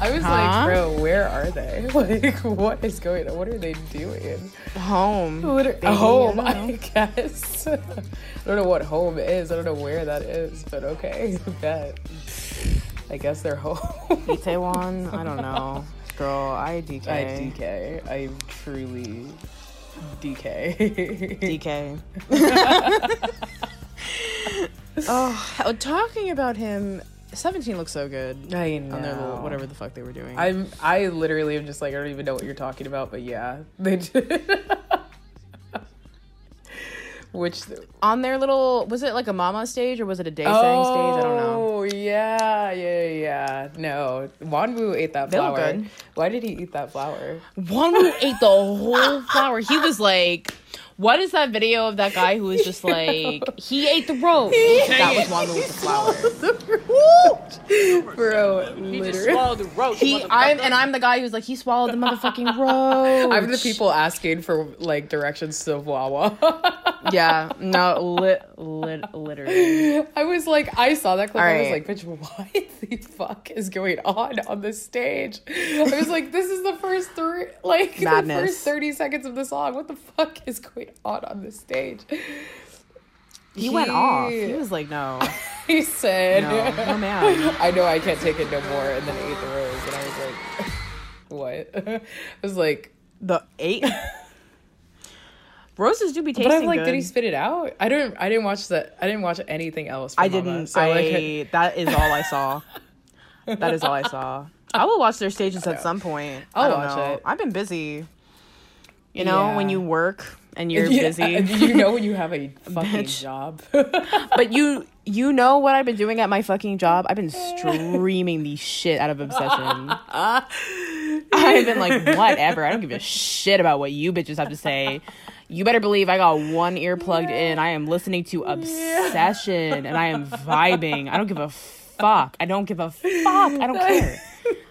I was Huh? like, bro, where are they? Like, what is going on? What are they doing? home. What are, Baby, home, I I, guess. I don't know what home is. I don't know where that is, but okay, bet. I guess they're home. Itaewon? I don't know. Girl, I DK. I DK. I truly DK. DK. oh, talking about him, 17 looks so good I on their little know. whatever the fuck they were doing. I'm. I literally am just like I don't even know what you're talking about, but yeah, they did. Which on their little was it like a mama stage or was it a day stage stage? I don't know. Oh yeah, yeah, yeah. No, Wonwoo ate that They flower. good. Why did he eat that flower? Who ate the whole flower. He was like, "What is that video of that guy who was just like he ate the rose?" that was one with the flower. Bro, literally. Swallowed the roach. He, I'm, and I'm the guy who's like, he swallowed the motherfucking rose. I'm the people asking for like directions to Wawa. Yeah, no, lit, lit, literally. I was like, I saw that clip. All I was right. like, bitch, what the fuck is going on on the stage? I was like, this is the first three, like the first thirty seconds of the song. What the fuck is going on on this stage? He went off. He was like, no, He said, no, no, man. I know I can't take it no more, and then ate the rose, and I was like, what? I was like, The eight roses do be tasting but I'm like, good. did he spit it out? I don't. I didn't watch that. I didn't watch anything else. From I Mama, didn't. so, I like, that is all I saw. that is all I saw. I will watch their stages at some point. I I'll don't watch know. it. I've been busy. You know, when you work and you're Yeah, busy. You know when you have a fucking Bitch. job. But you you know what I've been doing at my fucking job? I've been streaming the shit out of obsession. I've been like, whatever. I don't give a shit about what you bitches have to say. You better believe I got one ear plugged in. I am listening to obsession and I am vibing. I don't give a fuck. I don't give a fuck. I don't care.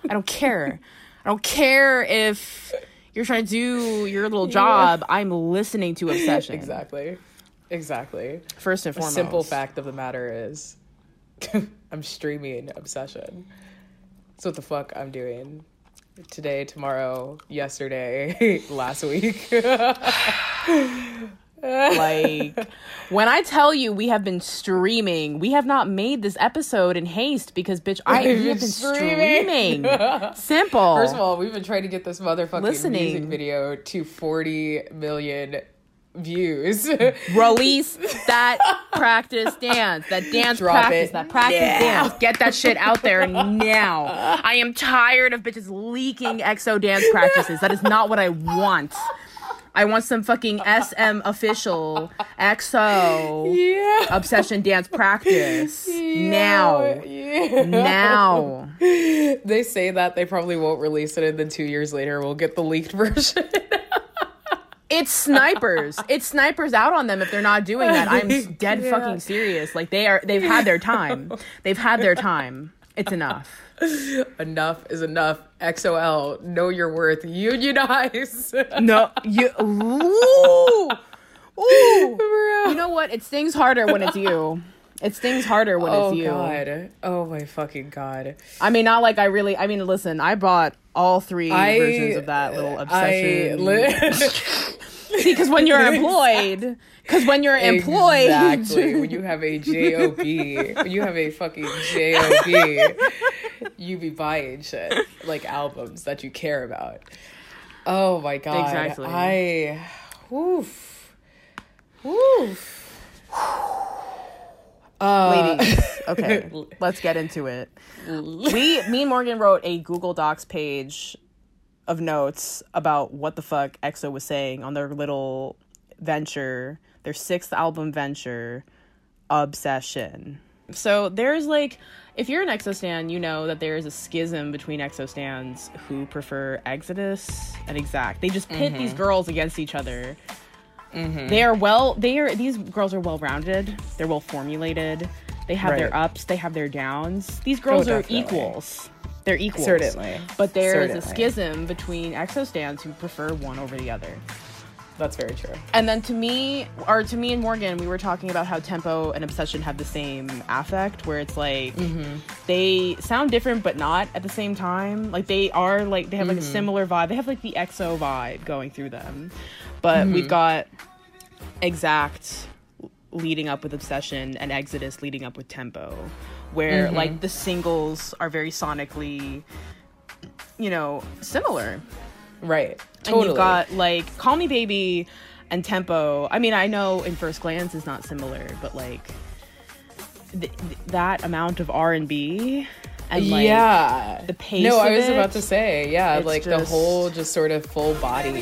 I don't care. I don't care if you're trying to do your little job. I'm listening to obsession. exactly. Exactly. First and The foremost. simple fact of the matter is, I'm streaming obsession. That's what the fuck I'm doing today, tomorrow, yesterday, last week. Like when I tell you we have been streaming, we have not made this episode in haste because bitch, I We've have been streaming. streaming. Simple. First of all, we've been trying to get this motherfucking music Listening. video to 40 million views. release that practice dance, that dance Drop practice, it that practice dance. Get that shit out there now. I am tired of bitches leaking EXO dance practices. That is not what I want. I want some fucking SM official EXO yeah. obsession dance practice now. Yeah. Now. They say that they probably won't release it, and then two years later we'll get the leaked version. It's snipers. It's snipers out on them if they're not doing that. I'm dead Yeah. fucking serious. Like they are they've had their time. They've had their time. It's enough. enough is enough. EXO-L, know your worth. Unionize. No, you ooh, ooh. You know what? It stings harder when it's you. It stings harder when oh it's you. god. Oh my fucking god. I mean, not like I really. I mean, listen. I bought all three I versions of that little I obsession. li- See, because when you're employed, because when you're employed, Exactly. when you have a job, when you have a fucking job, you be buying shit like albums that you care about. Oh my god. Exactly. I. Woof. Woof. Uh, ladies. Okay, let's get into it. We, me and Morgan wrote a Google Docs page of notes about what the fuck EXO was saying on their little venture, their sixth album venture, Obsession. So there's like, if you're an EXO stan, you know that there is a schism between EXO stans who prefer Exodus and Exact. They just pit these mm-hmm. girls against each other. Mm-hmm. They are well. They are these girls are well rounded. They're well formulated. They have their ups. They have their downs. These oh, girls are equals. They're equals. Certainly. But there is a schism between EXO stands who prefer one over the other. That's very true. And then to me, or to me and Morgan, we were talking about how tempo and obsession have the same affect, where it's like mm-hmm. they sound different but not at the same time. Like they are like they have like a mm-hmm. similar vibe. They have like the EXO vibe going through them, but we've mm-hmm. got exact leading up with obsession and Exodus leading up with tempo, where like the singles are very sonically, you know, similar. Right. And Totally. you've got like Call Me Baby and Tempo. I mean, I know in first glance is not similar, but like th- th- that amount of R and B and like yeah. the pace No, I was it, about to say, yeah, it's like the whole just sort of full body.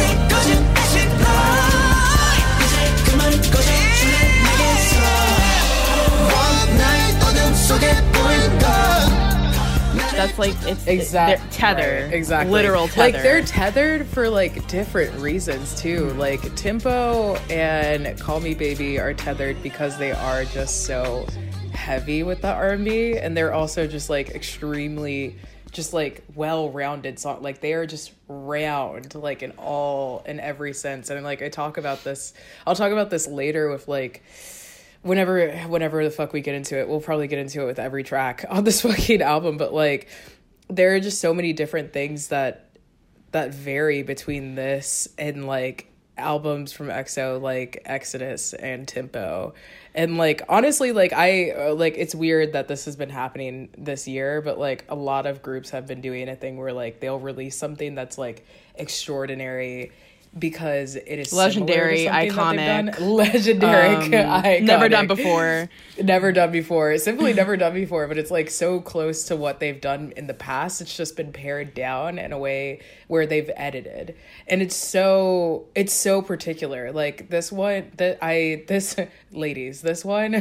so get point. That's like it's exactly tether, right, exactly literal tether. Like they're tethered for like different reasons too. Mm-hmm. Like Tempo and Call Me Baby are tethered because they are just so heavy with the R&B, and they're also just like extremely just like well-rounded song like they are just round like in all in every sense and like i talk about this i'll talk about this later with like whenever whenever the fuck we get into it we'll probably get into it with every track on this fucking album but like there are just so many different things that that vary between this and like albums from EXO like Exodus and Tempo. And like honestly like I uh, like it's weird that this has been happening this year, but like a lot of groups have been doing a thing where like they'll release something that's like extraordinary because it is Legendary, something that they've iconic, legendary, um, iconic. never done before. never done before. Simply never done before but it's like so close to what they've done in the past. It's just been pared down in a way where they've edited. And it's so it's so particular. Like this one that i this ladies this one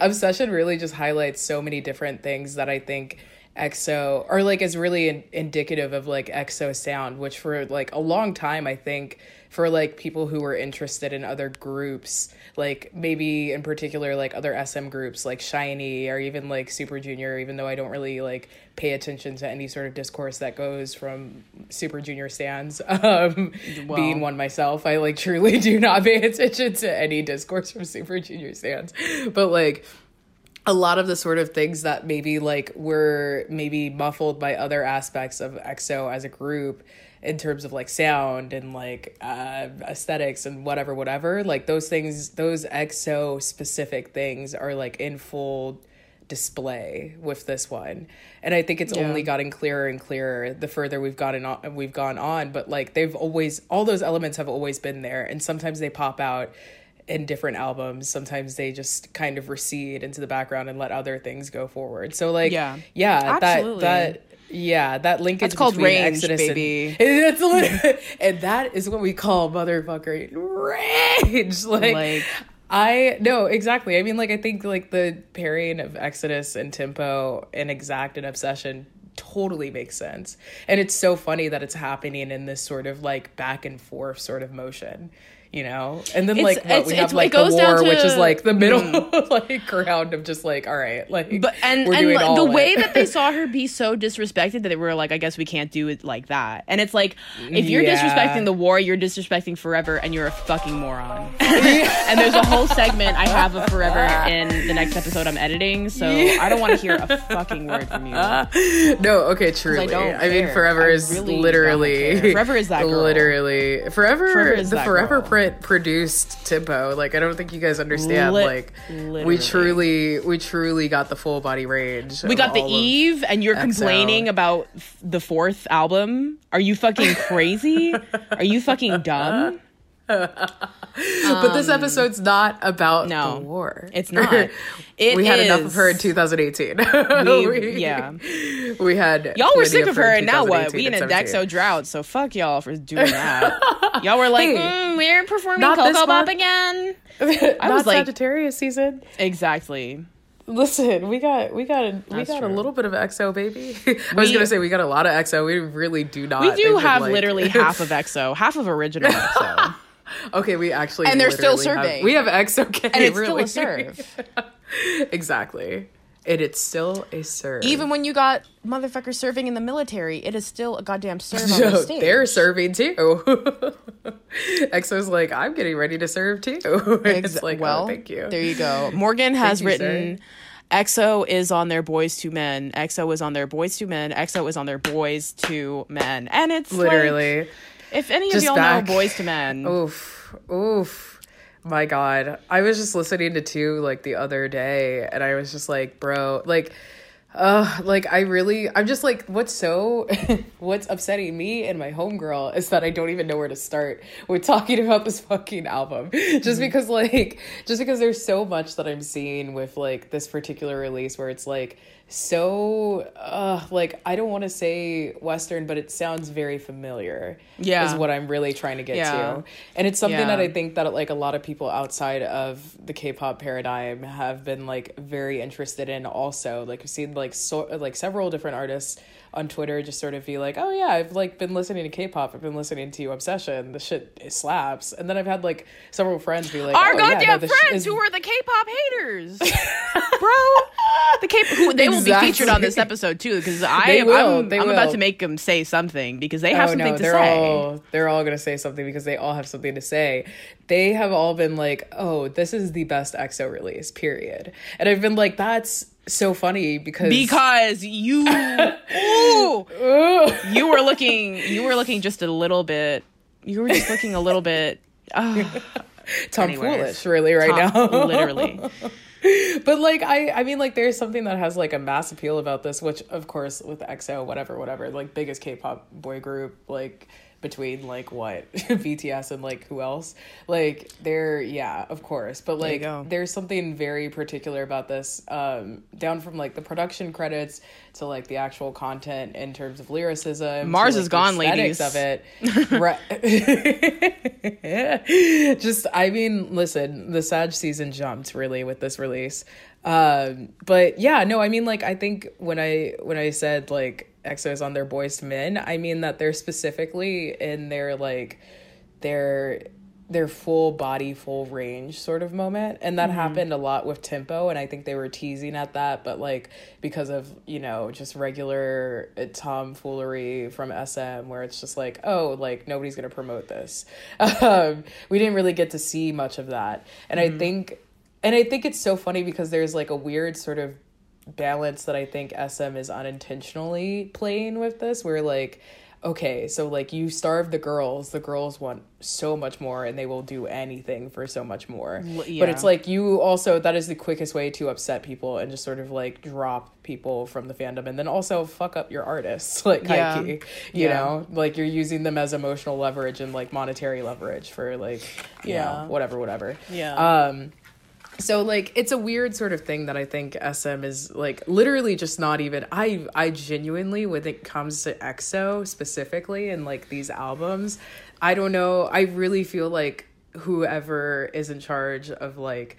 obsession really just highlights so many different things that i think exo or like is really in, indicative of like exo sound which for like a long time i think for like people who were interested in other groups like maybe in particular like other sm groups like SHINee or even like super junior even though i don't really like pay attention to any sort of discourse that goes from super junior stands um being one myself i like truly do not pay attention to any discourse from super junior stands. But like a lot of the sort of things that maybe like were maybe muffled by other aspects of EXO as a group in terms of like sound and like uh, aesthetics and whatever, whatever. Like those things, those EXO specific things are like in full display with this one and i think it's only gotten clearer and clearer the further we've gotten on we've gone on but like they've always all those elements have always been there and sometimes they pop out in different albums sometimes they just kind of recede into the background and let other things go forward so like Yeah. yeah Absolutely. that that yeah that linkage That's called between range, Exodus baby. and, and and that is what we call motherfucker range like, Like- I no exactly. I mean, like I think like the pairing of Exodus and Tempo and Exact and Obsession totally makes sense, and it's so funny that it's happening in this sort of like back and forth sort of motion. You know. And then It's- like what we have like the war, which is like the middle mm. like ground of just like all right, like But and and like, the way that they saw her be so disrespected that they were like, I guess we can't do it like that. And it's like, if you're Yeah. disrespecting the war, you're disrespecting forever, and you're a fucking moron. and there's a whole segment I have of forever in the next episode I'm editing, so I don't want to hear a fucking word from you. no, okay, truly. don't I, mean, forever I is really literally. Forever is that girl. Literally, forever. Forever is the forever girl. print produced Timbo. Like, I don't think you guys understand. Lit- like, we truly, we truly got the full body range. We got the Eve, and you're XO. complaining about the fourth album. Are you fucking crazy? Are you fucking dumb? but this episode's not about Um, no, the war. it's not. It we had enough of her in 2018. We- We- yeah. we had Y'all were sick of her, and now what? We in a Dexo drought, so fuck y'all for doing that. y'all were like, Hey, mm, we're performing Ko Ko Bop again. I was like- Sagittarius season. Exactly. Listen, we got we got a, we That's got a little bit of EXO, baby. I was gonna say we got a lot of EXO. We really do not. We do have like- literally half of EXO, half of original EXO. okay, we actually And they're still literally have- serving. we have EXO, K, And it's really. still a serve. exactly, and it's still a serve. Even when you got motherfuckers serving in the military, it is still a goddamn serve on the stage. they're serving too. EXO's like, I'm getting ready to serve too. Ex- like, oh, well, oh, thank you. There you go. Morgan has you, sir. written EXO is on their Boyz II Men. EXO is on their Boyz II Men. EXO is on their Boyz II Men. And it's like, Literally. If any of y'all back- know Boyz II Men, Oof, oof. My God. I was just listening to two like the other day and I was just like, bro, like, uh, like I really, I'm just like, what's so, what's upsetting me and my homegirl is that I don't even know where to start with talking about this fucking album. Just because, like, just because there's so much that I'm seeing with like this particular release where it's like, so uh like I don't want to say western but it sounds very familiar. Yeah. Is what I'm really trying to get Yeah. to. And it's something Yeah. that I think that like a lot of people outside of the K-pop paradigm have been like very interested in also. Like I've seen like so like several different artists on Twitter just sort of be like, "Oh yeah, I've like been listening to K-pop. I've been listening to Obsession. The shit it slaps." And then I've had like several friends be like, our "Oh, yeah, goddamn no, this shit friends is- who are the K-pop haters, bro. The K who they will be featured on this episode too because I am will, I'm, I'm about to make them say something because they have oh something no, to they're say. all they're all gonna say something because they all have something to say. They have all been like, "Oh, this is the best EXO release." Period. And I've been like, "That's so funny because because you ooh, you were looking you were looking just a little bit you were just looking a little bit ah. oh, tomfoolish, really, right top- now, literally. But like, I I mean, like, there's something that has like a mass appeal about this, which of course with EXO, whatever, whatever, like biggest K-pop boy group, like between like what? BTS and like who else? Like they're yeah of course. But like there's something very particular about this um down from like the production credits to like the actual content in terms of lyricism to, Mars like, is gone, ladies. of it. Right. Just i mean listen the sag season jumped really with this release. Um but yeah no i mean like i think when i when i said like exo is on their Boyz II Men i mean that they're specifically in their like their their full body full range sort of moment. And that happened a lot with tempo and i think they were teasing at that but like because of you know just regular uh, tomfoolery from sm where it's just like oh like nobody's gonna promote this. Um, we didn't really get to see much of that. And i think and i think it's so funny because there's like a weird sort of balance that I think SM is unintentionally playing with this where like okay so like you starve the girls the girls want so much more and they will do anything for so much more but it's like you also that is the quickest way to upset people and just sort of like drop people from the fandom and then also fuck up your artists like Yeah. key, you Yeah. know like you're using them as emotional leverage and like monetary leverage for like you Yeah. know whatever whatever Yeah. um so like it's a weird sort of thing that I think SM is like literally just not even I I genuinely when it comes to EXO specifically and like these albums, I don't know, I really feel like whoever is in charge of like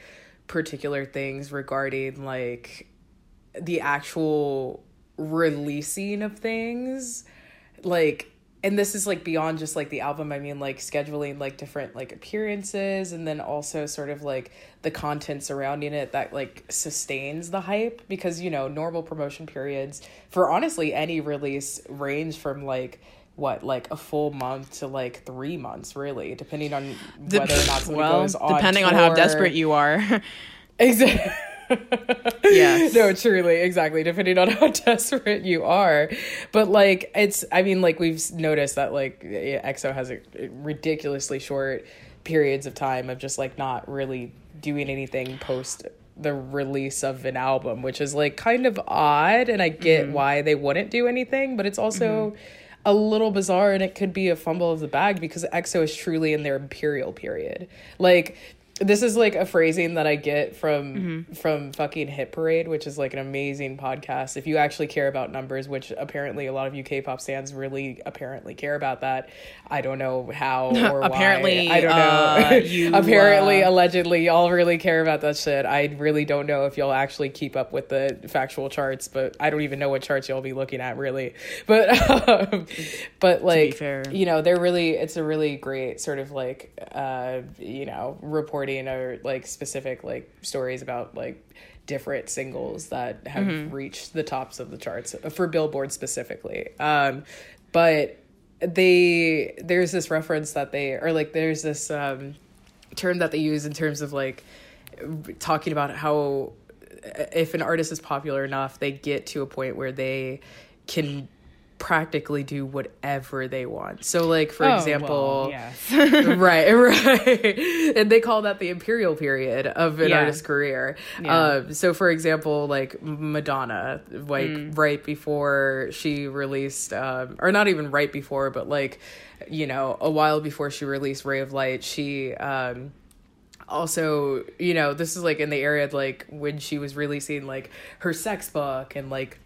particular things regarding like the actual releasing of things like and this is like beyond just like the album i mean like scheduling like different like appearances and then also sort of like the content surrounding it that like sustains the hype because you know normal promotion periods for honestly any release range from like what like a full month to like three months really depending on whether or not somebody well, goes on depending on how desperate you are. exactly Yes. no, truly, exactly. Depending on how desperate you are, but like it's. I mean, like we've noticed that like EXO has a ridiculously short periods of time of just like not really doing anything post the release of an album, which is like kind of odd. And I get mm-hmm. why they wouldn't do anything, but it's also. Mm-hmm. A little bizarre, and it could be a fumble of the bag because EXO is truly in their imperial period. Like, this is like a phrasing that I get from Mm-hmm. from fucking Hit Parade, which is like an amazing podcast. If you actually care about numbers, which apparently a lot of you K-pop fans really apparently care about that. I don't know how or Apparently, why. I don't know. uh, you, apparently, uh, allegedly, y'all really care about that shit. I really don't know if y'all actually keep up with the factual charts, but I don't even know what charts y'all be looking at really. But um, but like you know, they're really it's a really great sort of like uh you know reporting or like specific like stories about like different singles that have Mm-hmm. reached the tops of the charts for Billboard specifically. Um, but they there's this reference that they or like there's this um term that they use in terms of like talking about how if an artist is popular enough, they get to a point where they can practically do whatever they want. So like for Oh, example, well, yes. right, right. And they call that the imperial period of an Yeah. artist's career. Yeah. Um, so, for example, like Madonna, like Mm. right before she released, um, or not even right before, but like, you know, a while before she released Ray of Light, she. Um, also, you know, this is like in the area of, like when she was releasing like her sex book and like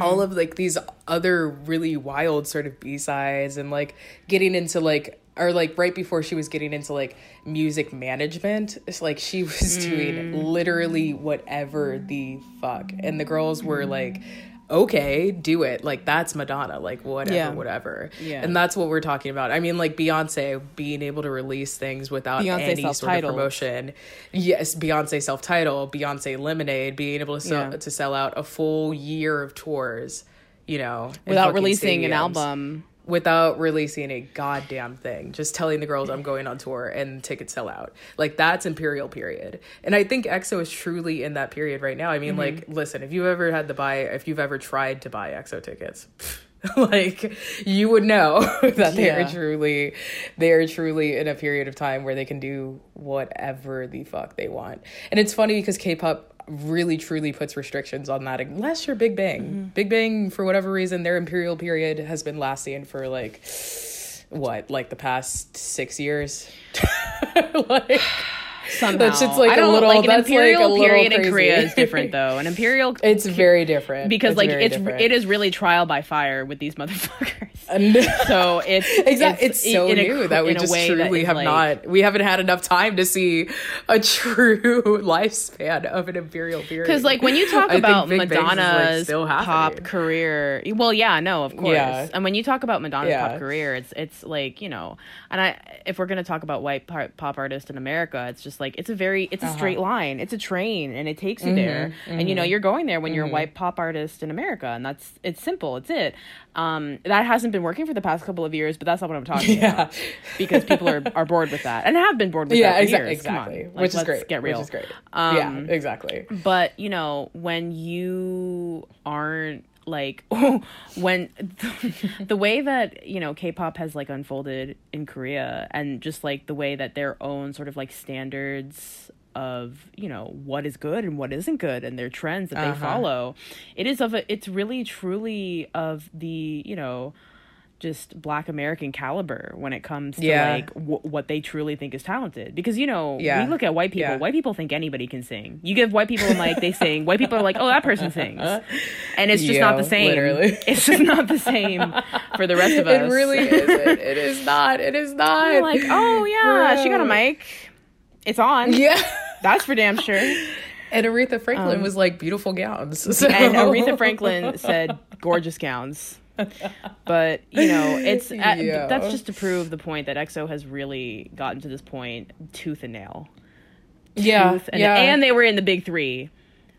all mm-hmm. of like these other really wild sort of b-sides and like getting into like or like right before she was getting into like music management it's like she was doing literally mm. whatever the fuck. And the girls were like okay do it like that's madonna like whatever Yeah. whatever Yeah. and that's what we're talking about i mean like beyonce being able to release things without Beyonce any sort of self-titled. promotion yes beyonce self-titled beyonce lemonade being able to sell Yeah. to sell out a full year of tours you know Without releasing an album. Without releasing a goddamn thing just telling the girls i'm going on tour and tickets sell out. Like that's imperial period. And i think exo is truly in that period right now. I mean like Mm-hmm. listen if you've ever had to buy if you've ever tried to buy exo tickets like you would know that they are truly they are truly in a period of time where they can do whatever the fuck they want. And it's funny because k-pop really truly puts restrictions on that unless you're big bang Mm-hmm. big bang for whatever reason their imperial period has been lasting for like what like the past six years like Somehow. That shit's like I a don't little- like an that's like imperial a period in. Korea is different though. An imperial it's very different because like it's different. it is really trial by fire with these motherfuckers. So it's exactly it's, so in a new cr- that we just truly have like- not we haven't had enough time to see a true lifespan of an imperial period Because like when you talk about Big Bang's is, like, Madonna's still pop career, well, yeah, no, of course. Yeah. And when you talk about Madonna's Yeah. pop career, it's it's like you know, and I if we're gonna talk about white pop, pop artists in America, it's just like it's a very it's a Uh-huh. straight line, it's a train, and it takes you Mm-hmm. there, and you know you're going there when you're a white pop artist in America, and that's it's simple, it's it. Um, that hasn't been working for the past couple of years, but that's not what I'm talking Yeah. about because people are, are bored with that and have been bored with yeah that for exactly years. Come on. exactly Like, which is great Get real. which is great Um, yeah exactly but you know when you aren't like when the way that you know k-pop has like unfolded in korea and just like the way that their own sort of like standards of you know what is good and what isn't good and their trends that they Uh-huh. follow it is of a it's really truly of the you know just black american caliber when it comes to Yeah. like w- what they truly think is talented. Because you know Yeah. we look at white people. Yeah. white people think anybody can sing. You give white people a mic they sing. White people are like oh that person sings. And it's just not the same. literally. it's just not the same for the rest of us. it really isn't. It is not. It is not. We're like oh yeah she got a mic. It's on. Yeah. That's for damn sure. And aretha franklin was like beautiful gowns so. Um, and aretha franklin said gorgeous gowns but you know, it's uh, Yeah. that's just to prove the point that EXO has really gotten to this point tooth and nail. yeah, and, yeah, and they were in the big three,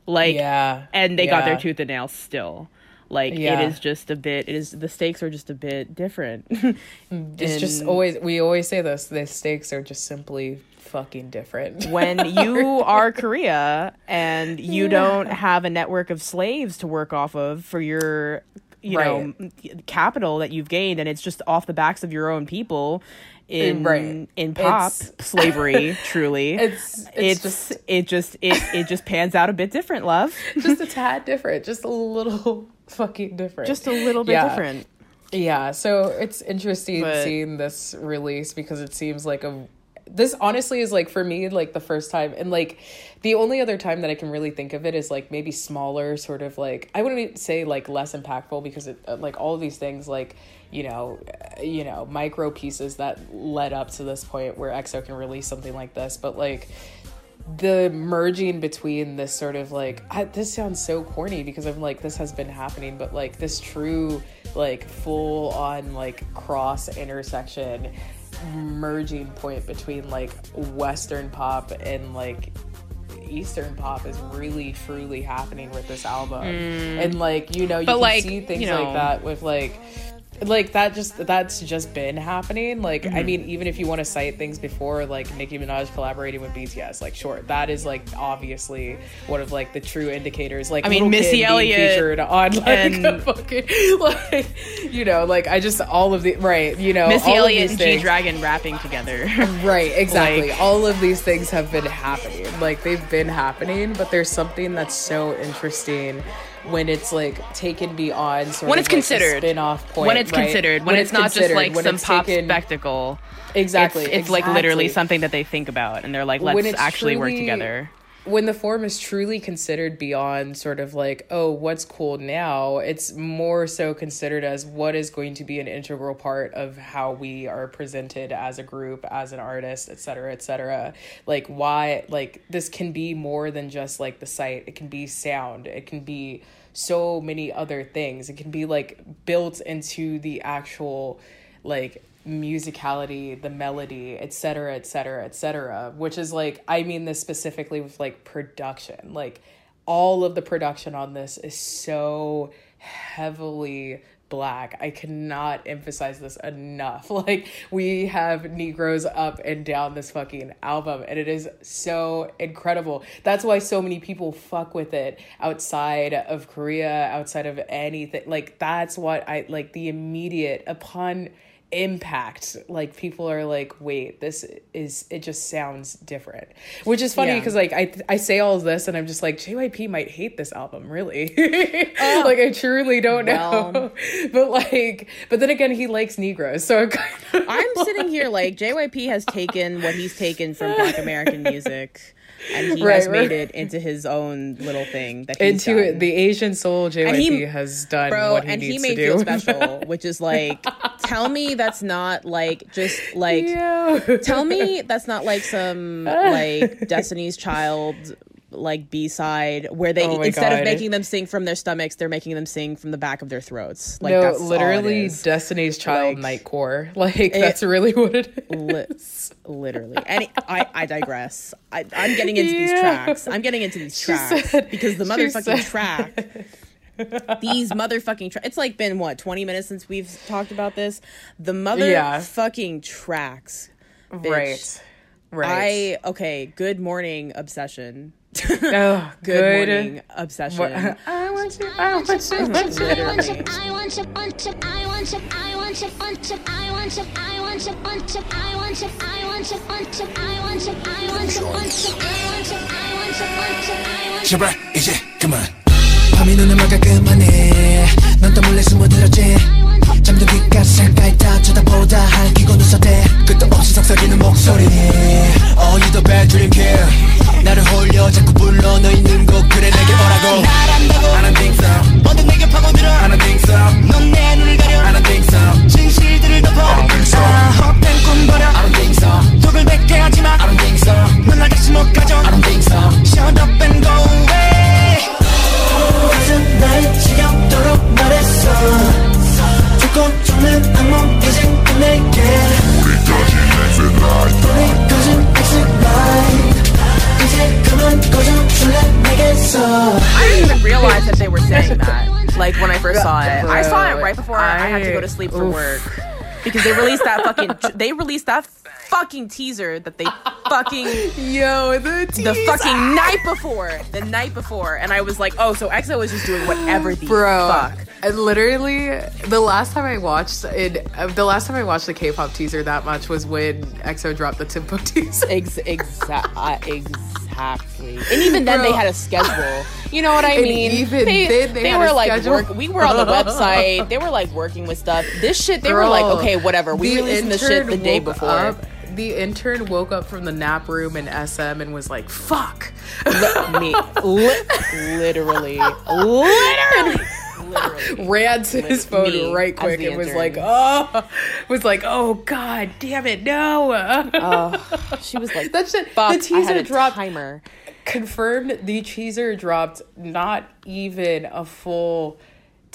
like, yeah, and they got their tooth and nail still. Like Yeah. it is just a bit. It is the stakes are just a bit different. It's just always we always say this. The stakes are just simply fucking different. when you are Korea and you don't have a network of slaves to work off of for your you know capital that you've gained and it's just off the backs of your own people in Right. in pop It's- slavery truly It's it's, it's, just it just it, it just pans out a bit different love just a tad different, just a little fucking different. just a little bit Yeah. different Yeah, so it's interesting But- seeing this release because it seems like a this honestly is like for me like the first time and like the only other time that I can really think of it is like maybe smaller sort of like I wouldn't say like less impactful because it uh, like all these things like you know uh, you know micro pieces that led up to this point where EXO can release something like this but like the merging between this sort of like I, this sounds so corny because I'm like this has been happening but like this true like full on like cross intersection merging point between like western pop and like eastern pop is really truly happening with this album and like you know you Mm. But, can like, see things you know- like that with like like that just that's just been happening like Mm-hmm. i mean even if you want to cite things before like nicki minaj collaborating with bts like sure that is like obviously one of like the true indicators like I mean, Missy Elliott featured on like and- a fucking like you know like i just all of the right you know missy all of elliott and g-dragon rapping together Right, exactly. Like- All of these things have been happening. Like they've been happening, but there's something that's so interesting when it's like taken beyond sort when of it's like considered spin-off point. when it's right? considered when, it's, not just like some pop taken- spectacle Exactly. it's, it's like literally something that they think about and they're like let's it's actually work together when the form is truly considered beyond sort of like oh what's cool now it's more so considered as what is going to be an integral part of how we are presented as a group as an artist et cetera et cetera. Like why like this can be more than just like the site. It can be sound. It can be so many other things. It can be like built into the actual like musicality, the melody, et cetera, et cetera, et cetera, which is like, I mean this specifically with like production. Like, all of the production on this is so heavily black. I cannot emphasize this enough. Like, we have Negroes up and down this fucking album, and it is so incredible. That's why so many people fuck with it outside of Korea, outside of anything. Like, that's what I like the immediate upon impact. Like people are like wait this is it just sounds different. Which is funny Yeah. because like I I say all of this and I'm just like JYP might hate this album really. Oh. Like I truly don't know. But like but then again he likes Negroes so I'm kind of I'm sitting here like JYP has taken what he's taken from Black American music, and he Right, has right. made it into his own little thing that he's into done. the Asian soul JYP he- has done Bro, what he and needs he made to do Special, which is like, tell me that's not like just like Yeah. tell me that's not like some like Destiny's Child like B side where they Oh instead of making them sing from their stomachs, they're making them sing from the back of their throats. Like no, that's literally. Destiny's Child Like- Nightcore. Like that's really what it is. Li- literally. And I, I digress. I, I'm getting into these tracks. I'm getting into these tracks said- because the motherfucking said- track. These motherfucking tracks. It's like been what 20 minutes since we've talked about this. The Yeah. motherfucking tracks. bitch. Right. Right. I okay. Good morning obsession oh, Good, good. morning obsession. What- I want you. I want you. I want you. I want you, I want you, want you, I want you, I want you, want you, I want you, I want you, want you, I want you, I want you, want you, I want you, I want you, want you, I want you, I want you, want you, I want you. 제발 이제 그만 밤이 눈을 막아 그만해 넌 또 몰래 숨어들었지 잠든 귓가를 잠깐 다 쳐다보다 할기고 눈썹대 끝도 없이 속삭이는 목소리 Oh you the bad dream kid 나를 홀려 자꾸 불러 너 있는 곳 그래 내게 오라고 날 안다고 I don't think so 언제 내게 파고들어 I don't think so 넌 내 눈을 가려 I don't think so 진실들을 덮어 I don't think so 헛된 꿈 버려 I don't think so 독을 뱉게 하지마 I don't think so 넌날 다시 못 가져 I don't think so had to go to sleep for oof. work because they released that fucking they released that fucking teaser that they fucking Yo, the the fucking night before, the night before, and I was like, oh, so EXO was just doing whatever the Bro, fuck. I literally the last time I watched it, uh, the last time I watched the K-pop teaser that much was when EXO dropped the Tempo teaser. Ex- exa- uh, exactly. And even then, Bro. they had a schedule. You know what I And mean? even then they had were a like schedule. work. We were on the website. They were like working with stuff. This shit, they were like, okay, whatever. We the releasing the shit the day before. up- the intern woke up from the nap room in SM and was like, "Fuck." Me, li- literally, literally, literally. ran to his phone me right quick and was like, "Oh," was like, "Oh God, damn it, no!" Oh, she was like, That shit. "Fuck!" the teaser dropped. timer. Confirmed. The teaser dropped not even a full.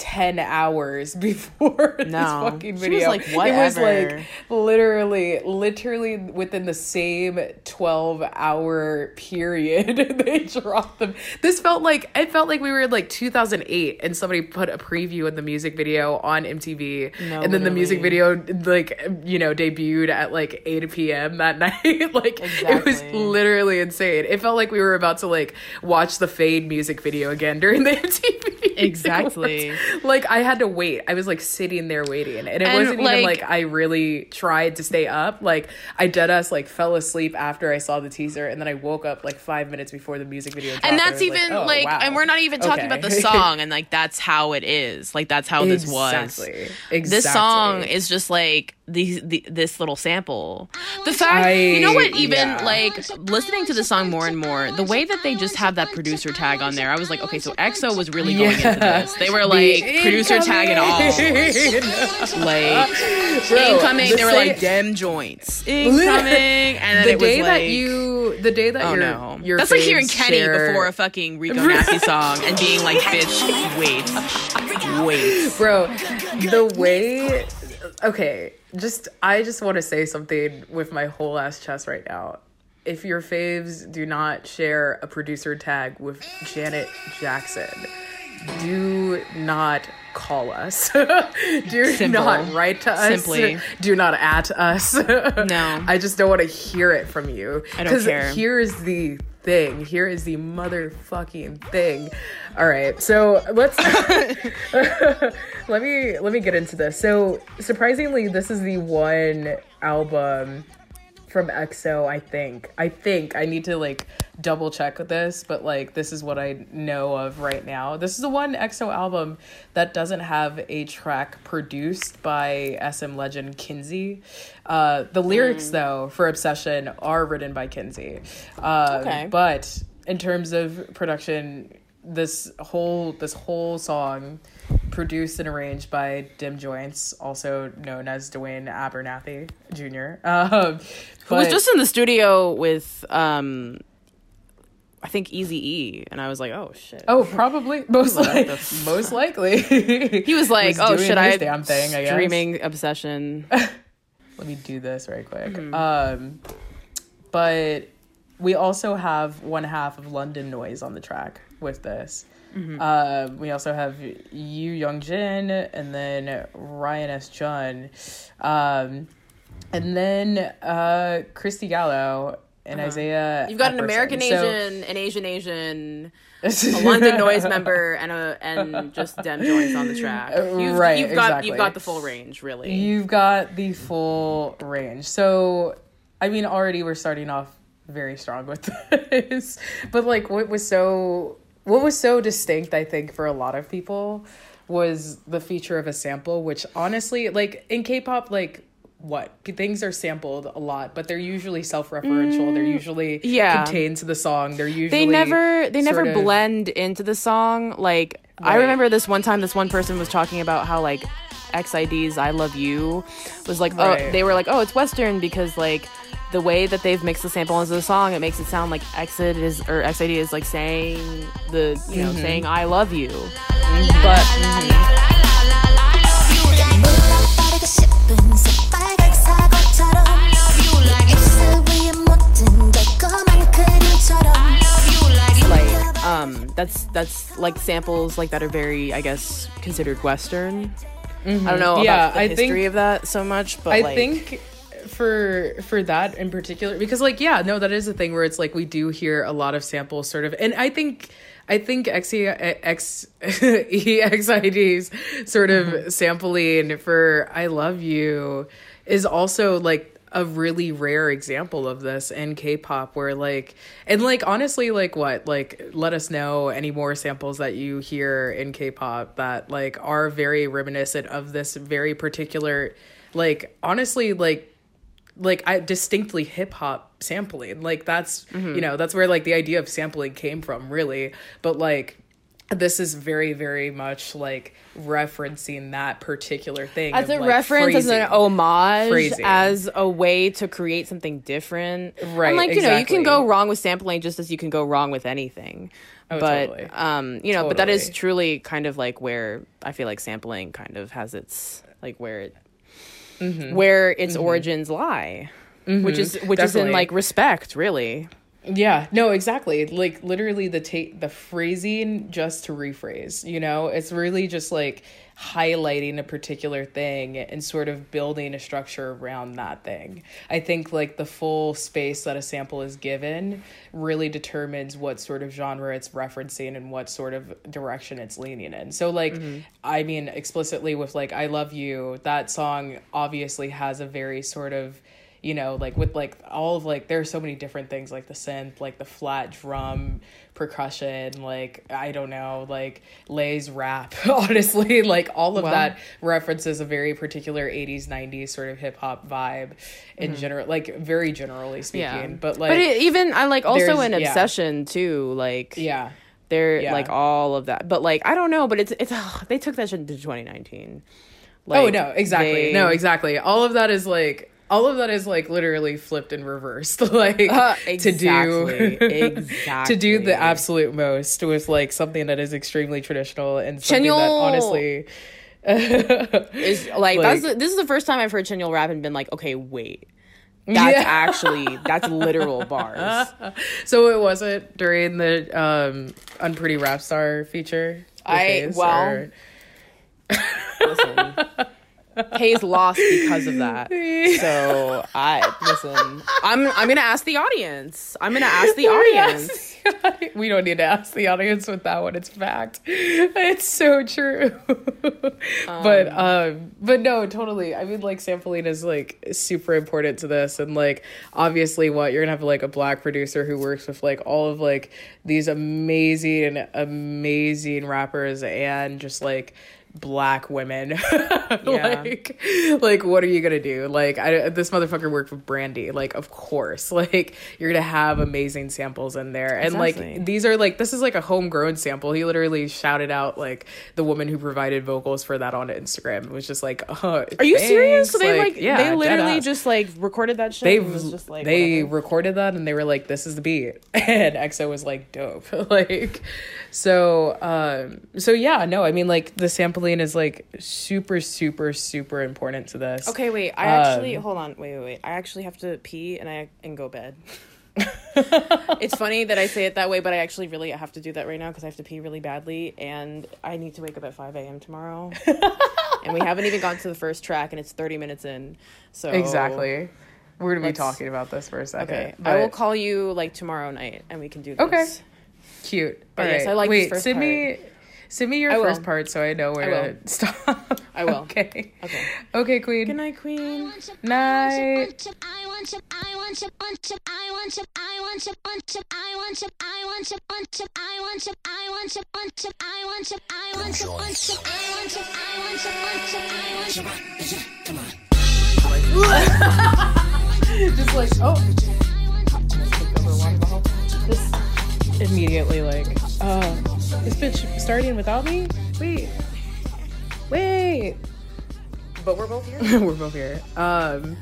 10 hours before this No. fucking She was video. like, It was like literally, literally within the same 12 hour period they dropped them. This felt like, it felt like we were in like 2008 and somebody put a preview in the music video on MTV. No, and then the music video, like, you know, debuted at like 8 p.m. that night. like, it was literally insane. It felt like we were about to like watch the Fade music video again during the MTV. Exactly. Like I had to wait. I was like sitting there waiting, and it And, wasn't even like- like I really tried to stay up. Like I deadass like fell asleep after I saw the teaser, and then I woke up like five minutes before the music video. Dropped, and that's was even oh, like, wow. and we're not even talking about the song and like that's how it is like that's how this was Exactly. this song is just like the, the this little sample the fact you know what even yeah. like listening to the song more and more the way that they just have that producer tag on there i was like okay so exo was really going into this they were like The producer tag and all. Like Bro, incoming the they were like Dem Jointz. Incoming and then the it was day like that you, the day that Oh your, no! your That's like hearing Kenny before a fucking Rico Nasty song and being like, "Bitch, wait, wait." bro the way okay just i just want to say something with my whole ass chest right now. If your faves do not share a producer tag with janet jackson do not call us do Simple. not write to us Simply. do not at us No. i just don't want to hear it from you I don't care. here is the thing here is the motherfucking thing all right so let's let me let me get into this. So surprisingly, this is the one album from EXO. I think. I think I need to like double check this, but like this is what I know of right now. This is the one EXO album that doesn't have a track produced by SM legend Kenzie. Uh, the lyrics though for Obsession are written by Kenzie. Uh, Okay. but in terms of production this whole this whole song produced and arranged by Dem Jointz, also known as Dwayne Abernathy Jr. Um, Who was just in the studio with, um, I think Easy E, and I was like, "Oh shit." oh probably most like, most likely He was like, was "Oh shit, I damn thing, I guess. streaming obsession." let me do this right quick. Um, but we also have one half of London Noise on the track with this. Um, we also have Yu Young Jin and then Ryan S. Jhun. Um, and then uh, Christy Gallo and Isaiah. You've got an Epperson. American So- Asian, an Asian Asian, a London Noise member, and a and just Dem Jointz on the track. You've, Right, you've got exactly. you've got the full range, really. You've got the full range. So, I mean, already we're starting off very strong with this. But like, what was so what was so distinct, I think, for a lot of people was the feature of a sample. Which honestly, like in K-pop, like what things are sampled a lot, but they're usually self-referential. they're usually Mm, yeah. contained to the song. They're usually they never they never of- blend into the song like i remember this one time this one person was talking about how like xid's i love you was like oh they were like oh it's western because like the way that they've mixed the sample into the song, it makes it sound like Exit is or XID is like saying the you mm-hmm. know saying I love you, mm-hmm. but. Like, um, that's that's like samples like that are very, I guess, considered Western. Mm-hmm. I don't know yeah, about the I history think, of that so much, but I like, think for for that in particular because like yeah no that is a thing where it's like we do hear a lot of samples sort of and I think I think XE X EXID's sort of Mm-hmm. sampling for I love you is also like a really rare example of this in K-pop where like and like honestly like what like let us know any more samples that you hear in K-pop that like are very reminiscent of this very particular like honestly like like I distinctly hip hop sampling. Like that's Mm-hmm. you know, that's where like the idea of sampling came from really. But like this is very, very much like referencing that particular thing. as a like, reference, as an homage, Phrasing. as a way to create something different. Right, And like you know, you can go wrong with sampling just as you can go wrong with anything. Oh, but totally. um, you know, but that is truly kind of like where I feel like sampling kind of has its like where it Mm-hmm. where its origins lie. Which is which is in like respect, really. Yeah, no, exactly. Like literally the ta- the phrasing just to rephrase, you know? It's really just like highlighting a particular thing and sort of building a structure around that thing. I think like the full space that a sample is given really determines what sort of genre it's referencing and what sort of direction it's leaning in. So like mm-hmm. I mean explicitly with like I love you, that song obviously has a very sort of you know like with like all of like there are so many different things like the synth like the flat drum percussion like i don't know like lay's rap honestly like all of Wow. that references a very particular 80s 90s sort of hip-hop vibe in mm-hmm. general like very generally speaking Yeah. but like but it, even I like also an in yeah. obsession too, like yeah They're Yeah. like all of that, but like I don't know, but it's it's ugh, they took that shit into 2019. like, oh no exactly they- no exactly all of that is like all of that is like literally flipped and reversed like Uh, to do exactly, to do the absolute most with like something that is extremely traditional and something that honestly is like, Like- the, this is the first time I've heard Chanyeol rap and been like, okay, wait, that's Yeah. actually that's literal bars. so it wasn't during the um unpretty rap star feature I- well, or- Listen, Heize lost because of that. So I listen. I'm I'm gonna ask the audience. I'm gonna ask the audience. we don't need to ask the audience with that one. It's fact. It's so true. but um but no, totally. I mean like sampling is like super important to this and like obviously what you're gonna have like a black producer who works with like all of like these amazing, amazing rappers and just like black women. Like like what are you gonna do? Like I, this motherfucker worked with brandy. Like of course. Like you're gonna have amazing samples in there. And Exactly. like these are like this is like a homegrown sample. He literally shouted out like the woman who provided vocals for that on instagram. It was just like oh Are you serious? So they like, yeah they literally just like recorded that shit. they was just like they whatever. recorded that and they were like this is the beat. And exo was like dope. Like so um so yeah no i mean like the sampling is like super super super important to this Okay, wait. I actually um, hold on. Wait, wait, wait. I actually have to pee and I and go bed. it's funny that I say it that way, but I actually really have to do that right now because I have to pee really badly, and I need to wake up at five a.m. tomorrow. and we haven't even gone to the first track, and it's thirty minutes in. So exactly we're gonna be talking about this for a second Okay, but I will call you like tomorrow night, and we can do this. Okay. cute But All yes, right. I like this wait first send me send me your I will. first part so i know where I will. to stop I will. okay Okay. okay queen Good night, Queen. Night. I want you, I want you, want you, I want you, I want you, want you, I want you, I want you, want you, I want you, I want you, want you, I want you, I want you, want you, I want you, I want you, want you, I want you. just like oh just immediately like uh this bitch starting without me? Wait. Wait. But we're both here. we're both here. Um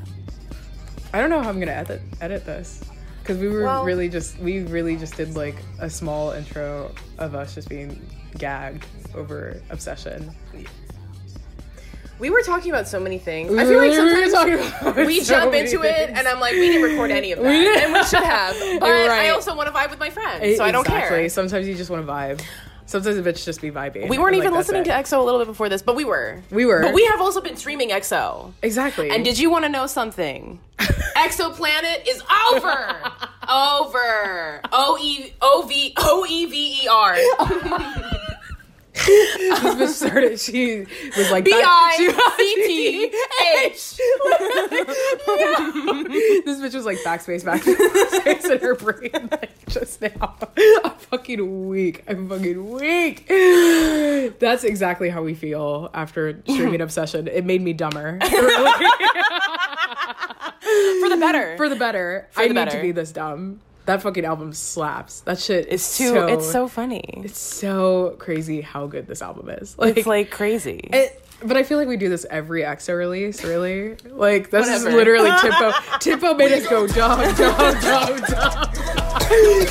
i don't know how i'm gonna edit edit this because we were Well- really just we really just did like a small intro of us just being gagged over obsession We were talking about so many things. We I feel like sometimes talking about we so jump into it, and I'm like, we didn't record any of that, and we should have. But I also want to vibe with my friends, so I don't Exactly. care. Sometimes you just want to vibe. Sometimes a bitch just be vibing. We weren't even listening to EXO a little bit before this, but we were. We were. But we have also been streaming EXO. exactly. And did you want to know something? Exoplanet is over. over. O E O V O E V E R. Oh this bitch started? She was like B I C T H. This bitch was like backspace, backspace in her brain like just now. I'm fucking weak. I'm fucking weak. That's exactly how we feel after streaming Obsession. It made me dumber. For the better. For the better. I the need to be this dumb. That fucking album slaps. That shit is it's too so, it's so funny. it's so crazy how good this album is. Like, It's like crazy. it, but I feel like we do this every EXO release, really. Like this is literally Tempo. Tempo made us go dumb, dumb, dumb, dumb.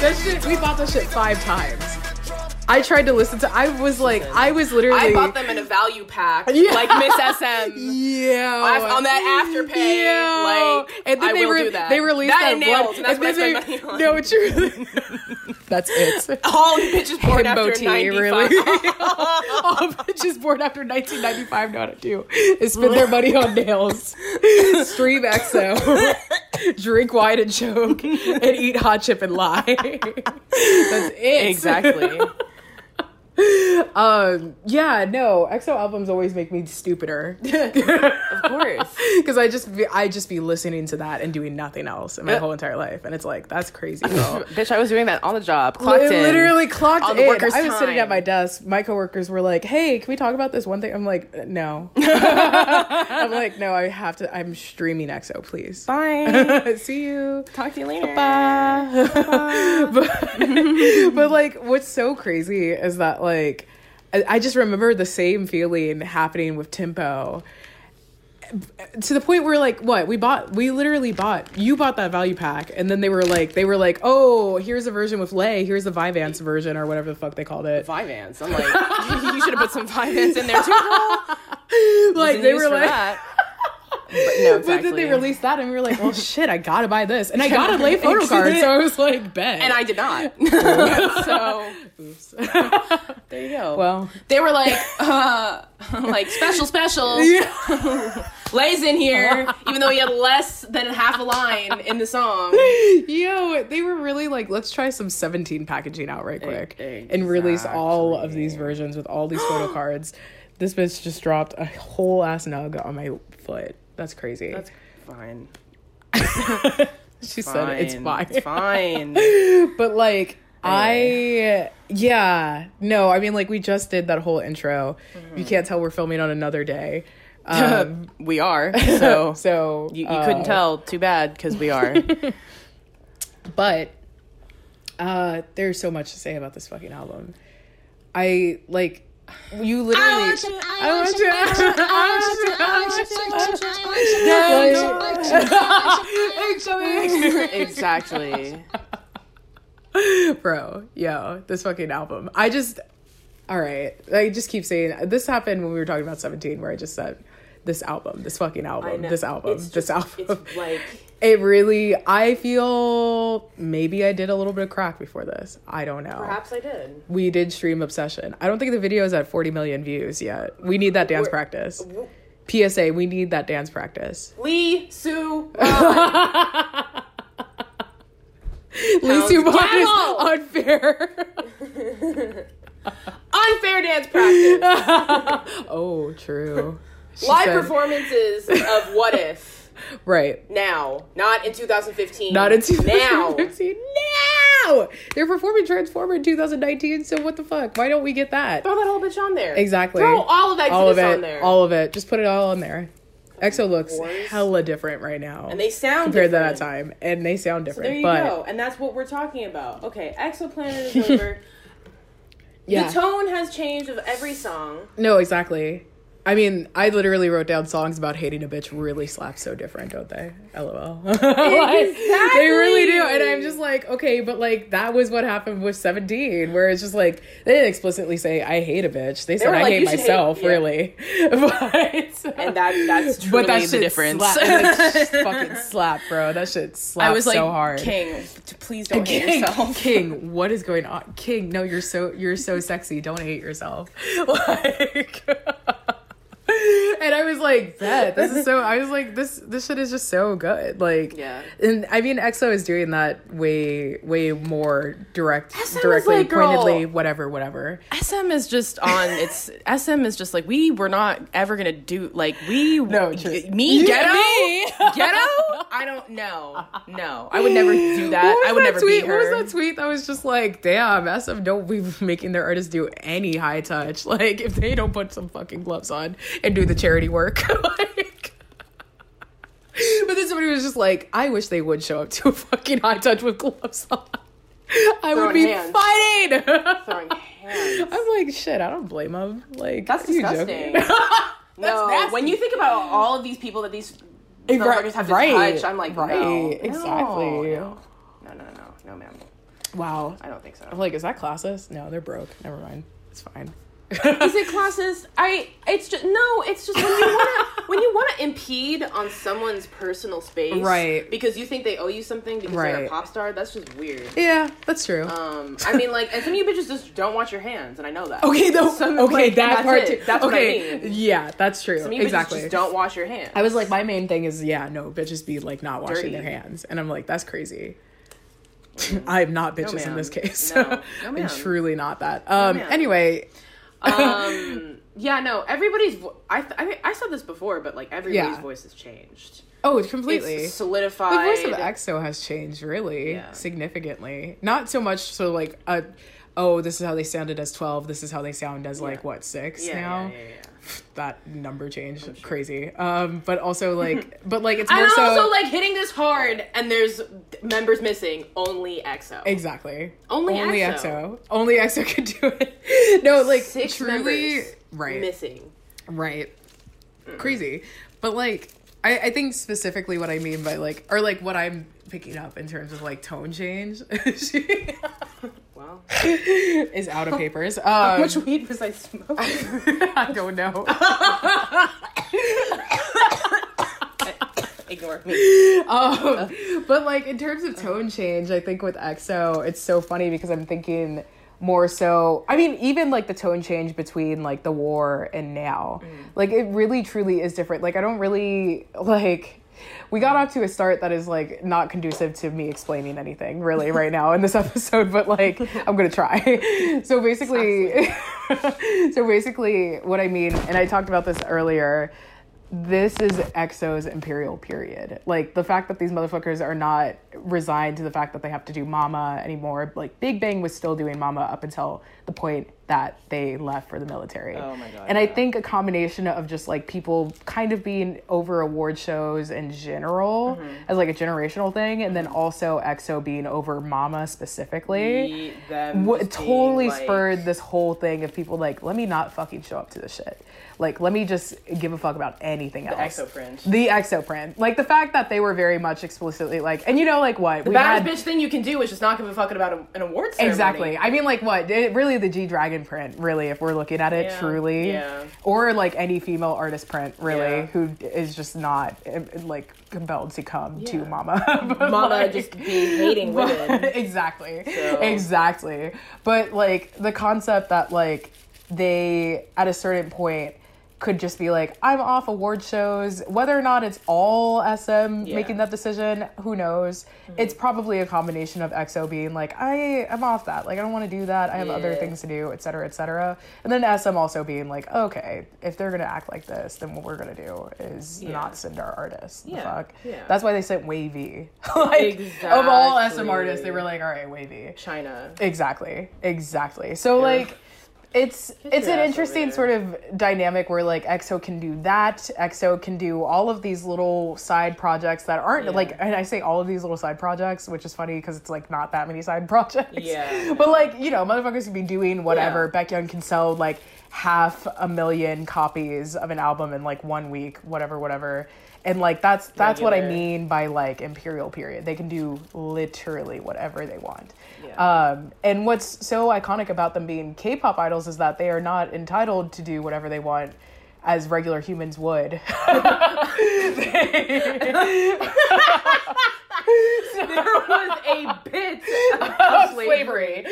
that shit, we bought that shit five times. I tried to listen to. I was like, I was literally. I bought them in a value pack, Yeah. like Miss SM. Yeah, I've- on that afterpay, Yeah. like, and then I they will re- do that. they released That that, and nails, one. and that's what I then spend they, money on. No, truly. that's it. All bitches born Himbo after tea, 95. really. All bitches born after 1995 know how to do is spend their money on nails, stream EXO, drink wine and choke, and eat hot chip and lie. That's it. Exactly. Um. Yeah. No. EXO albums always make me stupider of course. because I just be, I just be listening to that and doing nothing else in my Yeah. whole entire life, and it's like that's crazy. Bitch, I was doing that on the job. Clocked in. literally clocked on in. I was sitting at my desk. My coworkers were like, "Hey, can we talk about this one thing?" I'm like, "No." I'm like, "No, I have to. I'm streaming EXO, please." Bye. See you. Talk to you later. but, but like, what's so crazy is that like, I, I just remember the same feeling happening with Tempo. To the point where like what we bought, we literally bought. You bought that value pack, and then they were like, they were like, oh, here's a version with Lay. Here's the Vivance version or whatever the fuck they called it. Vivance. I'm like, you should have put some Vivance in there too, like they were like, that. But no, exactly. but then they released that, and we were like, well, shit, I gotta buy this, and I got a Lay photo card, so I was like, bet. and I did not. so Oops. there you go. well, they were like, uh, like special specials. Lay's in here, even though he had less than half a line in the song. Yo, they were really like, let's try some 17 packaging out right quick and release all of these versions with all these photo cards. This bitch just dropped a whole ass nug on my foot. That's crazy. That's fine. she said it's fine. It's fine. but like, I, yeah, no, I mean, like, we just did that whole intro. You can't tell we're filming on another day. Um, we are. So so you, you uh, couldn't tell. Too bad, because we are. but uh there's so much to say about this fucking album i like you literally I want you, I want you, I want you, I want you, I want you, I want you, I want you, I want you. exactly. bro yo this fucking album i just all right i just keep saying this happened when we were talking about 17 where i just said this album this fucking album this album this album. like it really i feel maybe i did a little bit of crack before this. I don't know. Perhaps I did. we did stream obsession. I don't think the video is at 40 million views yet. We need that dance We're- practice. psa we need that dance practice. Lee Sue. Lacey Vaughn is unfair. Unfair dance practice. oh true Live said- performances of What If right now, not in 2015. not in 2015 now they're performing transformer in 2019 so what the fuck why don't we get that Throw that whole bitch on there. exactly Throw all of that all of on there. all of it just put it all on there exo looks hella different right now and they sound compared to that time and they sound different. There you but go, and that's what we're talking about. Okay, Exoplanet is over. yeah The tone has changed of every song. No, exactly. I mean, I literally wrote down songs about hating a bitch really slap so different, don't they? LOL. Like, They really do. And I'm just like, okay, but like that was what happened with 17, where it's just like they didn't explicitly say I hate a bitch. They said were I like, hate "You should hate-" myself, yeah. really. but And that that's truly but that the difference. Slap, shit fucking slap, bro. That shit slaps I was like, hard. King, please don't hate King, yourself. King, what is going on? King, no, you're so you're so sexy. Don't hate yourself. Like And I was like, "Bet this is so." I was like, "This this shit is just so good." Like, Yeah. And I mean, EXO is doing that way way more direct, SM directly, like, girl- pointedly, whatever, whatever. SM is just on its SM is just like we were not ever gonna do like we No, true. me Yeah, ghetto me. ghetto I don't know no I would never do that I would that never tweet? What was that tweet that was just like, damn, SM don't be making their artists do any high touch. Like, if they don't put some fucking gloves on and do the charity work. like, but then somebody was just like, I wish they would show up to a fucking high touch with gloves on. I would be hands. fighting. throwing hands I'm like, shit, I don't blame them. Like, that's disgusting joking? no nasty. when you think about all of these people that these Right, have to right, touch I'm like right, no, exactly. no no no no no ma'am wow. I don't think so I'm like, is that classist? No, they're broke. Never mind. It's fine. Is it classist? I it's just no, it's just when you wanna when you wanna impede on someone's personal space. Right. Because you think they owe you something because they're a pop star, that's just weird. yeah, that's true. Um I mean like and some of you bitches just don't wash your hands and I know that. Okay, though. Some- okay, like, that part too. That's what I okay, mean. yeah, that's true. Some of you exactly. bitches just don't wash your hands. I was like, my main thing is, yeah, no, bitches be like not washing Dirty. their hands, and I'm like, that's crazy. I'm not bitches in this case. No. No, I'm truly not that. Um. anyway, um yeah, no, everybody's vo- I, th- I mean, I said this before, but like everybody's Yeah. voice has changed. oh, completely. It's solidified. the voice of EXO has changed really Yeah. significantly. Not so much so like a, oh, this is how they sounded as 12. This is how they sound as like what six yeah, now. That number change, crazy. Um, but also like, but like it's And more so also like hitting this hard and there's members missing, only EXO. Exactly. Only Only EXO. EXO. Only EXO could do it. No, like Six truly right. missing. Right. Crazy. But like I, I think specifically what I mean by like or like what I'm picking up in terms of like tone change Wow. is out of papers. Um, How much weed was I smoking? I don't know. Ignore me. Um, but like in terms of tone change, I think with EXO, it's so funny because I'm thinking more so. I mean, even like the tone change between like the war and now, like it really truly is different. Like I don't really like. We got off to a start that is like not conducive to me explaining anything really right now in this episode, but like I'm gonna try. So basically, so basically, what I mean, and I talked about this earlier this is EXO's imperial period. Like the fact that these motherfuckers are not resigned to the fact that they have to do Mama anymore. Like Big Bang was still doing Mama up until the point that they left for the military. Oh my God, And I think a combination of just like people kind of being over award shows in general Mm-hmm. as like a generational thing, and then also EXO being over Mama specifically them what just being, totally like- spurred this whole thing of people like, let me not fucking show up to this shit. Like, let me just give a fuck about anything else. EXO print. The EXO print. Like the fact that they were very much explicitly like, and you know, like what The we baddest had. bitch thing you can do is just not give a fuck about a, an award ceremony. Exactly. I mean, like what? It, really, the G Dragon print. Really, if we're looking at it Yeah, truly, yeah. or like any female artist print, really, Yeah. who is just not eh, like compelled to come to Mama. Mama like- just be hating women. exactly So- exactly but like the concept that like they at a certain point could just be like i'm off award shows whether or not it's all sm Yeah. Mm-hmm. making that decision who knows it's probably a combination of exo being like i i'm off that like i don't want to do that i have other things to do et cetera et cetera and then sm also being like okay if they're gonna act like this then what we're gonna do is Yeah. not send our artists the Yeah, fuck yeah. that's why they sent WayV like of all sm artists they were like all right WayV China. Exactly. Exactly. So like it's it's an interesting sort of dynamic where like EXO can do that. EXO can do all of these little side projects that aren't Yeah. like and I say all of these little side projects, which is funny because it's like not that many side projects. Yeah. But like, you know, motherfuckers can be doing whatever. Yeah. Young can sell like half a million copies of an album in like one week, whatever, whatever. And like that's that's what I mean by like imperial period. They can do literally whatever they want. Yeah. Um, and what's so iconic about them being K-pop idols is that they are not entitled to do whatever they want as regular humans would. there was a bit of slavery.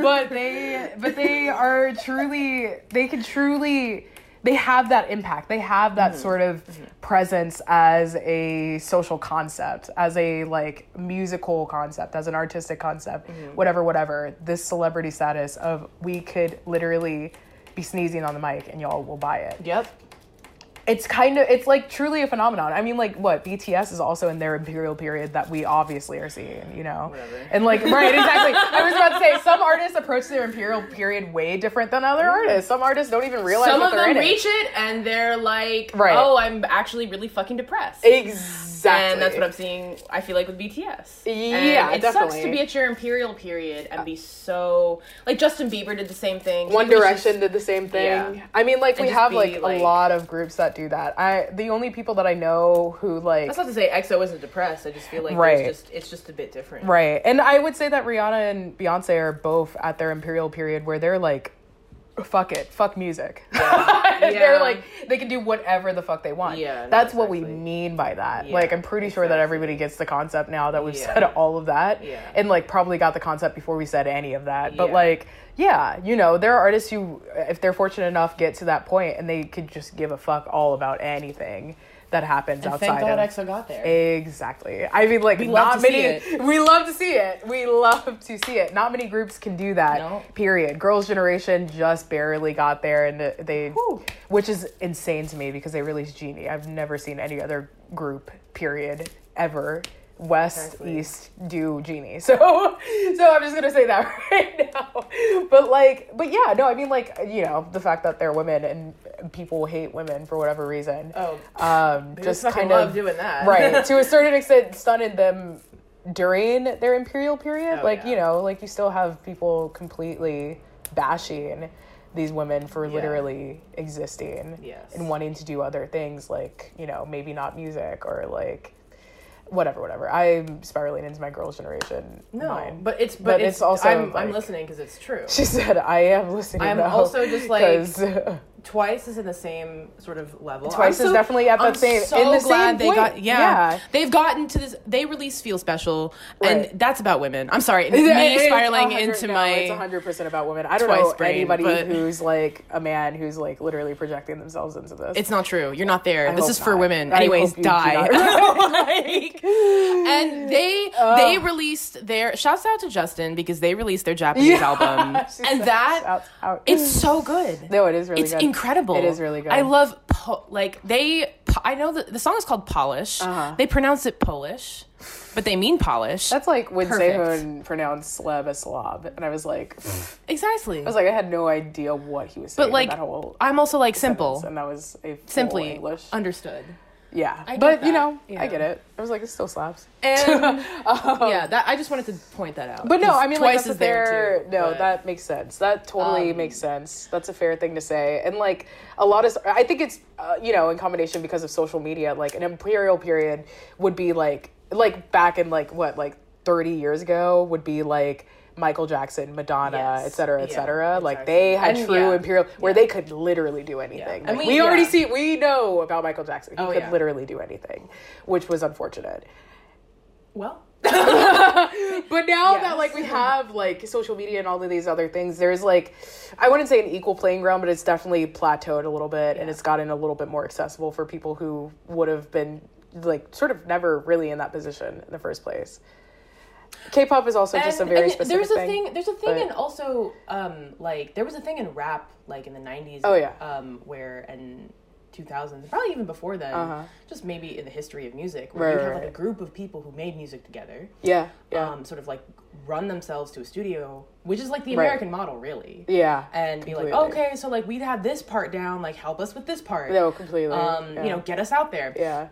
but they but they are truly they can truly they have that impact. They have that mm-hmm. sort of mm-hmm. presence as a social concept, as a like musical concept, as an artistic concept, mm-hmm. whatever, whatever. This celebrity status of we could literally be sneezing on the mic and y'all will buy it Yep. It's kind of it's like truly a phenomenon. I mean, like what BTS is also in their imperial period that we obviously are seeing, you know, and like right, exactly. I was about to say some artists approach their imperial period way different than other mm-hmm. artists. Some artists don't even realize Some that of they're them in reach it and they're like, Right. "Oh, I'm actually really fucking depressed." it. Exactly, And that's what I'm seeing. I feel like with BTS. Yeah, and it sucks definitely. to be at your imperial period and be so like Justin Bieber did the same thing. One Direction just- did the same thing. Yeah. I mean, like And we have be, like, like- a lot of groups that do that. I the only people that I know who like That's not to say EXO isn't depressed. I just feel like Right. just it's just a bit different. Right. And I would say that Rihanna and Beyonce are both at their imperial period where they're like, fuck it, fuck music. Yeah. they're like, they can do whatever the fuck they want. Yeah, no, That's what we mean by that. Yeah, like, I'm pretty sure that everybody gets the concept now that we've Yeah. said all of that. Yeah. And like, probably got the concept before we said any of that. But like, yeah, you know, there are artists who, if they're fortunate enough, get to that point and they could just give a fuck all about anything that happens And outside thank God of EXO got there. Exactly. I mean, like, We not love to many. see it. We love to see it. We love to see it. Not many groups can do that. No. Period. Girls' Generation just barely got there, and they, which is insane to me because they released Genie. I've never seen any other group. Period. Ever. West, Exactly. East do Genie. So, so I'm just gonna say that right now. But like, but yeah, no, I mean, like, you know, the fact that they're women and people hate women for whatever reason. Oh, um, just kind love of doing that. right to a certain extent stunted them during their imperial period Oh, like yeah. you know like you still have people completely bashing these women for Yeah. literally existing Yes. and wanting to do other things like you know maybe not music or like whatever whatever i'm spiraling into my girls generation No, mind. but it's but, But it's, it's also, I'm, I'm listening because it's true. she said i am listening I'm now," also just, like, Twice is in the same sort of level. Twice I'm is definitely at I'm same- So in the glad same they point. got yeah, Yeah. They've gotten to this. They released "Feel Special," Right. and that's about women. I'm sorry, It's me a spiraling into no, my. It's hundred percent about women. I don't know brain, anybody who's like a man who's like literally projecting themselves into this. It's not true. You're not there. I this is for not. women. I Anyways, hope you do die. Like, and they they released their shouts out to Justin because they released their Japanese album, and that "Shouts out." it's so good. no, it is really it's good. Incredible. It is really good. I love po- like they. Po- I know that the song is called Polish. Uh-huh. They pronounce it Polish, but they mean polish. That's like when Perfect. Sehun pronounced Sleb as Slob, and I was like, exactly. I was like, I had no idea what he was saying. but like, I'm also like simple, and that was a simply English. understood. Yeah, I get but you know, Yeah. I get it. I was like, it still slaps. And yeah, that I just wanted to point that out. Um, But no, I mean, like, twice that's is there too. no, but- that makes sense. That totally Um, makes sense. That's a fair thing to say. And like a lot of, I think it's, uh, you know, in combination because of social media, like an imperial period would be like, like back in like what, like thirty years ago would be like. Michael Jackson, Madonna, Yes. et cetera, et Yeah, cetera. Like exactly. they had And, true yeah, imperial, where yeah. they could literally do anything. Like, we- we, already see, we know about Michael Jackson. He Oh, could yeah. literally do anything, which was unfortunate. well, But now Yes. that like we have like social media and all of these other things, there's like I wouldn't say an equal playing ground, but it's definitely plateaued a little bit and it's gotten a little bit more accessible for people who would have been like sort of never really in that position in the first place. K-pop is also just a very and specific there's a thing. thing. There's a thing, but- and also um, like there was a thing in rap like in the '90s. Oh, yeah. Um, where and 2000s, probably even before then, Uh-huh. just maybe in the history of music, where Right, you right, have like a group of people who made music together, Yeah, yeah, um, sort of like run themselves to a studio, which is like the Right. American model, really. yeah. And be like, okay, so like we'd have this part down, like help us with this part. No, completely. Um, yeah. you know, get us out there. yeah.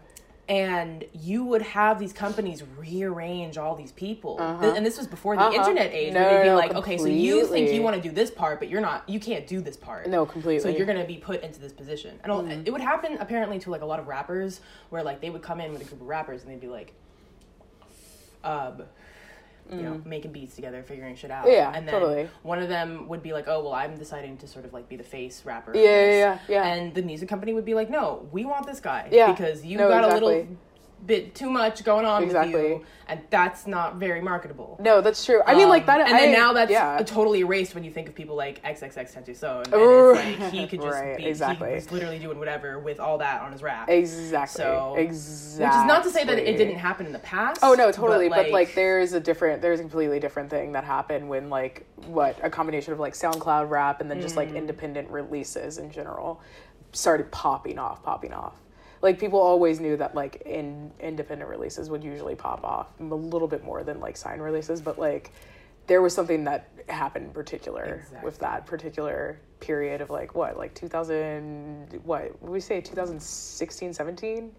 And you would have these companies rearrange all these people. Th- and this was before the internet age Uh-huh. No, where they'd be no, like okay so you think you want to do this part but you're not you can't do this part. No, completely. so you're gonna be put into this position. And all- it would happen apparently to like a lot of rappers where like they would come in with a group of rappers and they'd be like um you know, making beats together, figuring shit out. Mm. Yeah, and then totally. one of them would be like, "Oh, well, I'm deciding to sort of like be the face rapper." Yeah, yeah, yeah, yeah. And the music company would be like, "No, we want this guy Yeah. because you No, got a little exactly. Bit too much going on Exactly. with you, and that's not very marketable." No, that's true. I mean, like that. Um, and then now that's yeah. totally erased when you think of people like XXXTentacion, and it's like he could just Right, be exactly. he was literally doing whatever with all that on his rap. exactly. So, exactly. Which is not to say that it didn't happen in the past. Oh no, totally. But like, there's a different, there's a completely different thing that happened when like what a combination of like SoundCloud rap and then just Mm. like independent releases in general started popping off, popping off. Like people always knew that like in independent releases would usually pop off a little bit more than like sign releases, but like there was something that happened in particular with that particular period of like what like 2000 what would we say 2016 17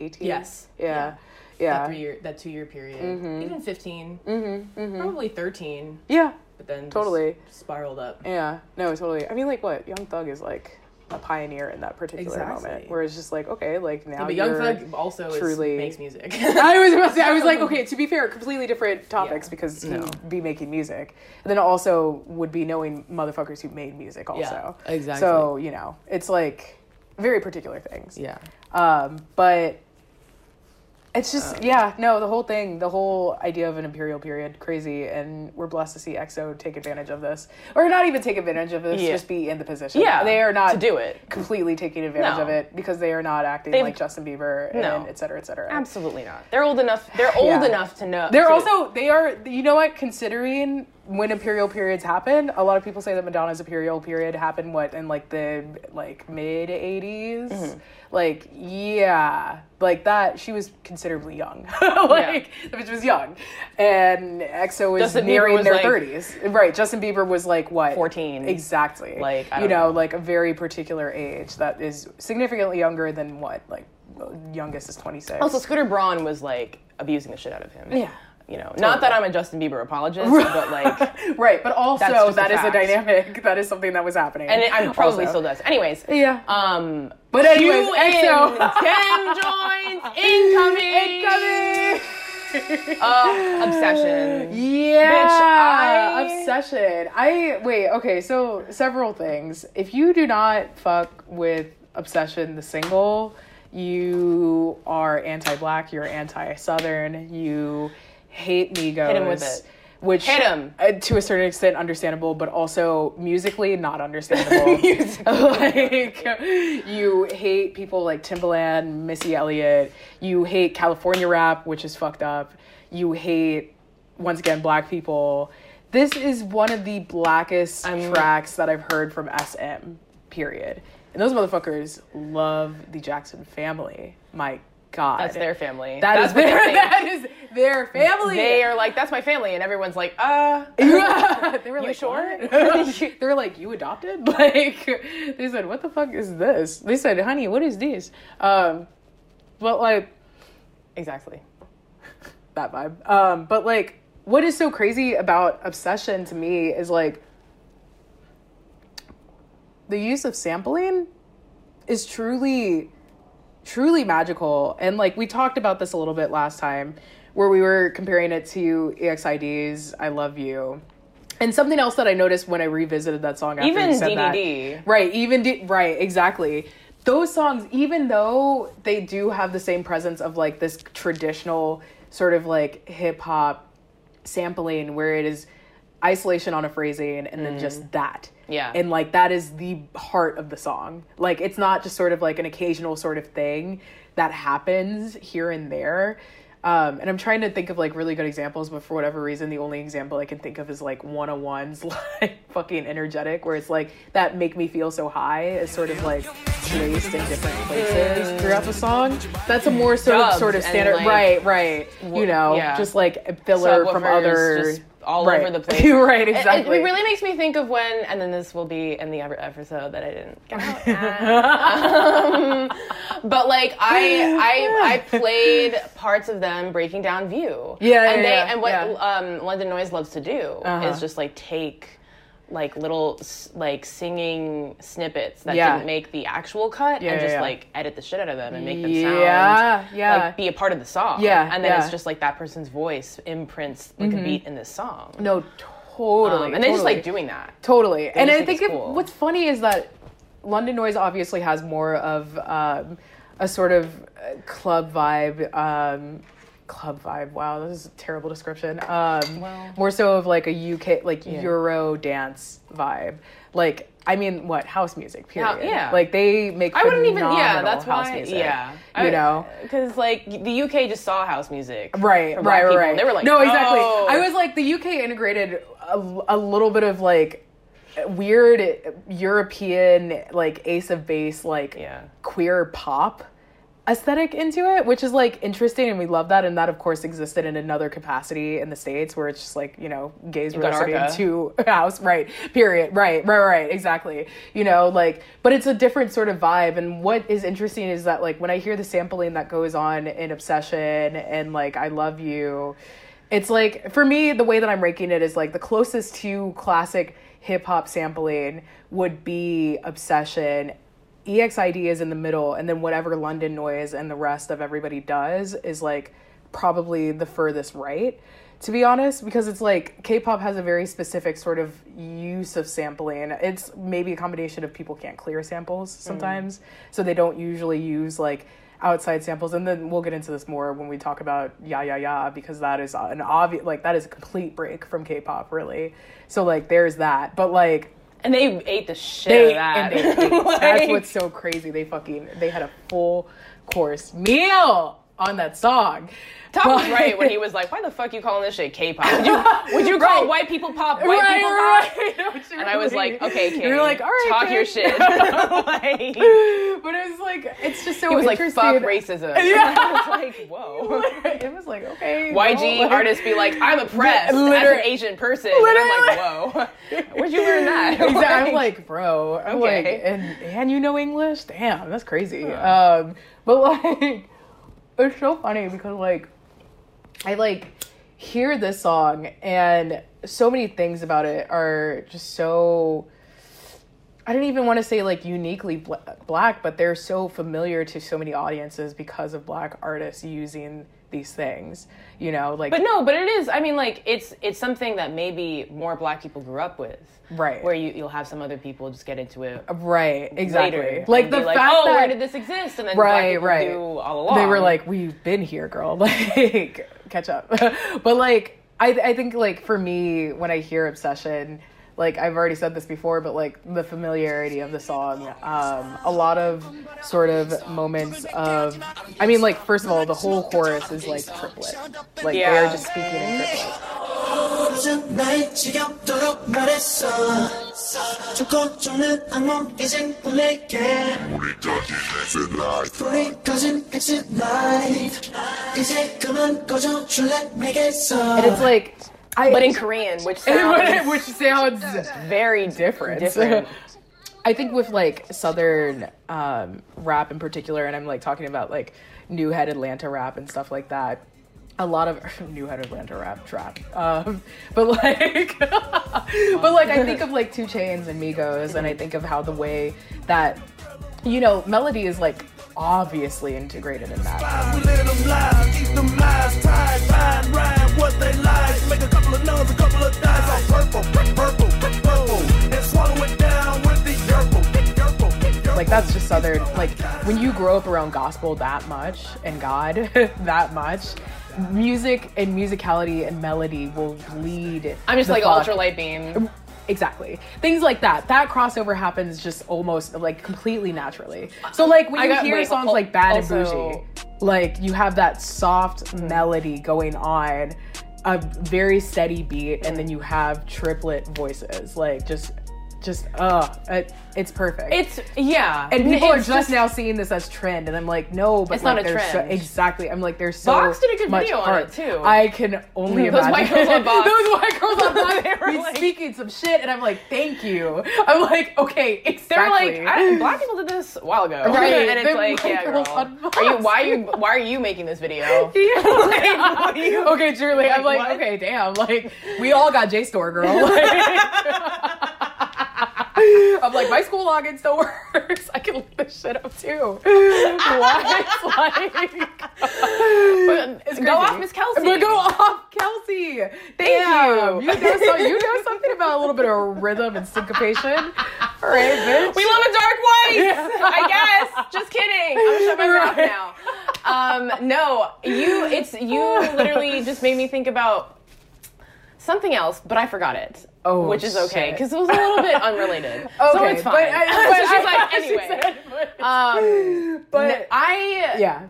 18 Yes. yeah Yeah. yeah yeah, that three year, that two year period, Mm-hmm. even 15 probably thirteen, yeah but then just Totally. spiraled up. Yeah, no, totally. I mean, like, what Young Thug is like a pioneer in that particular Exactly. moment, where it's just like, okay, like now But Young you're Thug also is, truly- makes music. I was about to say, I was like, okay, to be fair, completely different topics Yeah. because No. he'd be making music. And then also would be knowing motherfuckers who made music also. exactly. So, you know, it's like very particular things. yeah. Um, but it's just uh, yeah, no, the whole thing, the whole idea of an imperial period, crazy, and we're blessed to see EXO take advantage of this, or not even take advantage of this, Yeah. just be in the position. Yeah, they are not to do it. completely taking advantage No. of it because they are not acting They've- like Justin Bieber No. and et cetera, et cetera. Absolutely not. They're old enough. They're old Yeah. enough to know. They're to- also they are you know what considering when imperial periods happen a lot of people say that madonna's imperial period happened what in like the like mid 80s Mm-hmm. like yeah like that she was considerably young like the bitch was young and exo was Justin nearing was, their like- 30s right justin bieber was like what 14. exactly Like, I you know, know. like a very particular age that is significantly younger than what like youngest is 26 Also, Scooter Braun was like abusing the shit out of him. Yeah. You know, not that I'm a Justin Bieber apologist, but like, Right, but also just a that is a dynamic. That is something that was happening. and it, I'm probably also. still does. Anyways, Yeah. um, but anyways, in, Tim joins incoming. Incoming. Uh, obsession. Yeah, I- obsession. I wait. Okay, so several things. If you do not fuck with obsession, the single, you are anti-black. You're anti-southern. You hate Migos. Hit 'em with it. Which Hit 'em. uh, to a certain extent understandable, but also musically not understandable. like you hate people like Timbaland, Missy Elliott. You hate California rap, which is fucked up. You hate once again black people. This is one of the blackest tracks that I've heard from SM. Period. And those motherfuckers love the Jackson family. My God, That's their family. That That's is their that is their family. They are like, that's my family, and everyone's like, uh, they were You like, sure? They're like, "You adopted?" Like, they said, "What the fuck is this?" They said, "Honey, what is this?" Um, but like exactly. that vibe. Um, but like, what is so crazy about obsession to me is like the use of sampling is truly truly magical and like we talked about this a little bit last time where we were comparing it to EXID's I Love You. And something else that I noticed when I revisited that song after Even you said that- DDD. Right, even D- right, exactly. Those songs, even though they do have the same presence of like this traditional sort of like hip hop sampling where it is isolation on a phrasing and then just mm. that. Yeah. And like that is the heart of the song. Like it's not just sort of like an occasional sort of thing that happens here and there. Um, and I'm trying to think of like really good examples, but for whatever reason, the only example I can think of is like 101's like fucking energetic, where it's like that make me feel so high is sort of like placed in different places throughout the song. That's a more sort of sort of standard, like, right, right. You know, yeah. just like filler from other all right. over the place. right, exactly. It, really makes me think of when, and then this will be in the other episode that I didn't get out. um, But like I, I, I played parts of them breaking down View. Yeah, and yeah, they yeah, and what yeah. um, London Noise loves to do Uh-huh. is just like take like little like singing snippets that Yeah. didn't make the actual cut Yeah, and just yeah. like edit the shit out of them and make them sound Yeah, yeah. like be a part of the song. Yeah, and then it's just like that person's voice imprints like a beat in this song. no, totally. Um, and they just like doing that. Totally. and I think think it- cool. what's funny is that London Noise obviously has more of um, a sort of uh, club vibe. Um, club vibe. Wow, this is a terrible description. Um, more so of like a UK, like Euro dance vibe. Like, I mean, what house music? Period. yeah. Like they make. I wouldn't even. Yeah, that's house why. music, Yeah, You know. because like the UK just saw house music. Right, right, people, right. They were like, no, exactly. "Oh." I was like, the UK integrated a, a little bit of like weird European, like Ace of Base, like Yeah. queer pop aesthetic into it, which is like interesting, and we love that. And that, of course, existed in another capacity in the states, where it's just like you know, gays were Arca. to house, right? Period. Right, right, right. Exactly. You know, like, but it's a different sort of vibe. And what is interesting is that like when I hear the sampling that goes on in Obsession and like I Love You, it's like for me the way that I'm ranking it is like the closest to classic hip hop sampling would be Obsession. EXID is in the middle, and then whatever London Noise and the rest of everybody does is like probably the furthest right, to be honest, because it's like K pop has a very specific sort of use of sampling. It's maybe a combination of people can't clear samples mm. sometimes, so they don't usually use like outside samples and then we'll get into this more when we talk about yeah yeah yeah because that is an obvious like that is a complete break from k-pop really so like there's that but like and they ate the shit they, out of that. they, Like- that's what's so crazy they fucking they had a full course meal on that song Tom was right when he was like, "Why the fuck you calling this shit K-pop? Would you, would you call Right. white people pop white right, people right, pop?" right. I know what you And I was like, "Okay, King, you're like all right talk your shit." like, but it was like it's just so he was like, "Fuck racism." Yeah. I was like, "Whoa." it was like okay YG well, like- artists be like, I'm oppressed as an Asian person. And I'm like, whoa. Where'd you learn that? Exactly. I'm like, bro. I'm like, and and you know English? Damn, that's crazy. Um, but like, it's so funny because like, I like hear this song and so many things about it are just so. I don't even want to say like uniquely bla- black, but they're so familiar to so many audiences because of black artists using these things. You know, like But no, but it is. I mean, like it's it's something that maybe more black people grew up with, Right. Where you you'll have some other people just get into it uh, right, exactly. Like the like, fact oh, that where did this exist? And then Right, right. do all along. they were like, "We've been here, girl. Like, catch up." but like, I I think like for me, when I hear Obsession, like I've already said this before, but like the familiarity of the song, um, a lot of sort of moments of, I mean, like first of all, the whole chorus is like triplet, like yeah. they're just speaking in triplet. And it's like I, but in Korean, which sounds which sounds very different. Different. I think with like southern um, rap in particular, and I'm like talking about like new head Atlanta rap and stuff like that. A lot of new head Atlanta rap trap, um, but like, but like I think of like 2 Chainz and Migos, and I think of how the way that you know melody is like obviously integrated in that. Like. That's just southern like when you grow up around gospel that much and god that much music and musicality and melody will lead I'm just like fuck- ultralight beam. Exactly. Things like that. That crossover happens just almost like completely naturally. So like when I you got- hear wait, songs al- like bad also- and bougie like you have that soft hmm. melody going on a very steady beat and then you have triplet voices. Like just just uh it, it's perfect. It's yeah, and people are It's just, now seeing this as trend, and I'm like, no, but It's like, not a there's so- trend. exactly. I'm like, there's so Vox did a good much video on art. it, too. I can only Those imagine. white girls on Vox. Those white girls on Vox. They were like- speaking some shit, and I'm like, thank you. I'm like, okay, exactly. They're like, I, black people did this a while ago, Right. And it's They're like, yeah, girl, are you? Why are you? Why are you making this video? Yeah. okay, truly. I'm Like, like, what? okay, damn. Like, we all got JSTOR, girl. I'm like, my school login still works. I can look this shit up too. What? Like, it's Go off, Miss Kelsey. But go off, Kelsey. Thank Damn. you. You know, so, you know something about a little bit of rhythm and syncopation. All right, bitch. We love a dark white. I guess. Just kidding. I'm gonna shut my mouth now. Um, no, you. It's you. Literally just made me think about something else, but I forgot it. Oh, which is okay because it was a little bit unrelated. so Okay, it's fine. but I- but so she's I- like, anyway. said, but- Um, But- I yeah.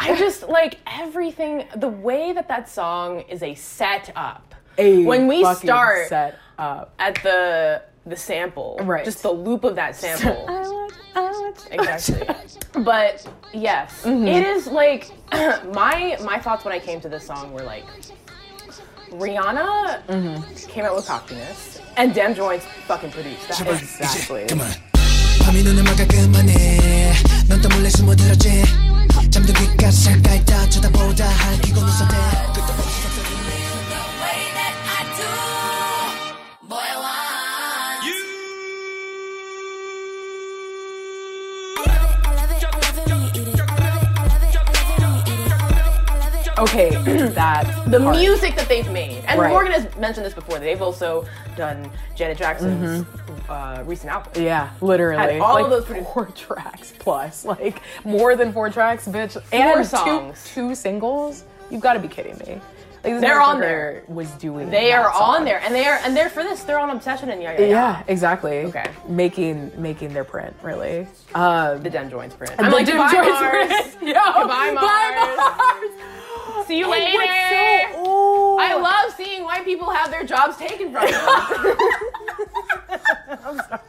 I just like everything. The way that that song is a setup. A When we start- set up. at the the sample, Right. Just the loop of that sample, exactly. But yes, it is like my my thoughts when I came to this song were like Rihanna mm-hmm. came out with Cockiness, and Dem Jointz fucking produced that. Exactly. Come on. Okay, that the music that they've made, and Right. Morgan has mentioned this before. They've also done Janet Jackson's uh, recent album. Yeah, literally. Had all like of those four tracks plus, like more than four tracks, bitch. and songs. Two, two singles. You've got to be kidding me. Like, They're on there. Was doing. They are song. on there, and they are and they're for this. They're on Obsession and yeah, yeah, Yeah, exactly. Okay. Making making their print really. Um, The Dem Jointz print. the I'm like, goodbye, Jointz Mars. print. Yo, Goodbye, bye, Mars. Mars. See you later. so? I love seeing white people have their jobs taken from them.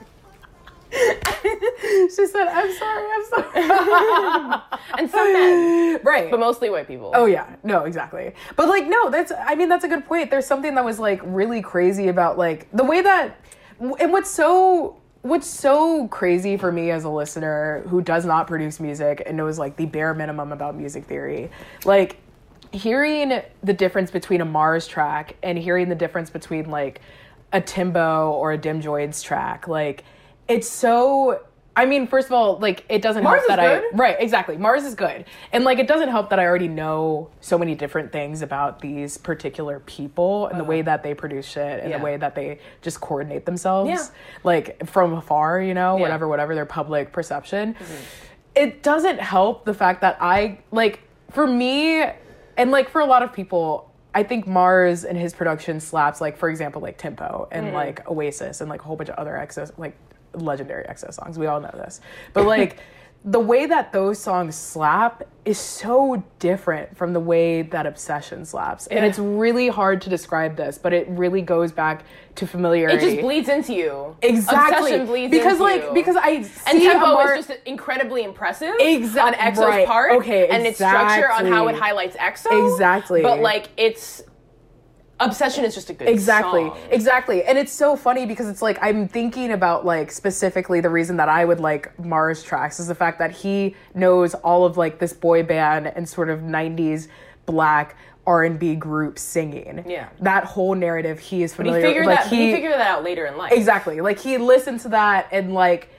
She said, "I'm sorry, I'm sorry." and some men, right. but mostly white people. Oh yeah, no, exactly. But like, no, that's. I mean, that's a good point. There's something that was like really crazy about like the way that, and what's so what's so crazy for me as a listener who does not produce music and knows like the bare minimum about music theory, like hearing the difference between a Mars track and hearing the difference between like a Timbo or a Dem Jointz track, like it's so. I mean, first of all, like it doesn't Mars help that is I good. right exactly Mars is good, and like it doesn't help that I already know so many different things about these particular people and the way that they produce shit and Uh-huh. Yeah. the way that they just coordinate themselves, Yeah. like from afar, you know, Yeah. Mm-hmm. whatever, whatever their public perception. It doesn't help the fact that I like for me and like for a lot of people. I think Mars and his production slaps like for example like Tempo and Mm-hmm. like Oasis and like a whole bunch of other EXO's like legendary EXO's songs. We all know this. But like the way that those songs slap is so different from the way that Obsession slaps. And it's really hard to describe this, but it really goes back to familiarity it just bleeds into you. Exactly. Obsession bleeds because into like you. because I and tempo Amar- is just incredibly impressive Exact- on EXO's right. part. Okay, exactly. and its structure on how it highlights EXO. Exactly. But like it's Obsession is just a good thing. Exactly. song. Exactly. And it's so funny because it's like I'm thinking about like specifically the reason that I would like Mars tracks is the fact that he knows all of like this boy band and sort of 90s black R&B group singing. Yeah. That whole narrative he is he familiar figured like that. but he figured that out later in life. Exactly. Like he listened to that and like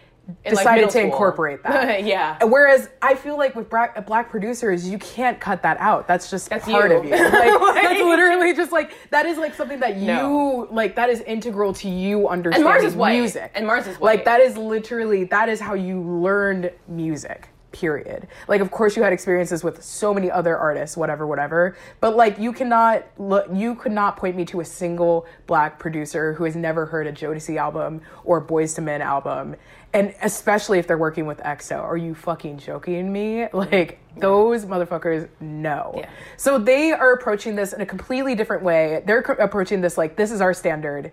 In, decided middle to school. incorporate that. yeah. Whereas I feel like with black, black producers, you can't cut that out. That's just That's part you. of you. Like, that's literally just like that is like something that you No. like. That is integral to you And understanding Mars is white. music. And Mars is white. Like that is literally that is how you learned music. Period. Like, of course, you had experiences with so many other artists, whatever, whatever. But like, you cannot look. You could not point me to a single black producer who has never heard a Jodeci album or Boyz II Men album, and especially if they're working with EXO. Are you fucking joking me? Like those motherfuckers, no. Yeah. So they are approaching this in a completely different way. They're co- approaching this like this is our standard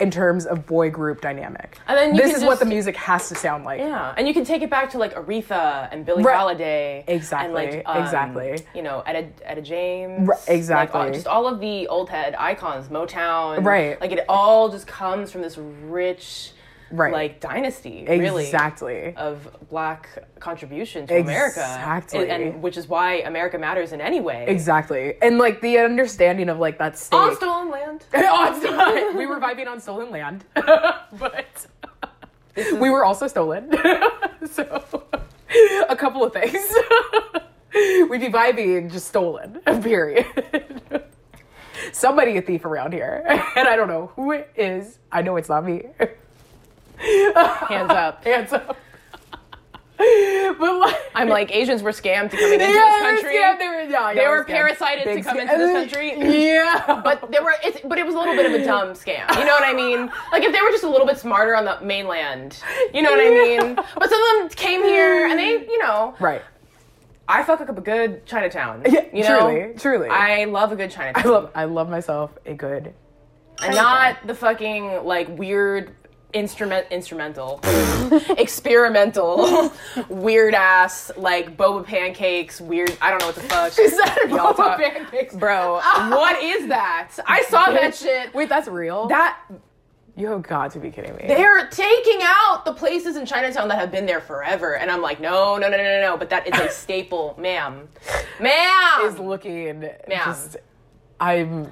in terms of boy group dynamic. And then you this is what the music has to sound like. Yeah, and you can take it back to like Aretha and Billie Right. Holiday, Exactly, and like um, exactly. You know, Etta, Etta James, Right, like, exactly. all- just all of the old head icons, Motown, Right. Like it all just comes from this rich, Right. like dynasty, really, Exactly. of black contribution to America, Exactly. and, and which is why America matters in any way. Exactly. And like the understanding of like that stake. On stolen land. Oh, on stolen- we were vibing on stolen land, but we were also stolen. so a couple of things. We'd be vibing just stolen. Period. Somebody a thief around here, and I don't know who it is. I know it's not me. Hands up. Hands up. but like, I'm like Asians were scammed to coming into yeah, this they were country. scammed, they were, yeah, yeah, They were were parasited to come scam- into this country. Yeah, but there were it's but it was a little bit of a dumb scam you know what i mean like if they were just a little bit smarter on the mainland you know what i mean but some of them came here and they you know right. i fuck up a good chinatown Yeah, you know truly, truly. i love a good chinatown I love I love myself a good and not the fucking like weird instrument instrumental experimental weird ass like boba pancakes weird i don't know what the fuck Is that boba talk- pancakes? bro what is that i saw that shit Wait, that's real? that you have got to be kidding me. they're taking out the places in Chinatown that have been there forever. And I'm like, no, no, no, no, no, no. But that is a staple, ma'am. Ma'am! is looking Ma'am. just I'm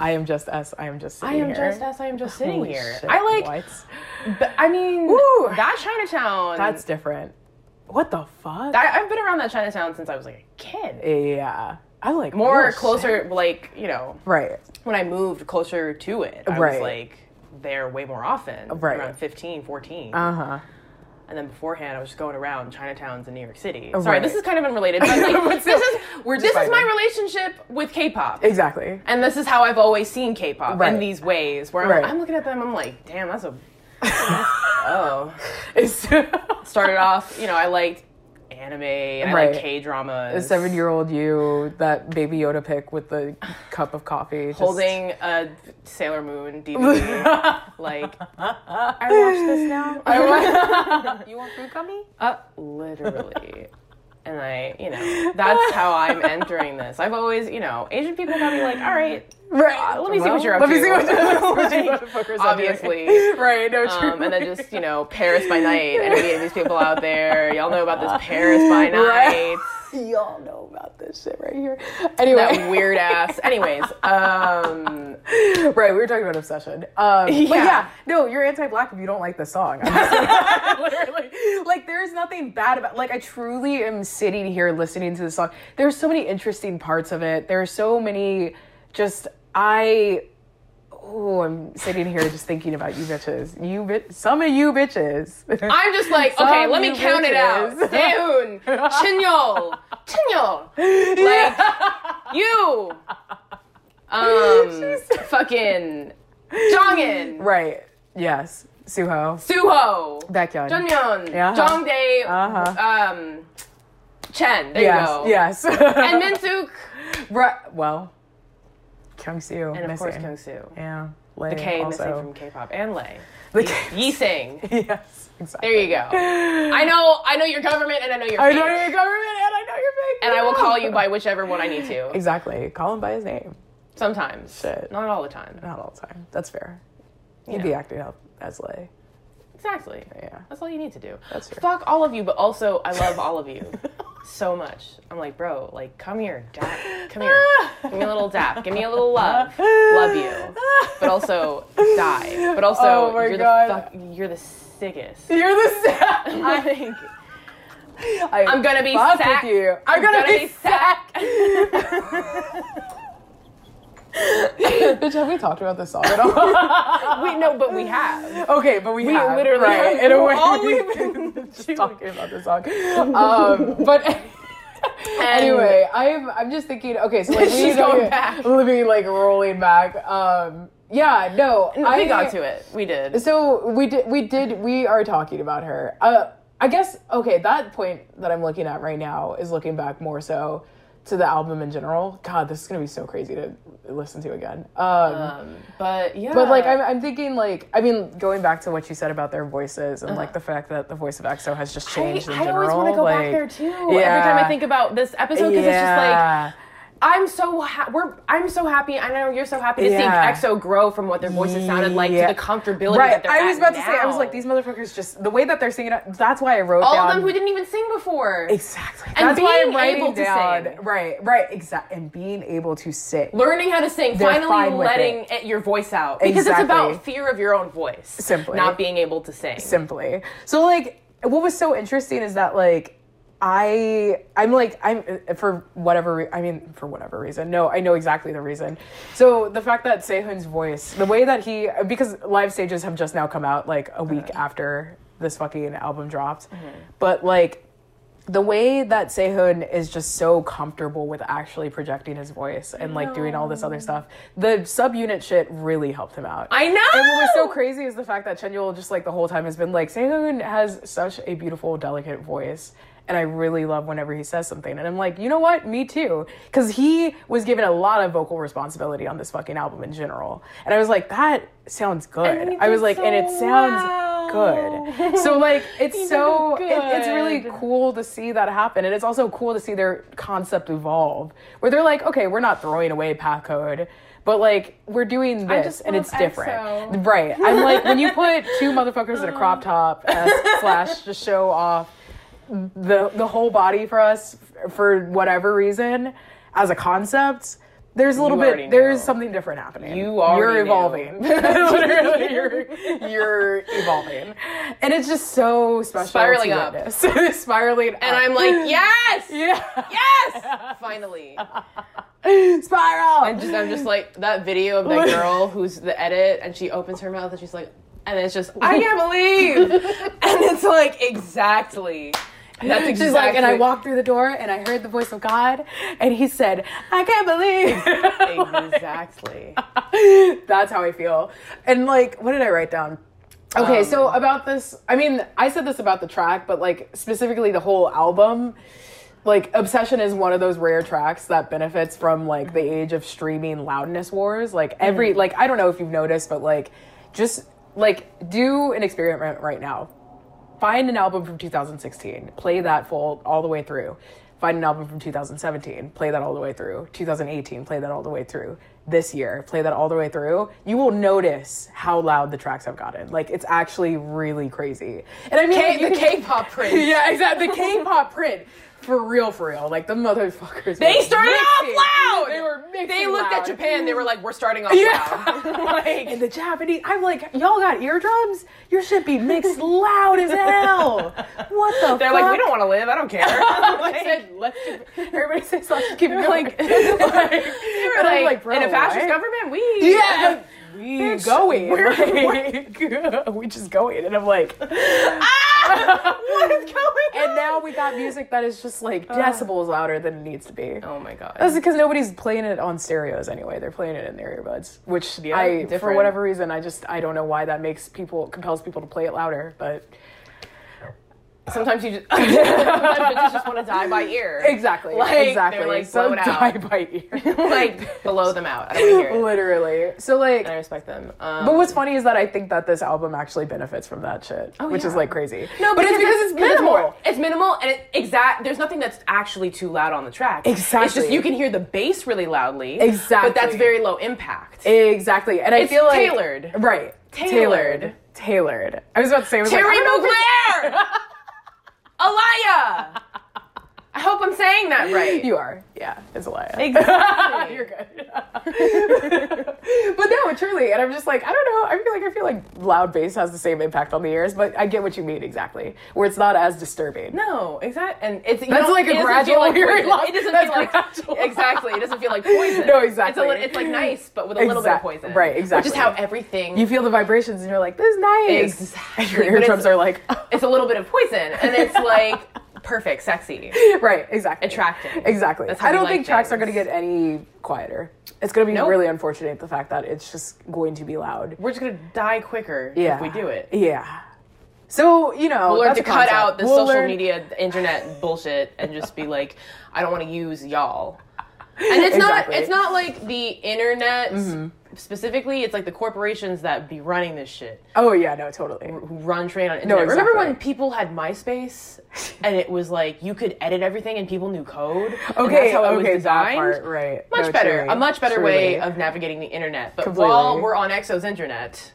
I am just us. I am just sitting here. I am here. just as I am just sitting Holy here. shit, I like, what? I mean, Woo. that Chinatown. That's different. What the fuck? I, I've been around that Chinatown since I was like a kid. yeah. I like More closer, shit. like, you know, Right. when I moved closer to it, I Right. was like there way more often. Right. Around 15, 14. Uh-huh. And then beforehand, I was just going around Chinatowns in New York City. Oh, Sorry, right. this is kind of unrelated, but like, this is we're this is my relationship with K-pop, Exactly. and this is how I've always seen K-pop Right. in these ways. Where I'm, Right. I'm looking at them, I'm like, damn, that's a oh. It's Started off, you know, I liked anime and I Right. like K dramas. a seven year old you, that baby Yoda pic with the cup of coffee. just- holding a Sailor Moon DVD. like, I watch this now. Watch... You want food gummy? Uh, literally. And I, you know, that's how I'm entering this. I've always, you know, Asian people got me like, all right, Right. uh, let me see what you're up let to. me see what, what you Like, motherfuckers are doing. obviously. right, no, true. Um, and then just, you know, Paris by night. Any these people out there, y'all know about this Paris by night. Right. Y'all know about this shit right here. Anyway. That weird ass. Anyways, um, right, we were talking about obsession. Um, But Yeah. yeah, no, you're anti-black if you don't like the song. Literally, like there's nothing bad about. Like I truly am sitting here listening to the song. There's so many interesting parts of it. There's so many. Just I. Oh, I'm sitting here just thinking about you bitches. You bit. Some of you bitches. I'm just like, okay, let me count it out. bitches. Daehoon, Chanyeol, Chanyeol, like you, um, fucking Jongin, right. Yes. Suho. Suho, Baekhyun. Junmyeon, Yeah. Jongdae, Uh-huh. um, Chen. There Yes. you go. Yes. And Minseok, right. Well. Kyung and of course Kyungsoo. Yeah. Lay The K also. missing from K-pop and Lay. The Yi K- Sing. yes. Exactly. There you go. I know, I know your government, and I know your I fake, know your government and I know your fake. and I will call you by whichever one I need to. Exactly. Call him by his name. Sometimes, Shit. not all the time. Not all the time. That's fair. You'd Yeah. be acting out as Lay. Exactly. Yeah. That's all you need to do. That's fair. Fuck all of you, but also I love all of you so much. I'm like, bro, like, come here, dap, come here, give me a little dap, give me a little love, love you, but also die, but oh also Oh you're God. the fuck, you're the sickest. You're the same. Like, I I'm gonna be sacked. with you. I'm gonna, be sacked. Bitch, have we talked about this song at all? we know, but we have. okay, but we, We have, literally right, have in a way. all we've been talking about this song. Um, but anyway, I'm I'm just thinking. Okay, so like we She's going back. living like rolling back. Um, yeah, no, we I got to it. We did. So we did. We did. We are talking about her. Uh, I guess. Okay, that point that I'm looking at right now is looking back more so to the album in general. God, this is gonna be so crazy to listen to again. Um, Um, but yeah. but like I'm, I'm thinking like I mean going back to what you said about their voices and like the fact that the voice of EXO has just changed Uh-huh. I, in I general. always want to go like, back there too. Every time I think about this episode, because it's just like Yeah. I'm so ha- we're I'm so happy. I know you're so happy to Yeah. see EXO grow from what their voices sounded like Yeah. to the comfortability right. that they're I was about to say I was like these motherfuckers just the way that they're singing. That's why I wrote all down of them who didn't even sing before. exactly. And That's why I'm being writing able to down sing. right, right, exactly, and being able to sing. Learning how to sing, They're finally letting it. it- your voice out because Exactly. it's about fear of your own voice, Simply. not being able to sing. simply. So like what was so interesting is that like I I'm like I'm for whatever re- I mean for whatever reason. No, I know exactly the reason. So the fact that Sehun's voice, the way that he because live stages have just now come out like a uh-huh. week after this fucking album dropped. Mm-hmm. But like the way that Sehun is just so comfortable with actually projecting his voice and like doing all this other stuff, the subunit shit really helped him out. I know. And what was so crazy is the fact that Chanyeol just like the whole time has been like, Sehun has such a beautiful, delicate voice. And I really love whenever he says something. And I'm like, you know what? Me too. Because he was given a lot of vocal responsibility on this fucking album in general. And I was like, that sounds good. I was like, and it sounds good. So like, it's so, it it, it's really cool to see that happen. And it's also cool to see their concept evolve. Where they're like, okay, we're not throwing away path code. But like we're doing this and it's different. EXO. Right. I'm like when you put two motherfuckers in a crop top slash to show off the the whole body for us for whatever reason as a concept. There's a little You bit. There's knew. something different happening. You already You're evolving. Literally, you're you're evolving, and it's just so special. Spiraling up. spiraling, and I'm like, yes, yeah, yes, finally. spiral. And just I'm just like that video of that girl who's the edit, and she opens her mouth and she's like, and it's just I can't believe, and it's like exactly. That's exactly. She's like, and I walked through the door and I heard the voice of God, and He said, "I can't believe." exactly. That's how I feel. And like, what did I write down? Okay, so um, about this, I mean, I said this about the track, but like specifically the whole album. Like, Obsession is one of those rare tracks that benefits from like the age of streaming loudness wars. Like, every, mm. like, I don't know if you've noticed, but like, just like do an experiment right now. Find an album from 2016, play that full all the way through. Find an album from 2017, play that all the way through. 2018, play that all the way through. This year, play that all the way through. You will notice how loud the tracks have gotten. Like it's actually really crazy. And I mean, K- like, the can- K-pop print. yeah, exactly. The K-pop print. For real, for real. Like the motherfuckers. They started off mixing. loud. They were They looked loud. at Japan. They were like, "We're starting off Yeah. loud." like, And the Japanese, I'm like, y'all got eardrums? Your shit be mixed loud as hell. What the fuck? they're fuck? like, "We don't want to live. I don't care." Like, said, let's just, everybody says, let's keep going. like- like, they were and I'm like, bro, in a fascist what? government, we Yeah, we Bitch, going. we're- we just going. And I'm like, Ah! what is going on? and now we got music that is just like decibels louder than it needs to be. oh my god. That's because nobody's playing it on stereos anyway. They're playing it in their earbuds, which Yeah, I, for whatever reason, I just I don't know why that makes people compels people to play it louder. But Sometimes you just sometimes bitches just want to die by ear. exactly, Like, exactly. like, so die by ear, like blow them out. I don't hear it. literally. So like, and I respect them. Um, but what's funny is that I think that this album actually benefits from that shit, which is like crazy. no, but it's because it's minimal. more- It's minimal, and it exact. There's nothing that's actually too loud on the track. Exactly. It's just you can hear the bass really loudly. Exactly. But that's very low impact. Exactly, and I It's feel like tailored. right, Tailored. tailored. I was about to say, I was Thierry like, I don't know if Mugler! Alaïa! I hope I'm saying that right. You are. Yeah, it's a lie. Exactly. You're good. but no, truly. And I'm just like, I don't know. I feel like I feel like loud bass has the same impact on the ears, but I get what you mean exactly. Where it's not as disturbing. No, exactly, and it's That's like a gradual like hearing loss. It doesn't That's feel like gradual. exactly. It doesn't feel like poison. No, exactly. It's, li- it's like nice, but with a little bit of poison. right, Which exactly. is how everything. You feel the vibrations and you're like, this is nice. Exactly, And your eardrums are like, it's a little bit of poison, and it's like perfect, sexy, right, exactly. Attractive. Exactly. I don't think tracks are going to get any quieter. It's going to be Nope. really unfortunate the fact that it's just going to be loud. We're just gonna die quicker Yeah. if we do it. Yeah. So you know, We'll learn that's to cut out the We'll social learn- media, the internet bullshit, and just be like, I don't want to use y'all. And it's not. Exactly. Mm-hmm. It's not like the internet specifically. It's like the corporations that be running this shit. Oh yeah, no, totally. who run train on No, internet. Remember when people had MySpace and it was like you could edit everything and people knew code? Okay, that's how it okay, was designed. part, right. Much No, better. truly, a much better way of navigating the internet. But Completely. while we're on Exo's internet,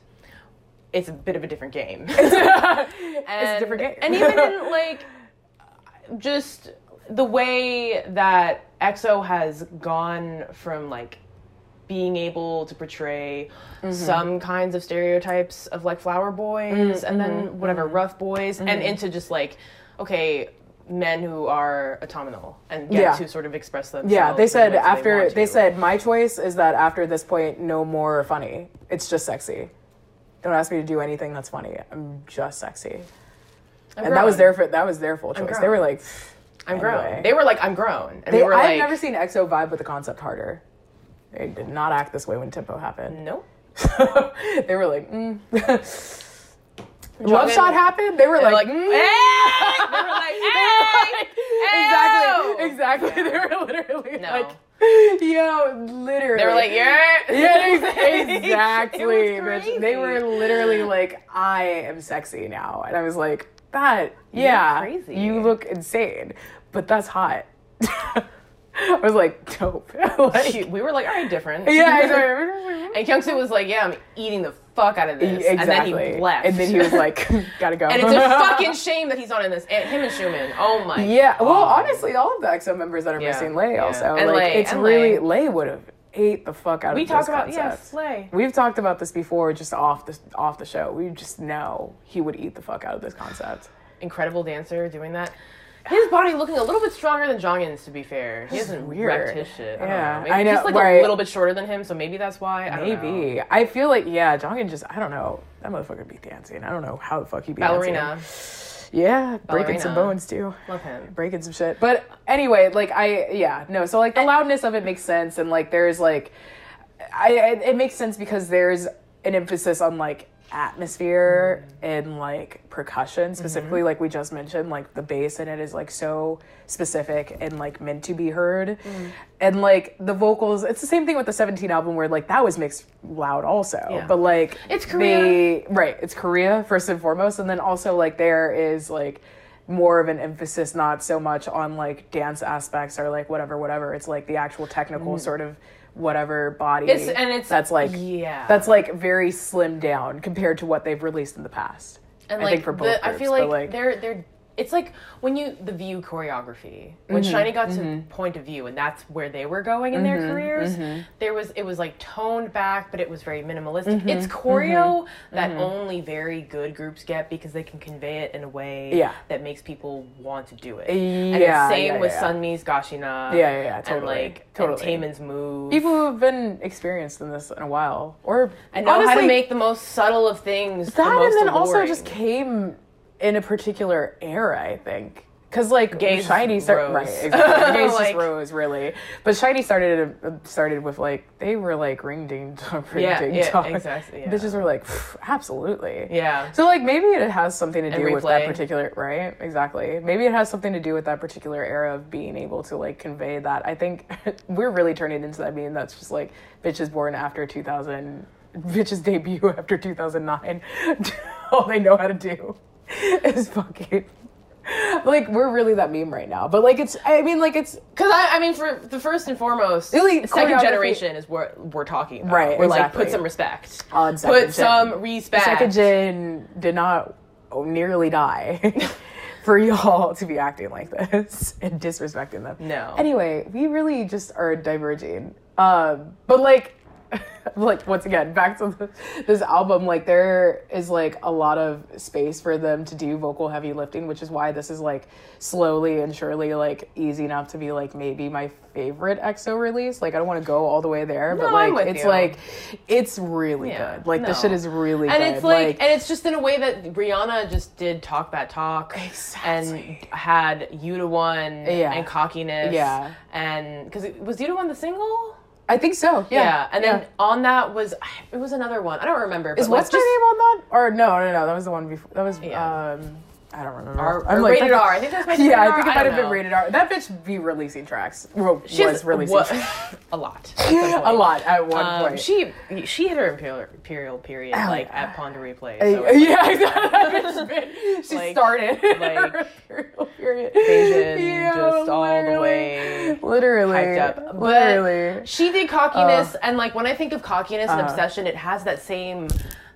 it's a bit of a different game. it's a different game. and even in like just the way that EXO has gone from like being able to portray Mm-hmm. some kinds of stereotypes of like flower boys and Mm-hmm. then whatever rough boys and into just like okay men who are autumnal and get Yeah. to sort of express themselves Yeah, they said the after want they, said my choice is that after this point, no more funny. It's just sexy. Don't ask me to do anything that's funny. I'm just sexy. I'm and that was their that was their full choice. They were like, I'm anyway. grown they were like I'm grown and They, we were I've like never seen EXO vibe with the concept harder. They did not act this way when Tempo happened. nope they were like, mm. Love shot happened. They were like, like, mm. hey! They were like, hey! exactly, exactly. They were literally No. like, yo, literally. They were like, yeah. Yeah, ex- exactly. Bitch. They were literally like, I am sexy now. And I was like, that, yeah, crazy. you look insane, but that's hot. I was like, dope. like, We were like, all right, different. yeah, exactly. And Kyungsoo was like, yeah, I'm eating the fuck out of this. exactly. And then he left. And then he was like, gotta go. and it's a fucking shame that he's not in this. And him and Xiumin. Oh my. Yeah, well, honestly, all of the EXO members that are Yeah, missing Lay yeah. also. And like, Lay, it's and really Lay. Lay would have ate the fuck out We of talk this about concept. yes, Slay. We've talked about this before, just off the off the show. We just know he would eat the fuck out of this concept. Incredible dancer doing that. His body looking a little bit stronger than Jongin's, to be fair. He hasn't weird. wrecked his shit. I Yeah, know. Maybe I know, He's like right. a little bit shorter than him, so maybe that's why. I. Maybe I feel like yeah, Jongin just I don't know that motherfucker be dancing. I don't know how the fuck he be Ballerina. Yeah, breaking some bones too. Love him. breaking some shit. But anyway, like I yeah, no, so like the loudness of it makes sense and like there's like I it, it makes sense because there's an emphasis on like atmosphere mm-hmm. and like percussion mm-hmm. specifically like we just mentioned like the bass in it is like so specific and like meant to be heard. Mm. And like the vocals it's the same thing with the 17 album where like that was mixed loud also. Yeah. but like It's Korea. they- right. It's korea first and foremost. And then also like there is like more of an emphasis not so much on like dance aspects or like whatever whatever. It's like the actual technical mm-hmm. sort of whatever body. It's- and it's- that's like yeah. that's like very slimmed down compared to what they've released in the past And I like think for both the, I feel like, like- they're they're it's like when you the view choreography when Mm-hmm, SHINee got to point of view and that's where they were going in their careers. mm-hmm. There was it was like toned back, but it was very minimalistic. Mm-hmm, It's choreo that only very good groups get because they can convey it in a way Yeah. that makes people want to do it. and Yeah, it's same yeah, with yeah. Sunmi's Gashina. Yeah, yeah, yeah, And totally, like totally. and Taemin's move. people who've been experienced in this in a while or and know how to make the most subtle of things. the that most and then also just came in a particular era i think. Because like Gaze SHINee started right exactly. Gaze Like- just rose really. But SHINee started uh, started with like they were like ring ding dong ring Yeah, ding yeah, dong. exactly, yeah. bitches were like absolutely. Yeah. so like maybe it has something to And do with that particular right? Exactly. Maybe it has something to do with that particular era of being able to like convey that. I think we're really turning into that meme that's just like bitches born after 2000 bitches debut after 2009 all they know how to do is fucking like we're really that meme right now but like it's i mean like it's Because I, I mean, for the first and foremost, Really, second generation is what we're talking about. Right, We're like, put some respect. On second put some respect. second gen did not nearly die for y'all to be acting like this and disrespecting them. No. Anyway, we really just are diverging. Um, but like, like once again, back to the, this album, like there is like a lot of space for them to do vocal heavy lifting, which is why this is like slowly and surely like easy enough to be like maybe my favorite EXO release. Like I don't want to go all the way there, but like it's you. like it's really Yeah, good. Like this shit is really and good. it's like, and it's just in a way that Rihanna just did talk that talk Exactly. and had You da One Yeah. and cockiness. Yeah. And because was You da One the single? I think so. Yeah. Yeah, and then on that was it was another one. I don't remember. But is like what's just- name on that? Or no, no, no. That was the one before. That was Yeah. um. I don't remember. R- I'm or like- rated R. I think that's my Yeah, I think it might have been rated R. That bitch be releasing tracks. Well, She was releasing tracks. a lot. a lot at one Um, point. she she hit her imperial, imperial period like at Pon de Replay. Uh, So like, yeah, that bitch been- she Like- started like, period. Asian, literally, hyped up. But literally. she did cockiness, and like when I think of cockiness and Uh. obsession, it has that same.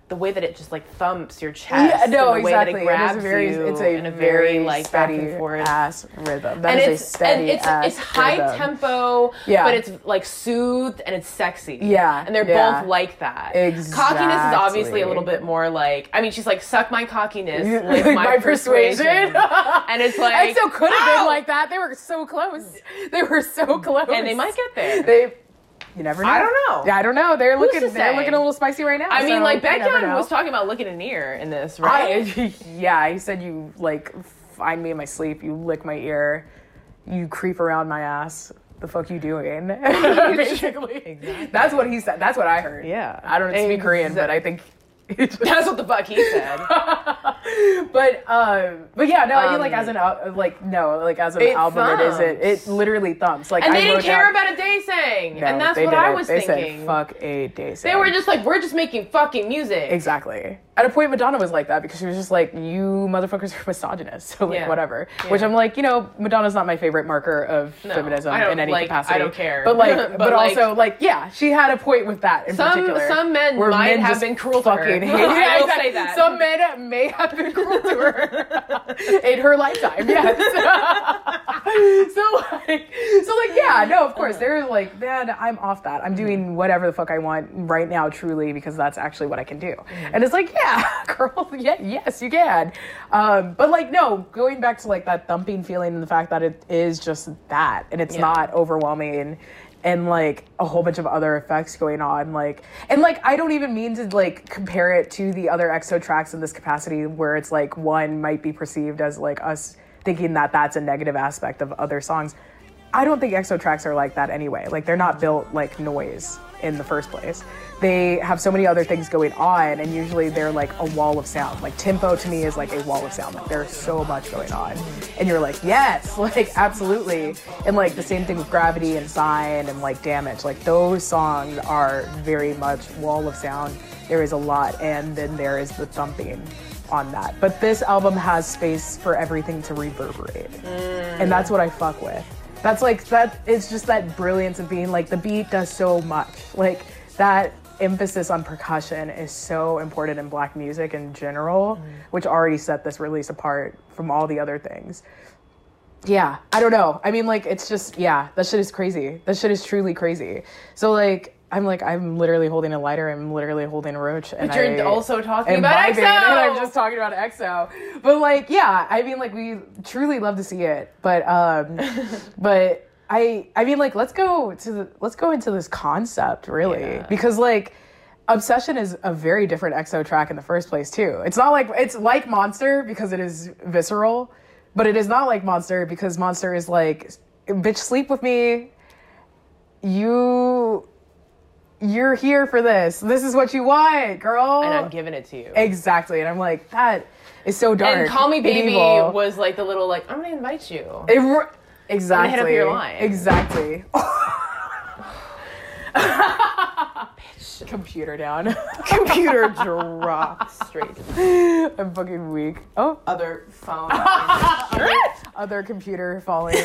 The way that it just like thumps your chest, Yeah, no, and the exactly. way that it It is grabs very, you it's a in a very very like back steady and forth. ass rhythm. That and is it's a steady and it's ass it's high rhythm. tempo, Yeah. but it's like soothed and it's sexy. Yeah, and they're yeah. both like that. Cockiness is obviously a little bit more like I mean, she's like suck my cockiness, live my, My persuasion, and it's like And so could have been like that. They were so close. They were so close. and they might get there. They. You never know. I don't know. Yeah, I don't know. They're looking. They're looking a little spicy right now. I mean, like never was talking about looking in the ear in this, right? I, yeah, he said you like find me in my sleep, you lick my ear, you creep around my ass. The fuck you doing? Basically, that's what he said. That's what I heard. Yeah. I don't speak Korean, but I think. That's what the fuck he said. but um, but yeah, no, I mean like Um, as an al- like no, like as an It album, it is it. thumps. Literally thumps. Like And I they didn't wrote care down- about a day saying, No, and that's they what I didn't. was they thinking. Said, Fuck a day. Saying. They were just like, we're just making fucking music. Exactly. At a point, Madonna was like that because she was just like, "You motherfuckers are misogynist." So like, Yeah. whatever. Yeah. Which I'm like, you know, Madonna's not my favorite marker of No, feminism I don't- in any like, capacity. I don't care. But like, but, But, like- also like, yeah, she had a point with that in Some- particular. some men where might have just been cruel to her. Fucking hate- I will Yeah, exactly. say that. Some men may have been cruel to her in her lifetime. Yes. so like, so like, yeah, no, of course, they're like, man, I'm off that. I'm doing whatever the fuck I want right now, truly, because that's actually what I can do. And it's like, yeah, girl, yeah, yes, you can. Um, but like, no, going back to like that thumping feeling and the fact that it is just that, and it's Yeah. not overwhelming. And like a whole bunch of other effects going on, like and like I don't even mean to like compare it to the other EXO tracks in this capacity, where it's like one might be perceived as like us thinking that that's a negative aspect of other songs. I don't think EXO tracks are like that anyway. Like they're not built like noise in the first place. They have so many other things going on, and usually they're like a wall of sound. Like tempo to me is like a wall of sound. Like there's so much going on, and you're like, yes, like absolutely. And like the same thing with Gravity and Sign and like Damage. Like those songs are very much wall of sound. There is a lot, and then there is the thumping on that. But this album has space for everything to reverberate. And that's what I fuck with. That's like that it's just that brilliance of being like the beat does so much. Like that emphasis on percussion is so important in black music in general, mm. which already set this release apart from all the other things. Yeah, I don't know. I mean, like, it's just, yeah, that shit is crazy. That shit is truly crazy. So, like, I'm like, I'm literally holding a lighter. I'm literally holding a roach. And But you're I also talking about vibing, EXO. And I'm just talking about EXO. But, like, yeah, I mean, like, we truly love to see it. But, um, but I, I mean, like, let's go to the, let's go into this concept, really. Yeah. Because, like, Obsession is a very different EXO track in the first place too. It's not like it's like Monster because it is visceral, but it is not like Monster because Monster is like, bitch, sleep with me. You, you're here for this. This is what you want, girl. and I'm giving it to you. exactly. And I'm like, that is so dark. And Call Me Baby evil. was like the little like I'm gonna invite you. It re- exactly. hit up your line. Exactly. Computer down. Computer drops straight. I'm fucking weak. Oh, Other phone. other computer falling.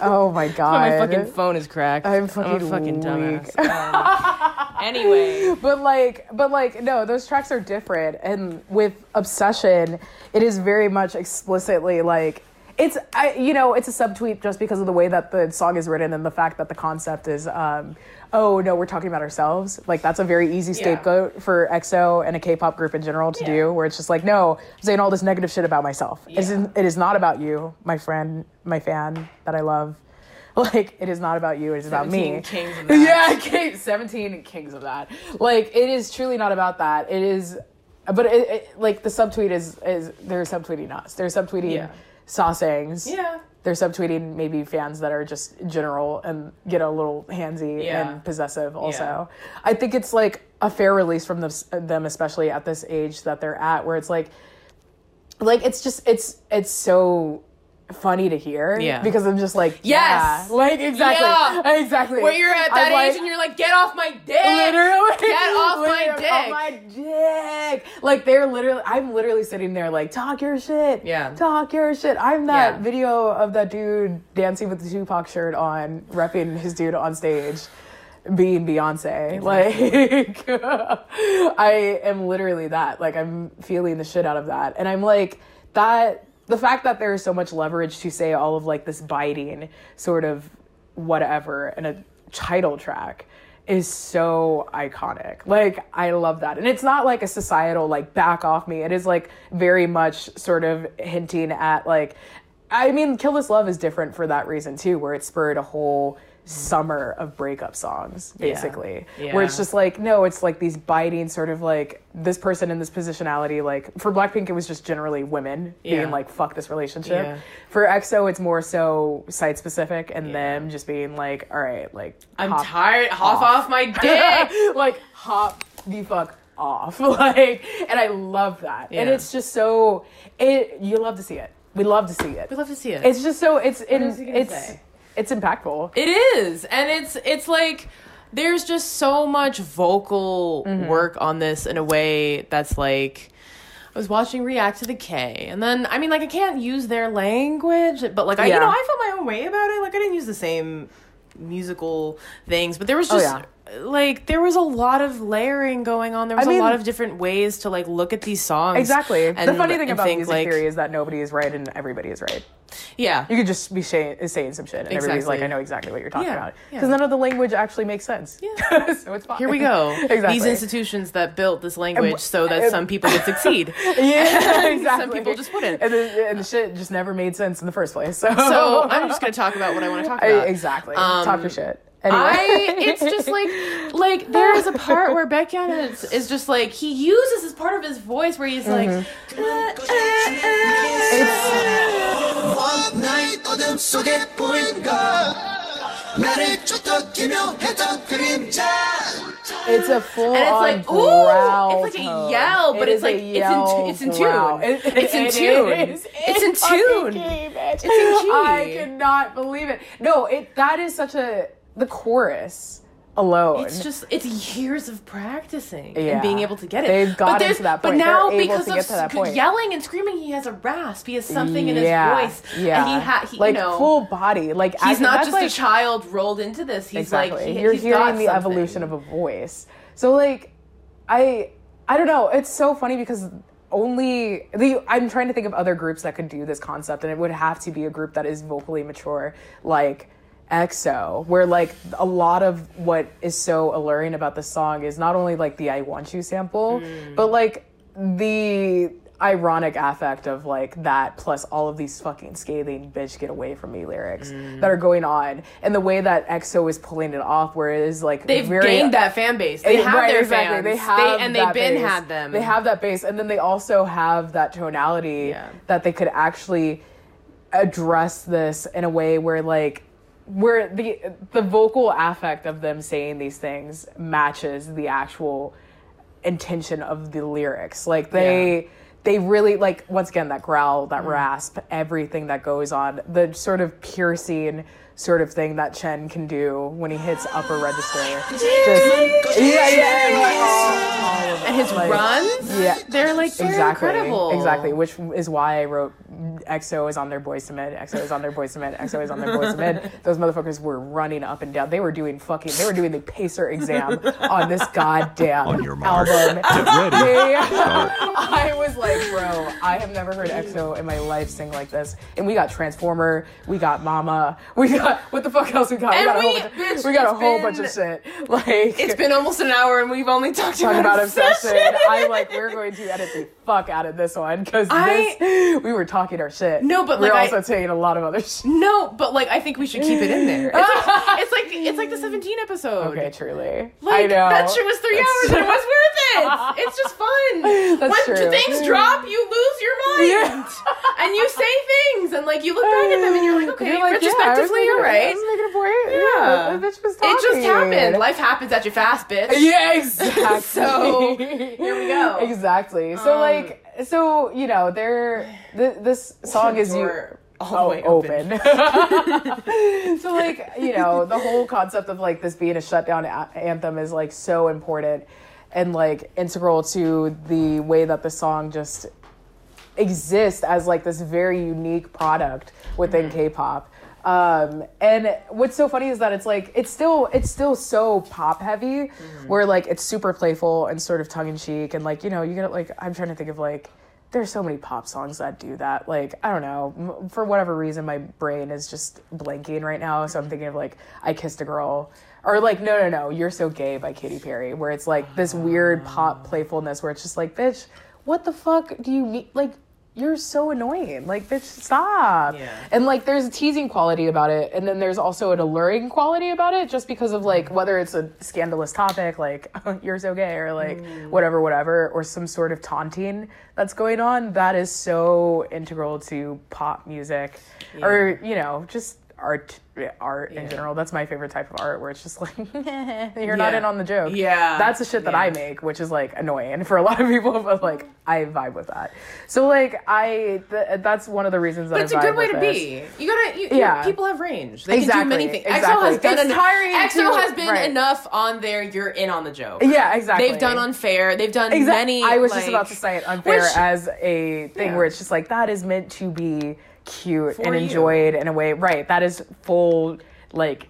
oh my god. My fucking phone is cracked. I'm fucking fucking weak. dumbass. Um, anyway, But like, but like, no, those tracks are different. And with Obsession, it is very much explicitly like it's, I, you know, it's a subtweet just because of the way that the song is written and the fact that the concept is, um, oh no, we're talking about ourselves. Like that's a very easy scapegoat for EXO and a K-pop group in general to do, where it's just like, no, I'm saying all this negative shit about myself. It's, it is not about you, my friend, my fan that I love. Like it is not about you. It is about me. kings of that. Yeah, seventeen kings of that. Like it is truly not about that. It is, but it, it, like the subtweet is is they're subtweeting us. They're subtweeting Yeah. Sasaengs. Yeah. They're subtweeting maybe fans that are just general and get a little handsy Yeah. and possessive also. I think it's like a fair release from them, them, especially at this age that they're at, where it's like, like it's just it's it's so funny to hear. Yeah. Because I'm just like, Yes. yeah, like exactly, Yeah. exactly. Where you're at that I'm like- age and you're like, get off my dick. literally Get off my dick. off my dick. Like they're literally I'm literally sitting there like talk your shit. Yeah. Talk your shit. I'm that Yeah. video of that dude dancing with the Tupac shirt on, repping his dude on stage. Being Beyonce, like I am literally that. Like I'm feeling the shit out of that, and I'm like that. The fact that there is so much leverage to say all of like this biting sort of whatever in a title track is so iconic. Like I love that. And it's not like a societal like back off me. It is like very much sort of hinting at like I mean Kill This Love is different for that reason too where it spurred a whole summer of breakup songs basically where it's just like no it's like these biting sort of like this person in this positionality like for blackpink it was just generally women Yeah. being like fuck this relationship Yeah. for exo it's more so site specific and them just being like all right like I'm hop tired. Hop off my dick. like hop the fuck off like and i love that and it's just so it you love to see it we love to see it We love to see it. it's just so it's in is he gonna it's say? It's impactful It is, and it's it's like there's just so much vocal Mm-hmm. work on this in a way that's like. I was watching React to the K, and then I mean, like, I can't use their language, but like, I you know, I felt my own way about it. Like, I didn't use the same musical things, but there was Oh, just like there was a lot of layering going on. There was mean- a lot of different ways to like look at these songs. exactly the funny thing about think, music like, theory is that nobody is right and everybody is right yeah, you could just be shay- saying some shit and everybody's like i know exactly what you're talking Yeah, about yeah. because none of the language actually makes sense Yeah. so it's fine here we go. exactly These institutions that built this language so that and- some people would succeed. yeah exactly Some people just wouldn't. and the, and the shit just never made sense in the first place so So I'm just gonna talk about what I want to talk I- about. exactly Um, talk your shit Anyway. I it's just like like there is a part where Beckiana is, is just like he uses this part of his voice where he's mm-hmm. like uh, it's a full and it's like ooh, it's like a yell, but it it's like it's in, it's in tune. It, it's in tune. Is, it's in tune. It's in tune. I cannot believe it. No, it that is such a the chorus alone. It's just it's years of practicing Yeah. and being able to get it. They've gotten to that point. But now because of get to that point. yelling and screaming, he has a rasp. He has something in his voice. Yeah, And he had he, like you know full body. Like he's I- not just like, a child rolled into this. He's exactly. like he, you're he's got hearing the evolution of a voice. So like, I I don't know. It's so funny because only the I'm trying to think of other groups that could do this concept, and it would have to be a group that is vocally mature, like EXO, where like a lot of what is so alluring about the song is not only like the "I Want You" sample, Mm. but like the ironic affect of like that plus all of these fucking scathing bitch get away from me lyrics Mm. that are going on and the way that EXO is pulling it off where it is like They've very gained that fan base. They have right, their exactly. fans. They have and they've been base. had them. They have that base, and then they also have that tonality Yeah. that they could actually address this in a way where like where the the vocal affect of them saying these things matches the actual intention of the lyrics. Like they they really like once again that growl, that Mm. rasp, everything that goes on, the sort of piercing sort of thing that Chen can do when he hits upper register. Just, yeah, yeah, and like, all, all and his Like, runs, yeah. they're like they're Exactly. incredible. Exactly. Which is why I wrote EXO is on their boys to EXO is on their boys to EXO is on their boys to. Those motherfuckers were running up and down. They were doing fucking they were doing the pacer exam on this goddamn On your mark. album. Get ready. They- Start. I was like, bro, I have never heard EXO in my life sing like this. And we got Transformer, we got Mama, we got what the fuck else we got? And we got a whole bunch, bitch, we got a whole been- bunch of shit. Like It's been almost an hour and we've only talked about, about obsession. obsession. I like we're going to edit the fuck out of this one because I- this we were talking our shit. No, but, we like, are I- also saying a lot of other shit. No, but like I think we should keep it in there. It's like it's like, it's like the 17 episode. Okay, truly. Like I know that shit was three That's hours and it was worth it. It's just fun. That's when true. things drop, you lose your mind. and you say things and like you look back at them and you're like, okay, You're like, yeah, retrospectively, making- right. making a point. Yeah. Yeah, bitch was It just happened. Life happens at you fast, bitch. Yeah, exactly. So, here we go. Exactly. So Um, like, so you know, there. Th- this song is you. All the Oh, way open. open. so like, you know, the whole concept of like this being a shutdown a- anthem is like so important and like integral to the way that the song just exists as like this very unique product within K-pop. Um, and what's so funny is that it's like it's still it's still so pop heavy, mm-hmm. where like it's super playful and sort of tongue in cheek, and like you know you get like I'm trying to think of like there's so many pop songs that do that. Like I don't know. M- for whatever reason my brain is just blanking right now, so I'm mm-hmm. thinking of like I kissed a girl. Or like no no no you're so gay by Katy Perry where it's like this weird pop ah. playfulness where it's just like bitch what the fuck do you mean? Like you're so annoying. Like, bitch, stop. Yeah. And like, there's a teasing quality about it, and then there's also an alluring quality about it, just because of like whether it's a scandalous topic, like you're so gay, or like mm. whatever, whatever, or some sort of taunting that's going on. That is so integral to pop music, or you know, just art, art in general. That's my favorite type of art, where it's just like you're not in on the joke. Yeah. That's the shit that I make, which is like annoying for a lot of people, but like I vibe with that. So like I, th- that's one of the reasons that But I it's a good way to this. be. You gotta, you, Yeah. yeah. People have range. They can do many things. EXO exactly. has done It's en- tiring EXO has been right. enough on there. You're in on the joke. Yeah, exactly. They've done unfair. They've done Exactly. many. I was just about to say it unfair Which- as a thing Yeah. where it's just like that is meant to be cute For and you. enjoyed in a way. Right. That is full like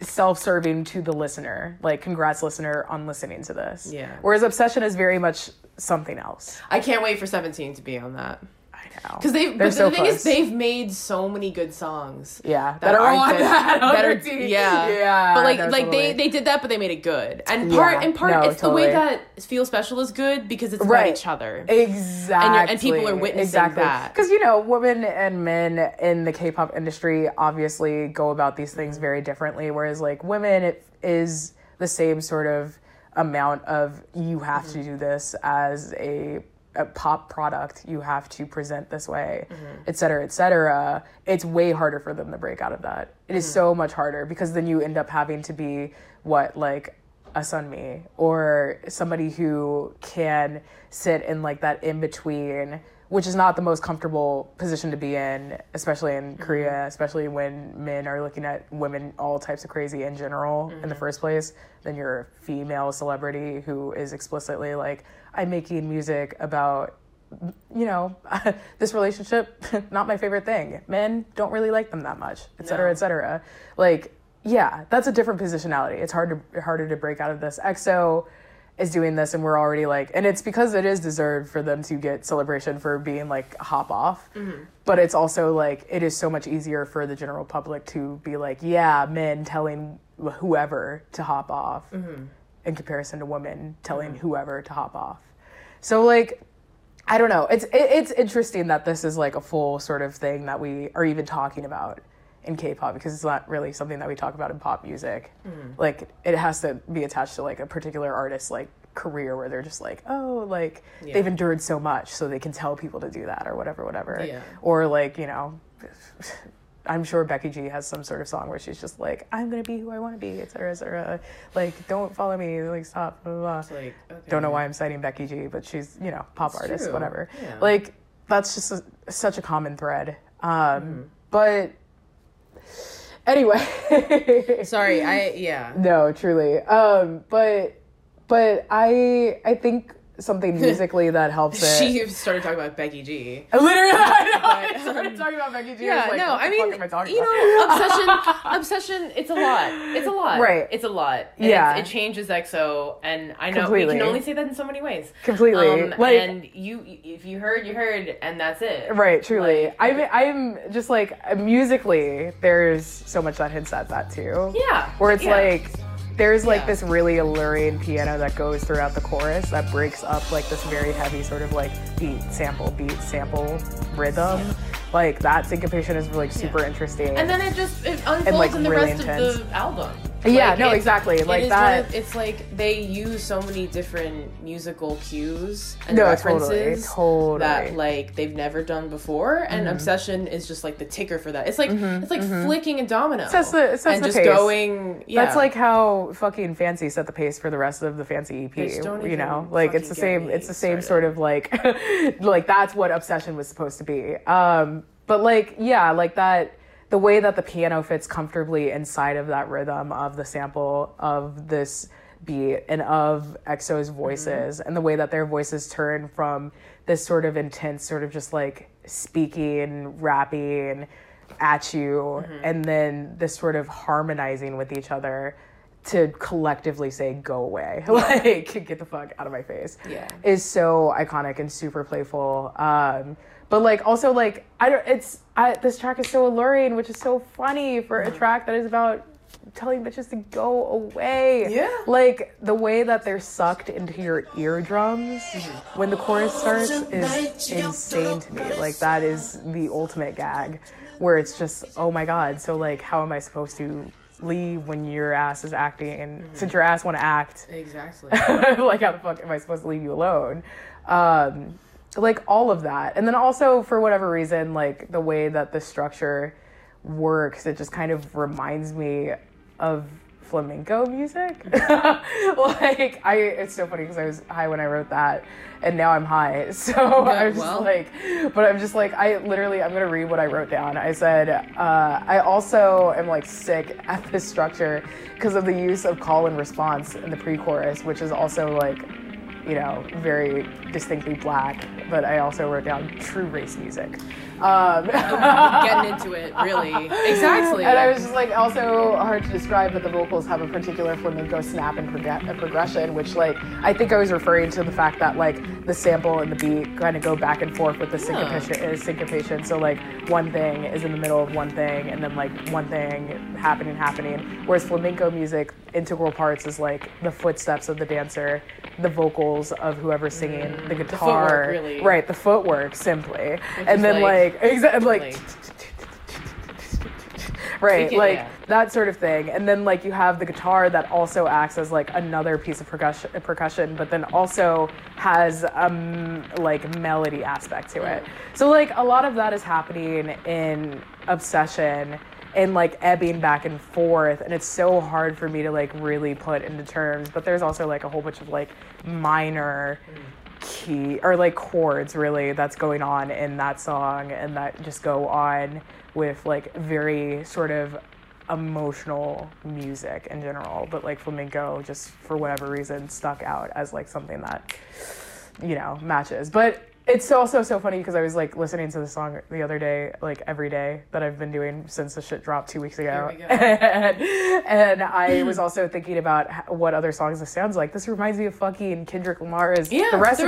self-serving to the listener. Like congrats listener on listening to this. Yeah. Whereas obsession is very much something else. I can't wait for 17 to be on that. Because they've, They're but so the thing close. is, they've made so many good songs. Yeah, that, are on that. that are yeah, Yeah, But like, no, like totally. they they did that, but they made it good. And Yeah, part, in part, no, it's the way that Feel Special is good because it's Right. about each other. Exactly. and people are witnessing exactly. that. Because, you know, women and men in the K pop industry obviously go about these things very differently. Whereas, like, women, it is the same sort of amount of you have to mm-hmm. do this as a, a pop product. You have to present this way, et cetera, et cetera. It's way harder for them to break out of that. It is so much harder because then you end up having to be what, like, a Sunmi or somebody who can sit in like that in between, which is not the most comfortable position to be in, especially in Korea, mm-hmm. especially when men are looking at women all types of crazy in general in the mm-hmm. first place. Then you're a female celebrity who is explicitly like, I'm making music about you know, this relationship, not my favorite thing. Men don't really like them that much, et cetera, et cetera. Like, yeah, that's a different positionality. It's hard to harder to break out of this. EXO is doing this, and we're already like, and it's because it is deserved for them to get celebration for being like hop off. Mm-hmm. But it's also like it is so much easier for the general public to be like, yeah, men telling whoever to hop off, mm-hmm. In comparison to women telling mm-hmm. whoever to hop off. So like I don't know. It's it, it's interesting that this is like a full sort of thing that we are even talking about in K-pop because it's not really something that we talk about in pop music. Mm-hmm. Like it has to be attached to like a particular artist's like career where they're just like, oh, like they've endured so much so they can tell people to do that or whatever, whatever. Yeah. Or like you know. I'm sure Becky G has some sort of song where she's just like, "I'm gonna be who I want to be," et cetera, et cetera. Like, don't follow me, like, stop. Blah, blah, blah. like, okay. Don't know why I'm citing Becky G, but she's you know pop artist, true. whatever. Yeah. Like that's just a, such a common thread. Um, Mm-hmm. But anyway, Sorry, I yeah. no, truly. Um, but but I I think something musically that helps it. She started talking about Becky G. Literally, I know. I started um, talking about Becky G. Yeah, was like, no, I mean, I you know, obsession, obsession. It's a lot. It's a lot. Right. It's a lot. And Yeah. it changes EXO, and I know Completely. we can only say that in so many ways. Completely. Um, Like- and you, if you heard, you heard, and that's it. Right, truly. Like- I'm I'm just like musically, there's so much that hints at that too. Yeah. Where it's yeah. like there's like Yeah. this really alluring piano that goes throughout the chorus that breaks up like this very heavy sort of like beat sample beat sample rhythm. Like that syncopation is like super interesting. And then it just it unfolds like, in the really rest intense. of the album. Yeah, Like, no, exactly. Like that. of- it's like they use so many different musical cues and No, references totally, totally. that like they've never done before, and Mm-hmm. Obsession is just like the ticker for that. It's like it's like flicking a domino Sets the- it sets and the just pace. going. Yeah, That's like how fucking fancy set the pace for the rest of the fancy EP. You know, like it's the same. It's the same started. sort of like, like that's what obsession was supposed to be. Um, but like, yeah, like that. The way that the piano fits comfortably inside of that rhythm of the sample of this beat and of EXO's voices, and the way that their voices turn from this sort of intense, sort of just like speaking, rapping at you, and then this sort of harmonizing with each other to collectively say go away. Like get the fuck out of my face. Yeah. is so iconic and super playful. Um but like also like i don't it's I, this track is so alluring which is so funny for a track that is about telling bitches to go away Yeah. like the way that they're sucked into your eardrums when the chorus starts is insane to me like that is the ultimate gag where it's just oh my god so like how am i supposed to leave when your ass is acting and since your ass want to act exactly. like how the fuck am I supposed to leave you alone? Um, like all of that, and then also for whatever reason, like the way that the structure works, it just kind of reminds me of flamenco music. like I, it's so funny because I was high when I wrote that, and now I'm high. So I was just well. like, but I'm just like, I literally, I'm gonna read what I wrote down. I said, uh, I also am like sick at this structure because of the use of call and response in the pre-chorus, which is also like, you know, very distinctly black. But I also wrote down true race music. Um, Getting into it, really. Exactly. and I was just like, also hard to describe, but the vocals have a particular flamenco snap and prog- uh, progression, which, like, I think I was referring to the fact that, like, the sample and the beat kind of go back and forth with the syncopation. Uh, syncopation. So, like, one thing is in the middle of one thing, and then, like, one thing happening, happening. Whereas flamenco music, integral parts is, like, the footsteps of the dancer, the vocals of whoever's singing, the guitar. footwork, really. Right, the footwork, simply. and then, like- like, exactly, like, like- right like yeah. that sort of thing. And then like you have the guitar that also acts as like another piece of percussion percussion but then also has um like melody aspect to it. So like a lot of that is happening in obsession and like ebbing back and forth and it's so hard for me to like really put into terms but there's also like a whole bunch of like minor key or like chords really that's going on in that song and that just go on with like very sort of emotional music in general. But like flamenco just for whatever reason stuck out as like something that you know matches. But it's also so funny because I was like listening to the song the other day, like every day that I've been doing since the shit dropped two weeks ago. we and, and I was also thinking about what other songs this sounds like. This reminds me of fucking Kendrick Lamar's Yeah, The The Recipe,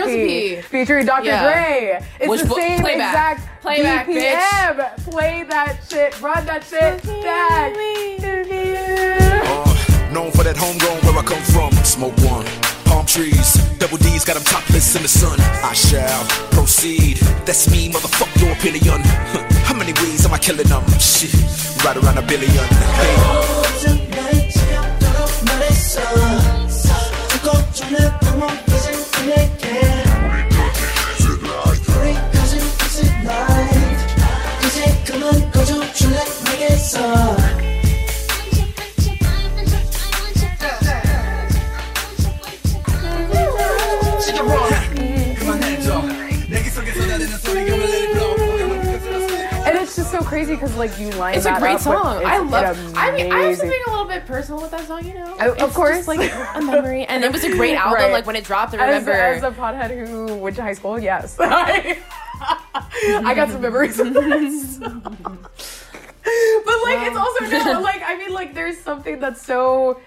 Recipe. featuring Dr. Yeah. Dre. It's Which the same playback. exact Playback, BPM. Play that shit. Run that shit back. Uh, known for that homegrown where I come from. Smoke one. Palm trees, double D's got them topless in the sun. I shall proceed. That's me, motherfuck your opinion. How many ways am I killing them? Shit, right around a billion. Hey. And it's just so crazy because like you line It's a great up song. I love. I mean, I have something a little bit personal with that song. You know, Oh, of It's course. just, like a memory, and it was a great album. Right. Like when it dropped, I As, remember. as a pothead who went to high school, yes. I got some memories of this. but like it's also no, like I mean like there's something that's so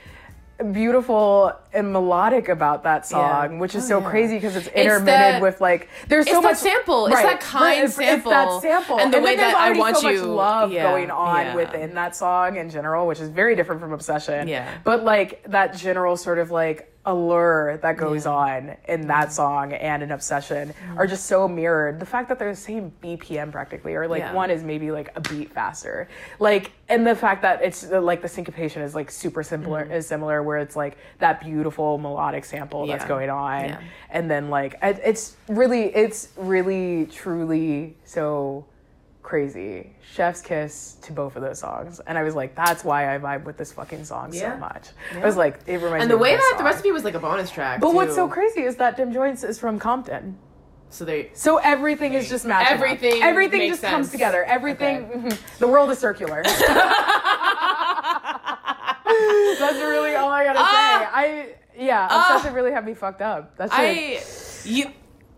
beautiful and melodic about that song, Yeah. which is oh, so crazy because it's It's intermitted that- with like there's so it's that much sample. It's that kind it's, sample. It's that sample, And the then way that I Want so much You- love yeah, going on yeah. within that song in general, which is very different from Obsession. Yeah. but like that general sort of like allure that goes on in that song and in Obsession are just so mirrored. The fact that they're the same BPM practically, or like Yeah. one is maybe like a beat faster, like, and the fact that it's uh, like the syncopation is like super similar is similar, where it's like that beautiful melodic sample that's going on, Yeah. and then like it, it's really, it's really truly so crazy. Chef's kiss to both of those songs, and I was like, that's why I vibe with this fucking song Yeah. so much. I was like, it reminds And the way that the recipe was like a bonus track. But what's so crazy is that Dem Jointz is from Compton. So they So everything is just matching. up. Everything everything makes just comes together. Everything. mhm. The world is circular. That's really all I gotta Ah! say. I yeah, obsession really had me fucked up. That's it. I you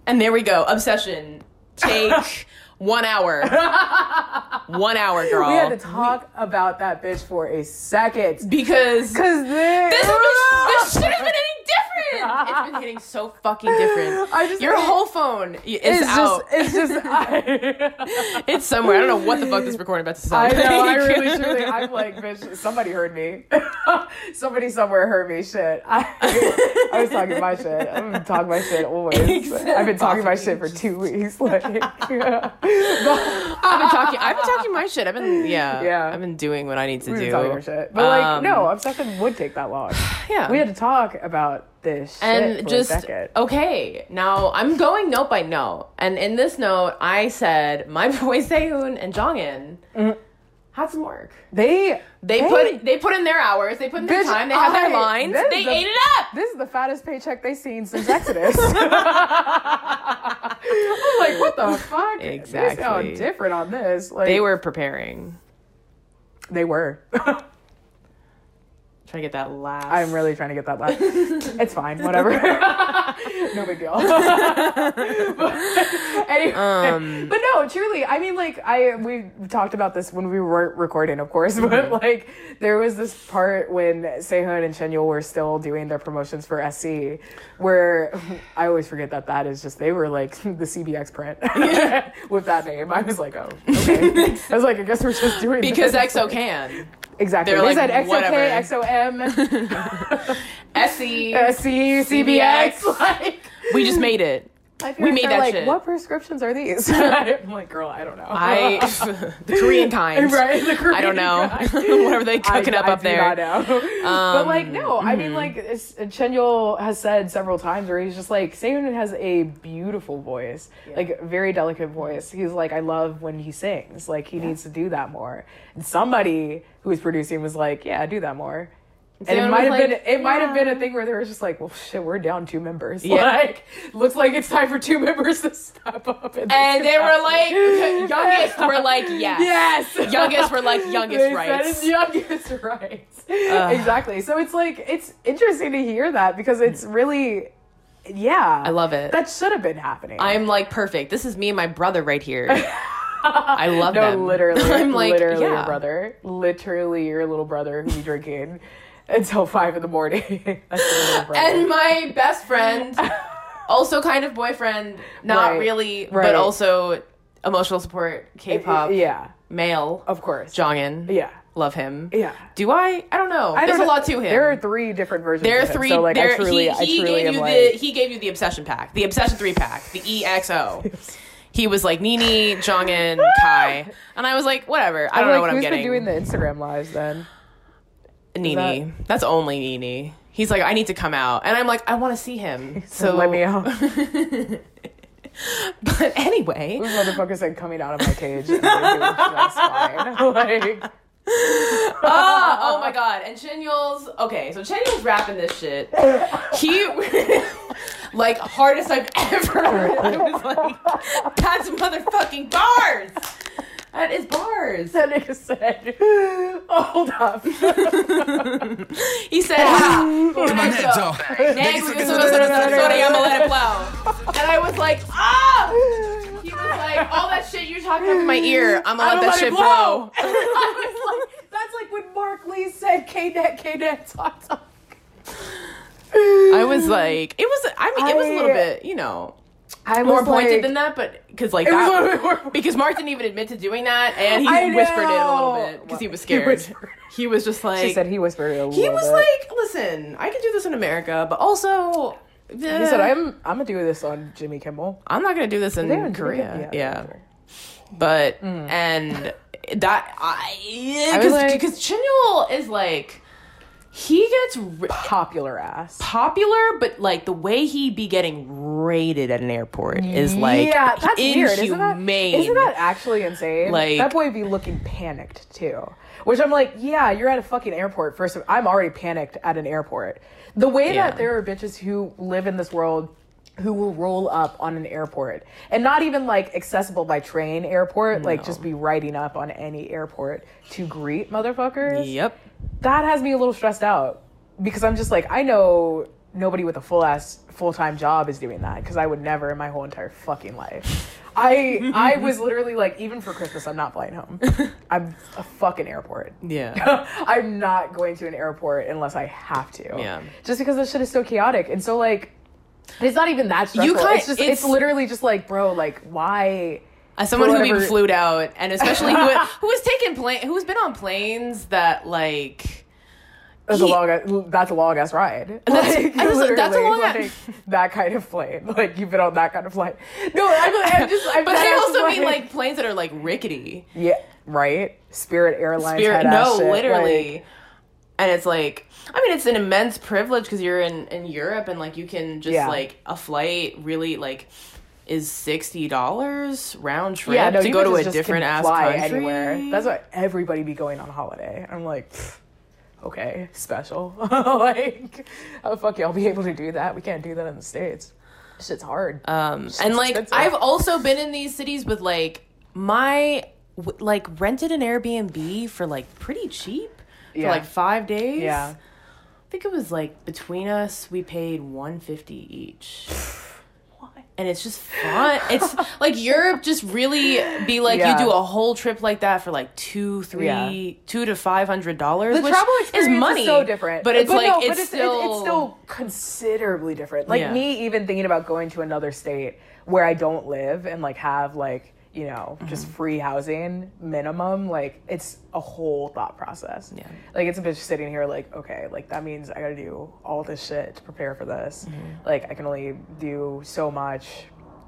and there we go. Obsession. Take one hour. one hour, girl. We had to talk about that bitch for a second because because this, this, this shit has been different. It's been hitting so fucking different. I just- Your whole phone is it's out. just it's just I, it's somewhere. I don't know what the fuck this recording about to sound. I know, I like. really truly I'm like, bitch, somebody heard me. somebody somewhere heard me. Shit. I, I was talking my shit. I've been talking my shit always. I've been talking my shit for two weeks. Like yeah. I've been talking. I've been talking my shit. I've been yeah. Yeah. I've been doing what I need to we do. talking our shit. But like, Um, no, obsession would take that long. Yeah. We had to talk about this shit and just okay. Now I'm going note by note, and in this note, I said my boy Sehun and Jongin mm. had some work. They They put they put in their hours. They put in their Bitch, time. They had their lines. They the- ate it up. This is the fattest paycheck they've seen since Exodus. I'm like, what the fuck? They Exactly. sound different on this. Like They were preparing. They were. Trying to get that last. I'm really trying to get that last. it's fine, whatever. no big deal. but, anyway, Um, but no, truly, I mean, like I we talked about this when we weren't recording, of course, Mm-hmm. but like there was this part when Sehun and Chanyeol were still doing their promotions for SC, where I always forget that that is just they were like the CBX print with that name. I was like, oh, okay. I was like, I guess we're just doing because this. EXO can. Exactly. They're they like, said EXO-K. EXO-M. SE. SC, CBX. Like, We just made it. We made that like, shit. What prescriptions are these? I'm like, girl, I don't know. I the Korean kind. right, the I don't know. Korean what are they I- cooking up I up there? know. but like, no, I mm-hmm. mean, like, Chanyeol has said several times where he's just like, Sehun has a beautiful voice, like, very delicate voice. He's like, I love when he sings. Like, he needs to do that more. And somebody who was producing was like, yeah, do that more. And it might have was been like, it might have been a thing where they were just like, well, shit, we're down two members. Yeah. Like, looks like it's time for two members to step up. this And they were like, youngest were like, yes. Yes. Youngest were like, youngest They rights. Youngest rights. exactly. So it's like it's interesting to hear that because it's really, yeah. I love it. That should have been happening. I'm like perfect. This is me and my brother right here. I love no, them. literally, I'm like, literally yeah. your brother, literally your little brother who be drinking until five in the morning. That's your little brother. And my best friend, also kind of boyfriend, not Right, really, right. but also emotional support, K-pop, yeah, male, of course. Jongin. Yeah, Love him. yeah. Do I? I don't know. I There's don't a lot to him. There are three different versions. There are of him, three. So like, there, I truly, he, I truly gave you like, the he gave you the obsession pack, the obsession three pack, the EXO. He was like Nini, Jongin, Kai, and I was like, whatever. I don't I'm know like, what I'm who's getting. been doing the Instagram lives then? Nini. That's only Nini. He's like, I need to come out, and I'm like, I want to see him. So let me out. But anyway, Those motherfuckers said coming out of my cage. And that's fine. like, ah, oh my god. And Chanyeol's okay, so Chanyeol's rapping this shit. He like hardest I've ever heard. I was like, that's motherfucking bars. That is bars. that nigga said, hold up. He said, ah, Manetto. Neg- sorry, I'ma let it blow. And I was like, ah! He was like, all that shit you're talking over my ear, I'm gonna let that shit blow. I was like, that's like when Mark Lee said K-Net, K-Net, talk, talk. I was like it was. I mean, it was a little bit, you know, I more pointed like- than that, but because like that, because Mark didn't even admit to doing that, and he I whispered it a little bit because he was He scared. whispered. He was just like She said he whispered it he was bit. like, listen, I can do this in America, but also. he said, "I'm I'm gonna do this on Jimmy Kimmel." I'm not gonna do this in haven't- Korea. yeah, Yeah, but hmm. and that I because like- because is like he gets ri- Popular ass. popular, but like the way he be getting raided at an airport is like yeah, that's weird. Isn't that, inhumane. isn't that actually insane? Like- that boy be looking panicked too. Which I'm like, yeah, you're at a fucking airport. First, of, I'm already panicked at an airport. The way Yeah. that there are bitches who live in this world who will roll up on an airport and not even like accessible by train airport, like just be riding up on any airport to greet motherfuckers Yep. That has me a little stressed out because I'm just like I know nobody with a full ass full time job is doing that because I would never in my whole entire fucking life. I I was literally like even for Christmas I'm not flying home. I'm a fucking airport. Yeah. I'm not going to an airport unless I have to. Yeah. Just because this shit is so chaotic and so like it's not even that stressful. can't- it's just it's- it's literally just like bro like why As someone who even flew out, and especially who who has taken plane, who's been on planes that like That's a long. That's a long ass ride. That's- Like, I like, that's a long ass- like, that kind of plane. Like you've been on that kind of flight. No, I'm, I'm just. I'm But I also mean like planes that are like rickety. yeah, right. Spirit Airlines. Spirit, no, shit, literally. and it's like, I mean, it's an immense privilege because you're in in Europe and like you can just Yeah. like a flight really like is sixty dollars round trip yeah, no, to go to a different ass fly country. anywhere. That's what everybody be going on holiday. I'm like. Okay, special. like, how the fuck y'all be able to do that? We can't do that in the states. Shit's hard. Um, and like expensive. I've also been in these cities with like my like rented an Airbnb for like pretty cheap for Yeah. like five days. yeah. I think it was like between us we paid one fifty each. And it's just fun. It's like Europe just really be like Yeah. you do a whole trip like that for like two, three, Yeah. two to five hundred dollars. the which travel experience is money, is so different. But it's like no, it's, but still it's still considerably different. Like Yeah. me even thinking about going to another state where I don't live and like have like you know just Mm-hmm. free housing minimum. Like it's a whole thought process. Yeah. Like it's a bitch sitting here like okay like that means I got to do all this shit to prepare for this. Mm-hmm. Like I can only do so much.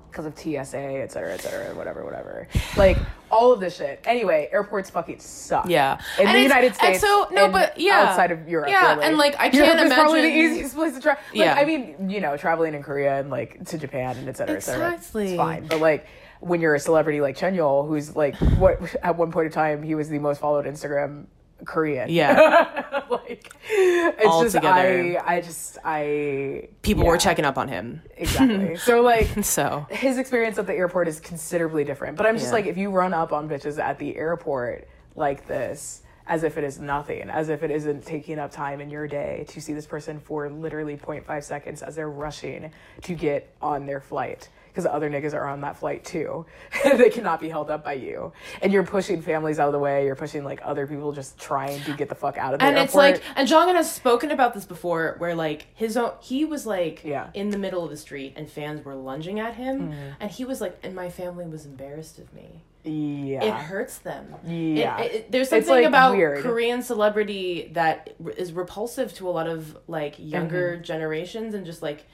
Because of TSA, et cetera, et cetera, whatever, whatever. Like all of this shit. Anyway, airports fucking suck. Yeah. in And the United and States. so- no, but yeah. outside of Europe. Yeah, really. and, like, I Europe can't is probably the easiest place to travel. Like, Yeah. I mean, you know, traveling in Korea and like to Japan and et cetera, et cetera. Exactly. It's fine, but like when you're a celebrity like Chanyeol, who's like what at one point in time he was the most followed Instagram Korean. Yeah. like it's All just together. I I just I people were checking up on him. exactly. so like So his experience at the airport is considerably different. But I'm just Yeah. like, if you run up on bitches at the airport like this, as if it is nothing, as if it isn't taking up time in your day to see this person for literally 0.5 seconds as they're rushing to get on their flight. Because other niggas are on that flight too. they cannot be held up by you. And you're pushing families out of the way. You're pushing like other people just trying to get the fuck out of the and airport. it's like and Jongin has spoken about this before where like his own he was like Yeah. in the middle of the street and fans were lunging at him and he was like and my family was embarrassed of me yeah. it hurts them Yeah. It- it- there's something like, about weird. korean celebrity that is repulsive to a lot of like younger Mm-hmm. generations and just like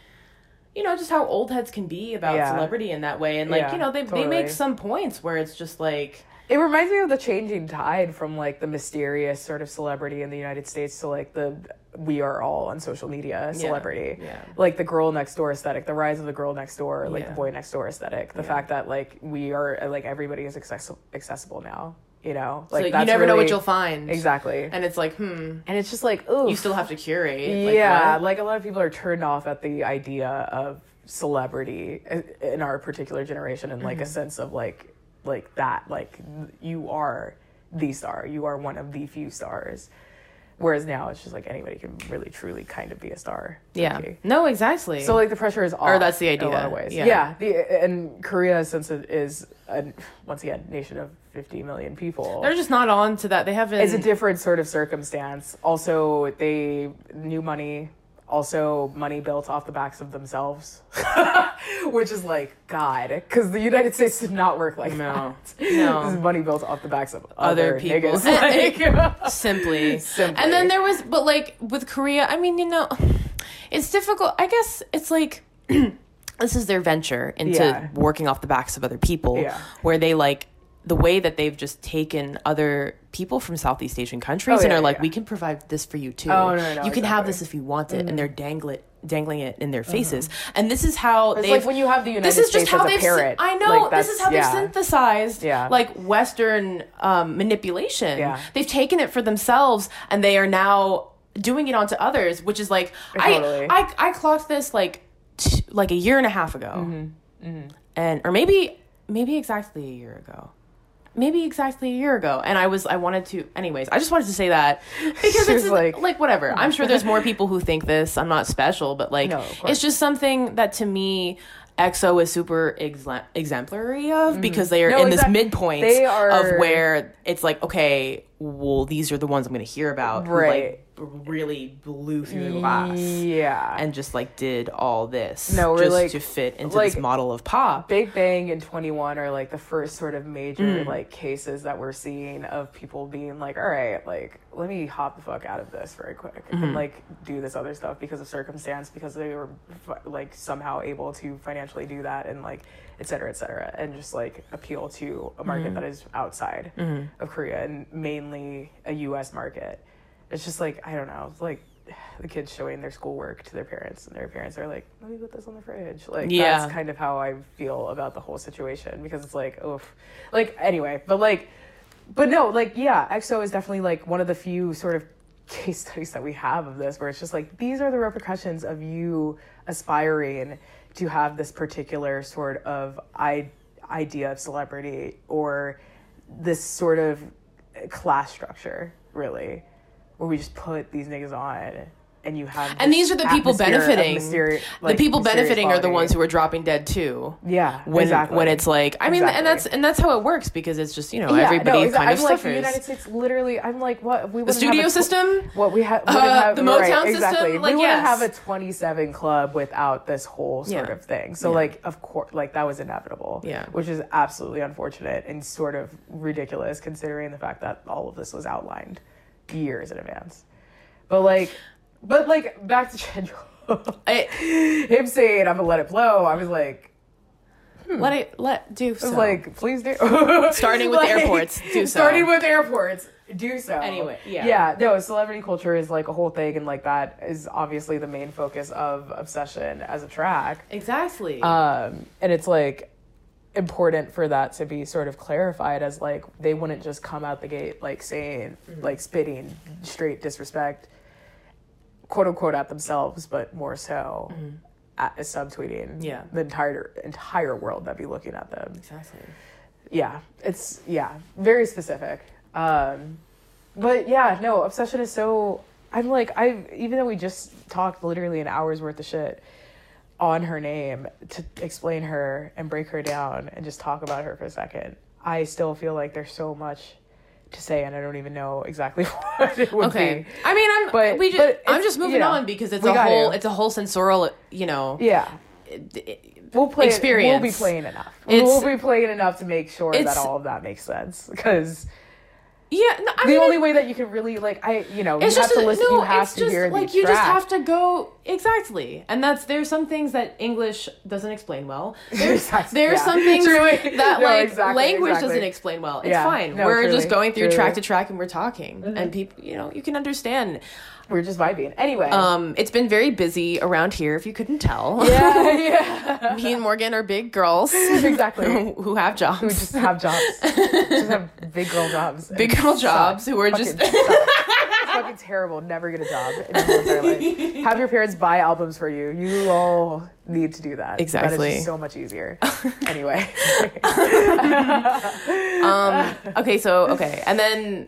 you know just how old heads can be about Yeah. celebrity in that way and like Yeah, you know they, they make some points where it's just like It reminds me of the changing tide from like the mysterious sort of celebrity in the United States to like the we are all on social media celebrity. yeah. Like the girl next door aesthetic, the rise of the girl next door, like Yeah. the boy next door aesthetic. The fact that like we are like everybody is accessible accessible now. You know, like, you that's never know what you'll find Exactly. and it's like hmm And it's just like, oh you still have to curate like, yeah, what? like a lot of people are turned off at the idea of celebrity in our particular generation and Mm-hmm. like a sense of like like that like you are the star you are one of the few stars whereas now it's just like anybody can really truly kind of be a star yeah no exactly so like the pressure is off that's the idea. in a lot of ways yeah. yeah, the, and korea since it is a, once again nation of 50 million people they're just not on to that they haven't it's a different sort of circumstance. Also, they new money. Also money built off the backs of themselves, which is like God, because the United States did not work like No. that. No. this is money built off the backs of Other other, people. niggas. Like, simply. Simply. And then there was, but like with Korea, I mean, you know, it's difficult. I guess it's like this is their venture into Yeah. working off the backs of other people, Yeah. where they like the way that they've just taken other people from Southeast Asian countries Oh, and yeah, are like, yeah. we can provide this for you too. Oh, no, no, you can have. Mm-hmm. this if you want it, and they're dangling dangling it in their faces. And this is how they've like when you have the United this is States just how as a they've parrot. I know Like, this is how yeah. they've synthesized like Western um, manipulation. They've taken it for themselves and they are now doing it onto others, which is like Totally. I, I I clocked this like t- like a year and a half ago, Mm-hmm. and or maybe maybe exactly a year ago. Maybe exactly a year ago, and I was I wanted to. Anyways, I just wanted to say that because it's like, like- whatever. I'm sure there's more people who think this. I'm not special, but like No, it's just something that to me EXO is super exla- exemplary of because they are Mm-hmm. No, in this midpoint are- of where it's like okay, well these are the ones I'm going to hear about Right. like really blew through the glass Yeah. and just like did all this No, we're just like- to fit into like- this model of pop. Big Bang and 2NE1 are like the first sort of major Mm. like cases that we're seeing of people being like, all right, like let me hop the fuck out of this very quick Mm-hmm. and like do this other stuff because of circumstance because they were like somehow able to financially do that and like et cetera, et cetera, and just like appeal to a market Mm-hmm. that is outside of Korea and mainly a U.S. market. It's just like I don't know, like the kids showing their schoolwork to their parents and their parents are like, let me put this on the fridge. Like Yeah. that's kind of how I feel about the whole situation because it's like, oof. Like anyway, but like but no, like yeah, EXO is definitely like one of the few sort of case studies that we have of this where it's just like these are the repercussions of you aspiring to have this particular sort of I- idea of celebrity or this sort of class structure, really, where we just put these niggas on and you have And these are the people benefiting. mysteri- the people benefiting are the ones who are dropping dead too. yeah When exactly. when it's like I mean and that's and that's how it works because it's just you know Yeah, everybody no, kind I'm of like the. United States. Literally, I'm like, what we the studio have a tw- system. What we ha- Uh, have the right, Motown system, exactly. like, we wouldn't have a 27 club without this whole sort Yeah. of thing. So Yeah. like, of course, like that was inevitable. Yeah. which is absolutely unfortunate and sort of ridiculous considering the fact that all of this was outlined years in advance. But like, but like back to schedule. Him saying I'm gonna let it blow. I was like, let it let do I so. was like, please do. Starting with the airports, do so. Starting with airports, do so. Anyway, yeah. Yeah, no, celebrity culture is like a whole thing, and like that is obviously the main focus of Obsession as a track. exactly. Um, and it's like important for that to be sort of clarified as like they wouldn't just come out the gate like saying, Mm-hmm. like spitting straight disrespect, quote unquote, at themselves, but more so. At, subtweeting Mm-hmm. Yeah. the entire entire world that'd be looking at them exactly. yeah it's yeah very specific um but yeah no obsession is so i'm like i even though we just talked literally an hour's worth of shit on her name to explain her and break her down and just talk about her for a second. I still feel like there's so much to say and i don't even know exactly what it would Okay. be. I mean, I'm But- we just but I'm just moving you know, on because it's a whole it's a whole sensorial you know yeah. We'll play experience. we'll be playing enough. It's- we'll be playing enough to make sure that all of that makes sense because yeah. No, the mean, only way that you can really like I you know it's you just have to listen no, you have it's to just hear like you just have to go exactly, and that's there's some things that English doesn't explain well. There's Exactly, there's yeah. some things that No, like exactly, language exactly. doesn't explain well. It's Yeah. fine. We're truly, just going through truly. Mm-hmm. track to track and we're talking, and people, you know, you can understand. We're just vibing. Anyway. Um, it's been very busy around here, if you couldn't tell. yeah yeah. Me and Morgan are big girls. Exactly. Who, have jobs. who just have jobs. Just have big girl jobs big girl jobs who are just Fucking suck. Fucking terrible. Never get a job in your whole entire life. Have your parents buy albums for you. You all need to do that. That Exactly. is just so much easier. Anyway. Um okay so okay. And then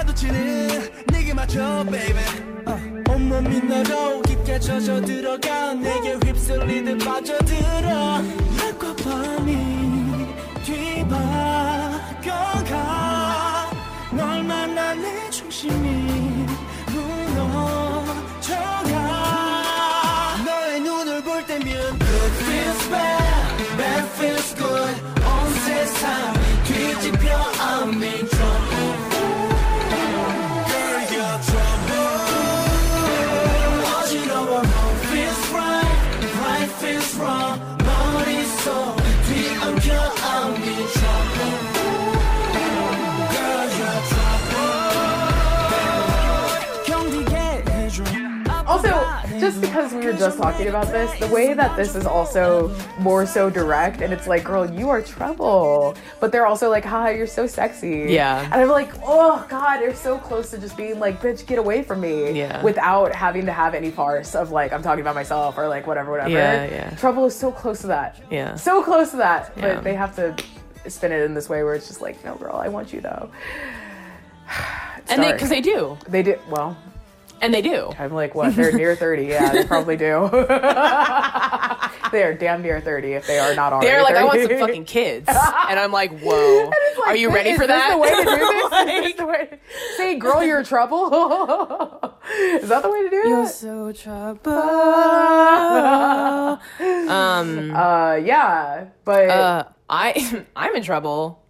파도치는 네게 맞춰 baby. uh, 온몸이 너로 깊게 젖어 들어가 내게 휩쓸리듯 빠져들어. 낮과 밤이 뒤바뀌어가 널 만나 내 중심이 just because we were just talking about this, the way that this is also more so direct, and it's like, girl, you are trouble. But they're also like, haha, you're so sexy. Yeah. And I'm like, oh, God, they're so close to just being like, bitch, get away from me. Yeah. Without having to have any farce of like, I'm talking about myself or like whatever, whatever. Yeah, yeah. Trouble is so close to that. Yeah. So close to that. Yeah. But they have to spin it in this way where it's just like, no, girl, I want you though. And they because they do, They do, well, and they do. I'm like, what? They're near 30. Yeah, they probably do. they are damn near 30 if they are not already. They're like, I want some fucking kids, and I'm like, whoa, are you ready for that? the way to do this? Is Like- way? Say, girl, you're in trouble. Is that the way to do it? You're so trouble. um, Uh, yeah, but uh, I, I'm in trouble.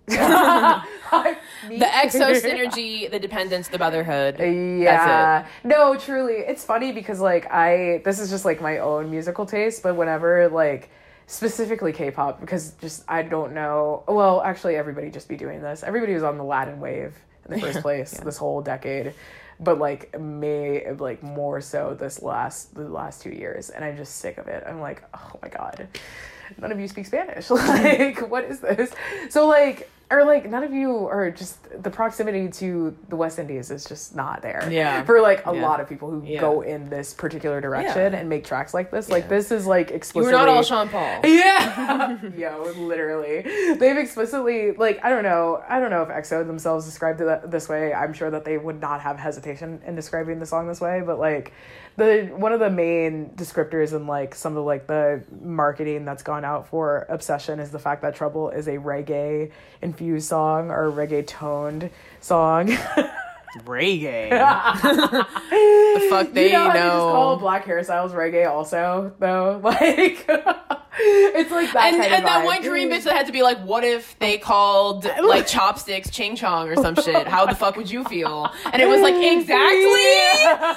The exo synergy, the dependence, the motherhood. Yeah. No, truly. It's funny because like I this is just like my own musical taste, but whenever like specifically K-pop because just I don't know. Well, actually everybody just be doing this. Everybody was on the Latin wave in the first place this whole decade. But like may like more so this last the last 2 years and I'm just sick of it. I'm like, "Oh my god. None of you speak Spanish. like what is this?" So like or like none of you are just the proximity to the West Indies is just not there. Yeah. For like a Yeah. lot of people who Yeah. go in this particular direction Yeah. and make tracks like this. Like this is like explicitly were not all Sean Paul. yeah. Yo, literally. They've explicitly like I don't know. I don't know if EXO themselves described it this way. I'm sure that they would not have hesitation in describing the song this way, but like the one of the main descriptors in like some of like the marketing that's gone out for Obsession is the fact that Trouble is a reggae infused song or reggae toned song. Reggae. the fuck they you know, how know. they just call black hairstyles reggae also though? Like it's like that and kind and that one Korean bitch that had to be like, what if they called like chopsticks ching chong or some shit? How the fuck would you feel? And it was like, exactly.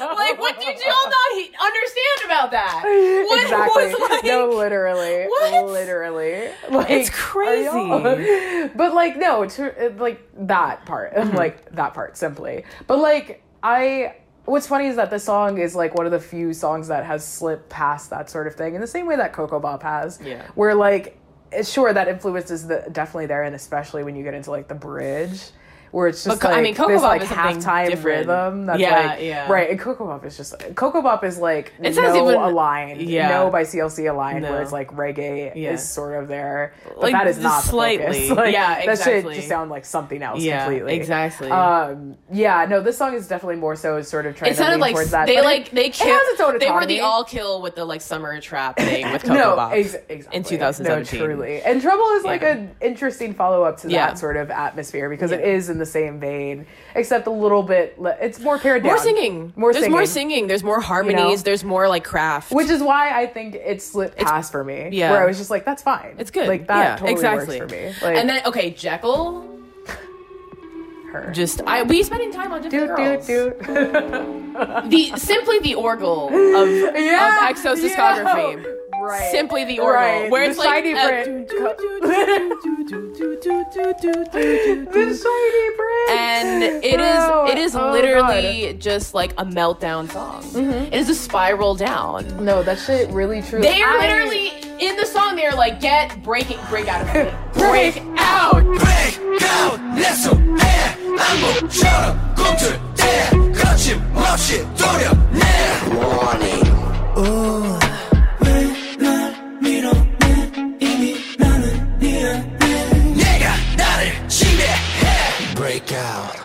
Like, what did y'all not he- understand about that? What exactly. was like? no, literally, What? literally. Like, It's crazy. But like, no, to, like that part, Mm-hmm. like that part, simply. But like, I. What's funny is that the song is like one of the few songs that has slipped past that sort of thing, in the same way that Ko Ko Bop has. Yeah. Where like, sure that influence is the, definitely there, and especially when you get into like the bridge. Where it's just But Co- I like mean, Coco this Bop like halftime different. rhythm that's Yeah, like yeah. right. And Ko Ko Bop is just Ko Ko Bop is like It no even- aligned, Yeah. no by CLC aligned, No. where it's like reggae Yeah. is sort of there, but Like, that is not the slightly. focus. Like, Yeah, that should just sound like something else Yeah, completely. exactly. Um, yeah, no, this song is definitely more so sort of trying It to sounded like towards that. they but it- like they it kill. has its own they were the all kill with the like summer trap thing with Coco no, Bop ex- exactly. in 2017. No, truly. And Trouble is like an interesting follow up to that sort of atmosphere because it is in the same vein, except a little bit. Le- it's more pared More down. singing. More There's singing. more singing. There's more harmonies. There's more like craft. Which is why I think it slipped past for me. yeah. Where I was just like, that's fine. it's good. Like that yeah, totally exactly. works for me. Like, and then okay, Jekyll. her. Just I we spending time on different doot, girls. doot. The simply the orgle of Yeah, of EXO's yeah right. simply the organ, right. where the it's shiny like the shiny brain, and it wow. is it is oh, literally God. just like a meltdown song. Mm-hmm. It is a spiral down. No, that shit really true. They are I... literally in the song. They are like, get break it, break out of it, break out, break out, let's go, I'm gonna shut go to death, there, got you, shit, throw you, Warning. Ooh. Out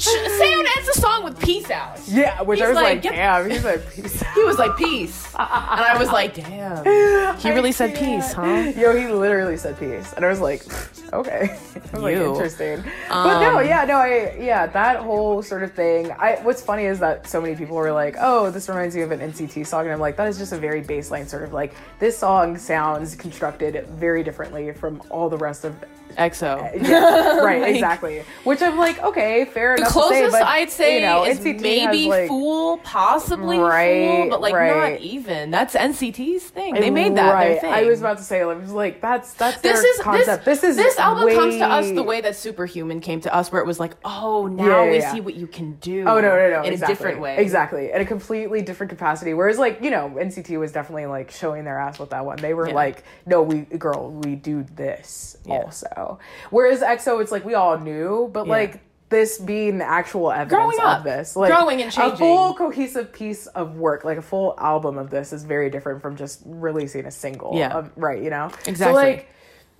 Sam ends the song with "Peace Out." Yeah, which I was like, like, damn, he's like, peace out. He was like, "Peace," and I was like, "Damn." He really said peace, huh? Yo, he literally said peace, and I was like, okay, I was like, You. interesting. but no, Um, yeah, no, I yeah, that whole sort of thing. I what's funny is that so many people were like, oh, this reminds me of an NCT song, and I'm like, that is just a very baseline sort of like this song sounds constructed very differently from all the rest of. EXO. Yeah, right, exactly. Which I'm like, okay, fair enough. To say, closest but, I'd say you know, is NCT maybe like, Fool, possibly Right, Fool, but like right. not even. That's NCT's thing. They made that right. their thing. I was about to say, I was like, that's that's this their is concept. This, This, is this album comes to us the way that Superhuman came to us, where it was like, oh, now Yeah, yeah, we yeah. see what you can do. Oh no no no! in exactly. a different way. Exactly, in a completely different capacity. Whereas, like you know, NCT was definitely like showing their ass with that one. They were like, "No, we girl, we do this also." Whereas EXO, it's like we all knew, but like this being the actual evidence up. of this, like Growing and changing. a full cohesive piece of work, like a full album of this, is very different from just releasing a single. Yeah. of- right. You know, Exactly. So like,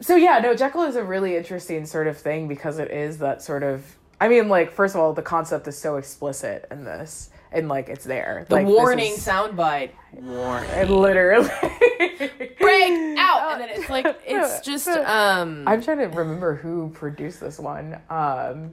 so yeah, no, Jekyll is a really interesting sort of thing because it is that sort of. I mean, like, first of all, the concept is so explicit in this, and like, it's there. The like, warning is- soundbite. it literally. Break out, and then it's like it's just um. I'm trying to remember who produced this one, um,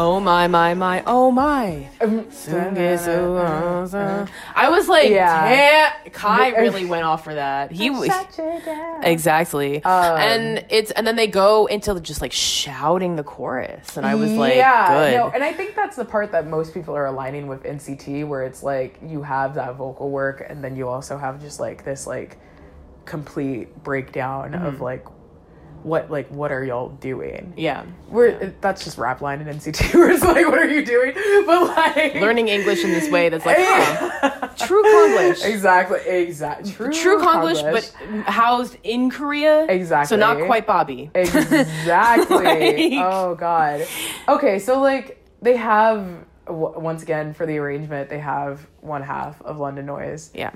Oh my my my oh my. I was like, Yeah. Kai really went off for that. He was exactly, and it's and then they go into just like shouting the chorus, and I was like, yeah, good. no, and I think that's the part that most people are aligning with NCT, where it's like you have that vocal work, and then you also have just like this like complete breakdown Mm-hmm. of like what like what are y'all doing? yeah, We're that's just rap line in NCT, where it's like what are you doing? But like learning English in this way that's like huh. true Konglish. exactly, exactly true, True Konglish, but housed in Korea. Exactly. So not quite Bobby. Exactly. Like- oh God. Okay, so like they have w- once again for the arrangement they have one half of London Noise, Yeah.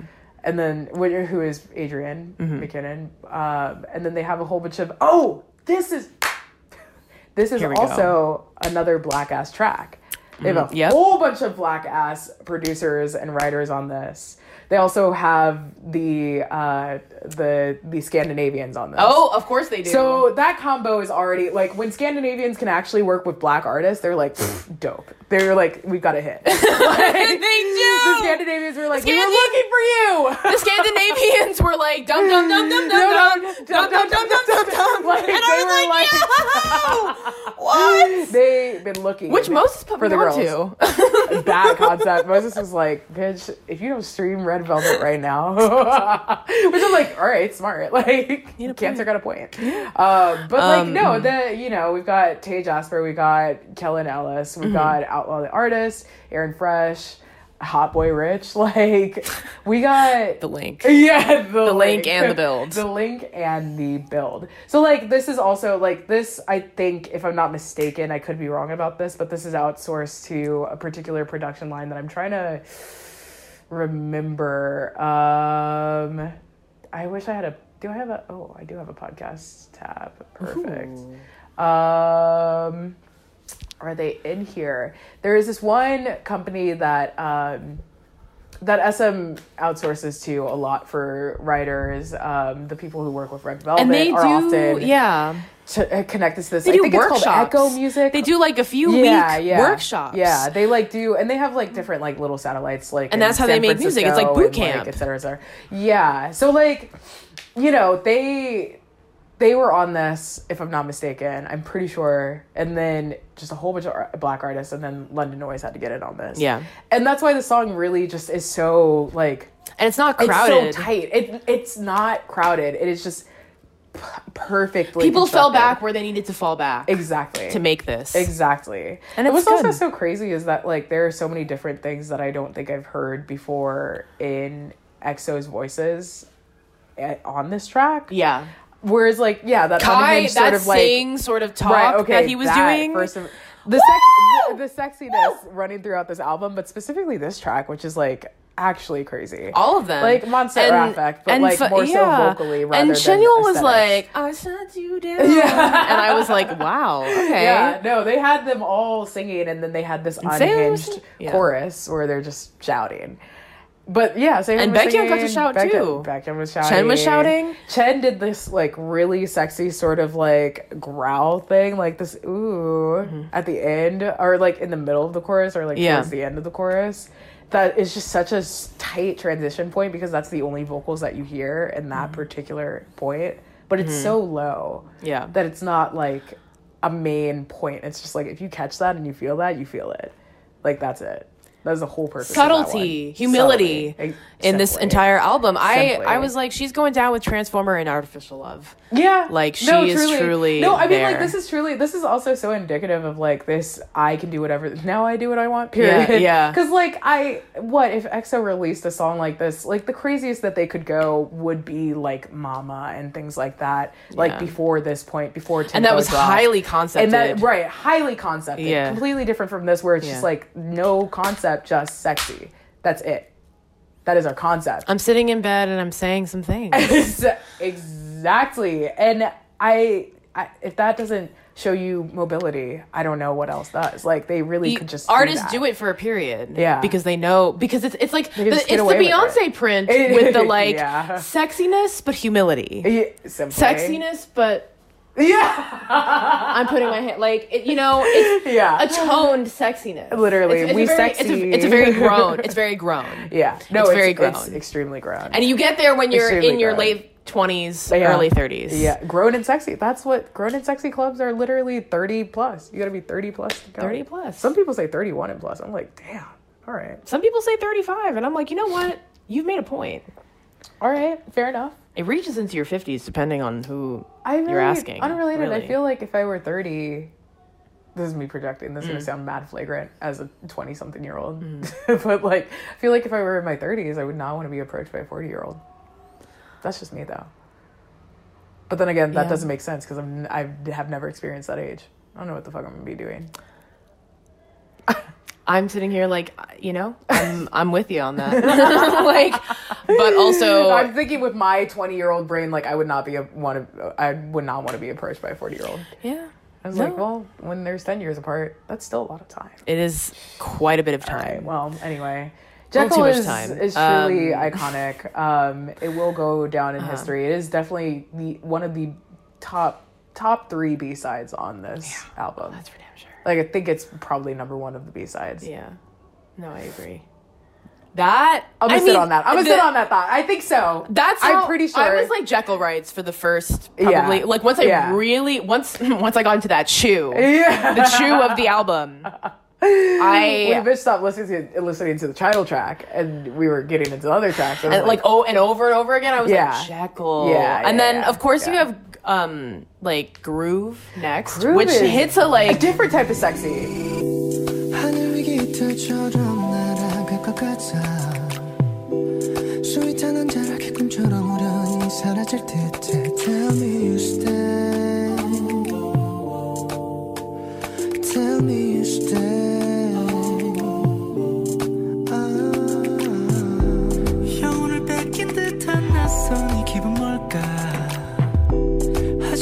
And then who is Adrian Mm-hmm. McKinnon, um, and then they have a whole bunch of oh this is this is we go. also another black ass track. They have a Mm-hmm. Yep. whole bunch of black ass producers and writers on this. They also have the uh, the the Scandinavians on this. Oh, of course they do. So that combo is already like when Scandinavians can actually work with black artists, they're like dope. They're like we've got a hit. Like, they do. The Scandinavians were like we were looking for you. the Scandinavians were like dum dum dum dum dum dum dum dum dum dum dum Like, and they I were was like, yo, what? They've been looking. Which Moses put for the girls. to. that concept. Moses was like, bitch, if you don't stream Red Velvet right now, which I'm like, all right, smart. Like, cancer got a point. Uh, but like, Um, no, the you know, we've got Tay Jasper, we got Kellen Ellis, Mm-hmm. we've got Outlaw the Artist, Aaron Fresh, Hot Boy Rich. Like, we got The link. yeah, the, link and the build. The link and the build. So like this is also like this I think if I'm not mistaken, I could be wrong about this, but this is outsourced to a particular production line that I'm trying to remember. Um I wish I had a do I have a oh, I do have a podcast tab. Perfect. Um are they in here? There is this one company that um that SM outsources to a lot for writers. Um, the people who work with Red Velvet And they are do, often yeah. To, uh, connect connected to this. They I do think workshops. it's called Echo Music. They do like a few yeah, week yeah. workshops. Yeah, they like do, and they have like different like little satellites, like And that's how they San make music. It's like Francisco boot and, camp. et cetera, et cetera. Yeah, so like, you know, they they were on this, if I'm not mistaken. I'm pretty sure. And then just a whole bunch of black artists, and then London Noise had to get in on this. Yeah. and that's why the song really just is so like and it's not crowded. it's so tight. It it's not crowded. It is just p- perfectly. People fell back where they needed to fall back exactly to make this. Exactly. And it it's was also so crazy is that like there are so many different things that I don't think I've heard before in EXO's voices eh, on this track. Yeah. Whereas like yeah, that Kai, unhinged that sort of like sing sort of talk right, okay, that he was doing. First of, the sex, the, the sexiness running throughout this album, but specifically this track, which is like actually crazy. all of them. Like Montserrat Effect, but, like, fu- more so vocally rather than. And than Chanyeol was like, I shut you down. Yeah. And I was like, wow, okay. Yeah, no, they had them all singing, and then they had this unhinged yeah. chorus where they're just shouting. But yeah, Sam And Baekhyun got to shout, Baekhyun- too. Baekhyun was shouting. Chen was shouting. Chen did this like really sexy sort of like growl thing, like this ooh at the end, or like in the middle of the chorus, or like Mm-hmm. Yeah. towards the end of the chorus. That is just such a tight transition point because that's the only vocals that you hear in that Mm-hmm. particular point. But it's so low Yeah. that it's not like a main point. It's just like if you catch that and you feel that, you feel it. Like that's it. That's the whole purpose. Subtlety, humility Subtlety. in this entire album. I Simply. I was like, she's going down with Transformer and Artificial Love. Yeah, Like, she is truly No, I mean like this is truly this is also so indicative of like this. I can do whatever. Now I do what I want. Period. Yeah, yeah. Because like I, what if EXO released a song like this? Like the craziest that they could go would be like Mama and things like that. Like Yeah. before this point, before And that was dropped. highly concepted. and that right highly concepted Yeah. completely different from this where it's just like no concept just sexy that's it that is our concept I'm sitting in bed and I'm saying some things. Exactly and I, I if that doesn't show you mobility i don't know what else does like they really could just artists do, do, it for a period Yeah. because they know because it's it's like the, it's the with Beyonce print with the like Yeah. sexiness but humility. Simply. Sexiness but yeah I'm putting my hand like it, you know it's yeah a toned sexiness. Literally, it's, it's we very, sexy. It's a, it's a very grown. It's very grown. yeah no It's it's, very it's grown. extremely grown And you get there when you're Extremely in your grown. late twenties, Yeah. early thirties. Yeah, grown and sexy. That's what grown and sexy clubs are. Literally thirty plus. You got to be thirty plus. To go. 30 plus. Some people say thirty-one and plus. I'm like, damn. All right, Some people say thirty five, and I'm like, you know what? You've made a point. All right, fair enough. It reaches into your fifties depending on who I really, you're asking. Unrelated. I feel like if I were thirty, this is me projecting. This is Mm. gonna sound mad flagrant as a twenty-something-year-old, Mm. but like, I feel like if I were in my thirties, I would not want to be approached by a forty-year-old. That's just me, though. But then again, that Yeah. doesn't make sense because I'm I have never experienced that age. I don't know what the fuck I'm gonna be doing. I'm sitting here like, you know, I'm I'm with you on that. like, but also, I'm thinking with my 20 year old brain, like I would not be a want to, I would not want to be approached by a 40 year old. yeah, I was No. like, well, when there's 10 years apart, that's still a lot of time. it is quite a bit of All right. time. Well, anyway, Jekyll much is, time. is truly Um, iconic. Um, it will go down Uh-huh. in history. It is definitely the one of the top top three B sides on this album. That's sure. Like I think it's probably number one of the B sides. Yeah, no, I agree. That I'm gonna I sit mean, on that. I'm gonna the- sit on that thought. I think so. That's I'm how, pretty sure. I was like Jekyll writes for the first probably Yeah. like once I Yeah. really once once I got into that chew yeah. the chew of the album. we I bitch stopped listening to listening to the title track, and we were getting into other tracks. I and like oh and over and over again I was Yeah. like Jekyll. Yeah, and then yeah, of course you have um like groove next, Groove which is hits a a like different type of sexy.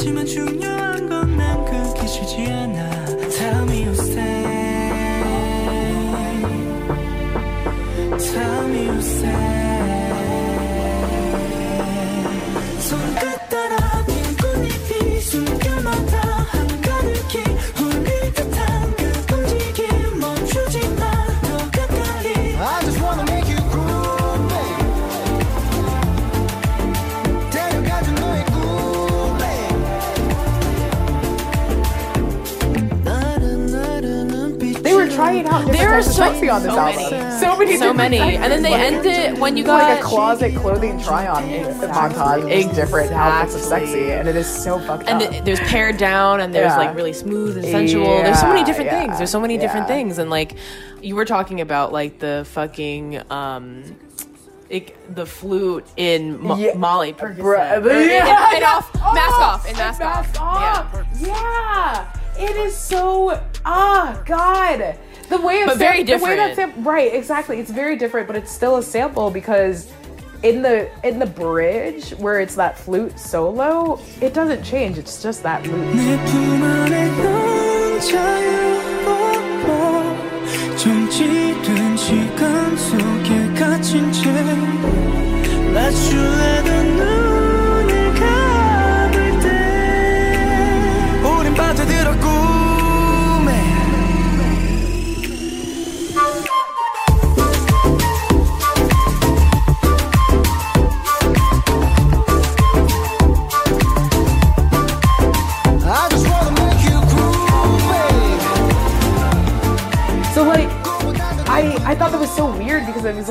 하지만 중요 are so sexy on this so album. many. So many, so many. And then they ones. end it when you got like a closet clothing try on montage of different outfits of sexy, and it is so fucked and up. And there's pared down and there's Yeah. like really smooth and sensual. there's so many different yeah, things. There's so many different things and like you were talking about like the fucking um it, the flute in Mo- Yeah. Molly Percocet. Bruh, Or in- in- yeah. in off, mask Oh, off, in mask, and off. mask off. Yeah. It is so ah god. The way But a very The way that different. sam- right, exactly. It's very different, but it's still a sample because in the in the bridge where it's that flute solo, it doesn't change. It's just that loop.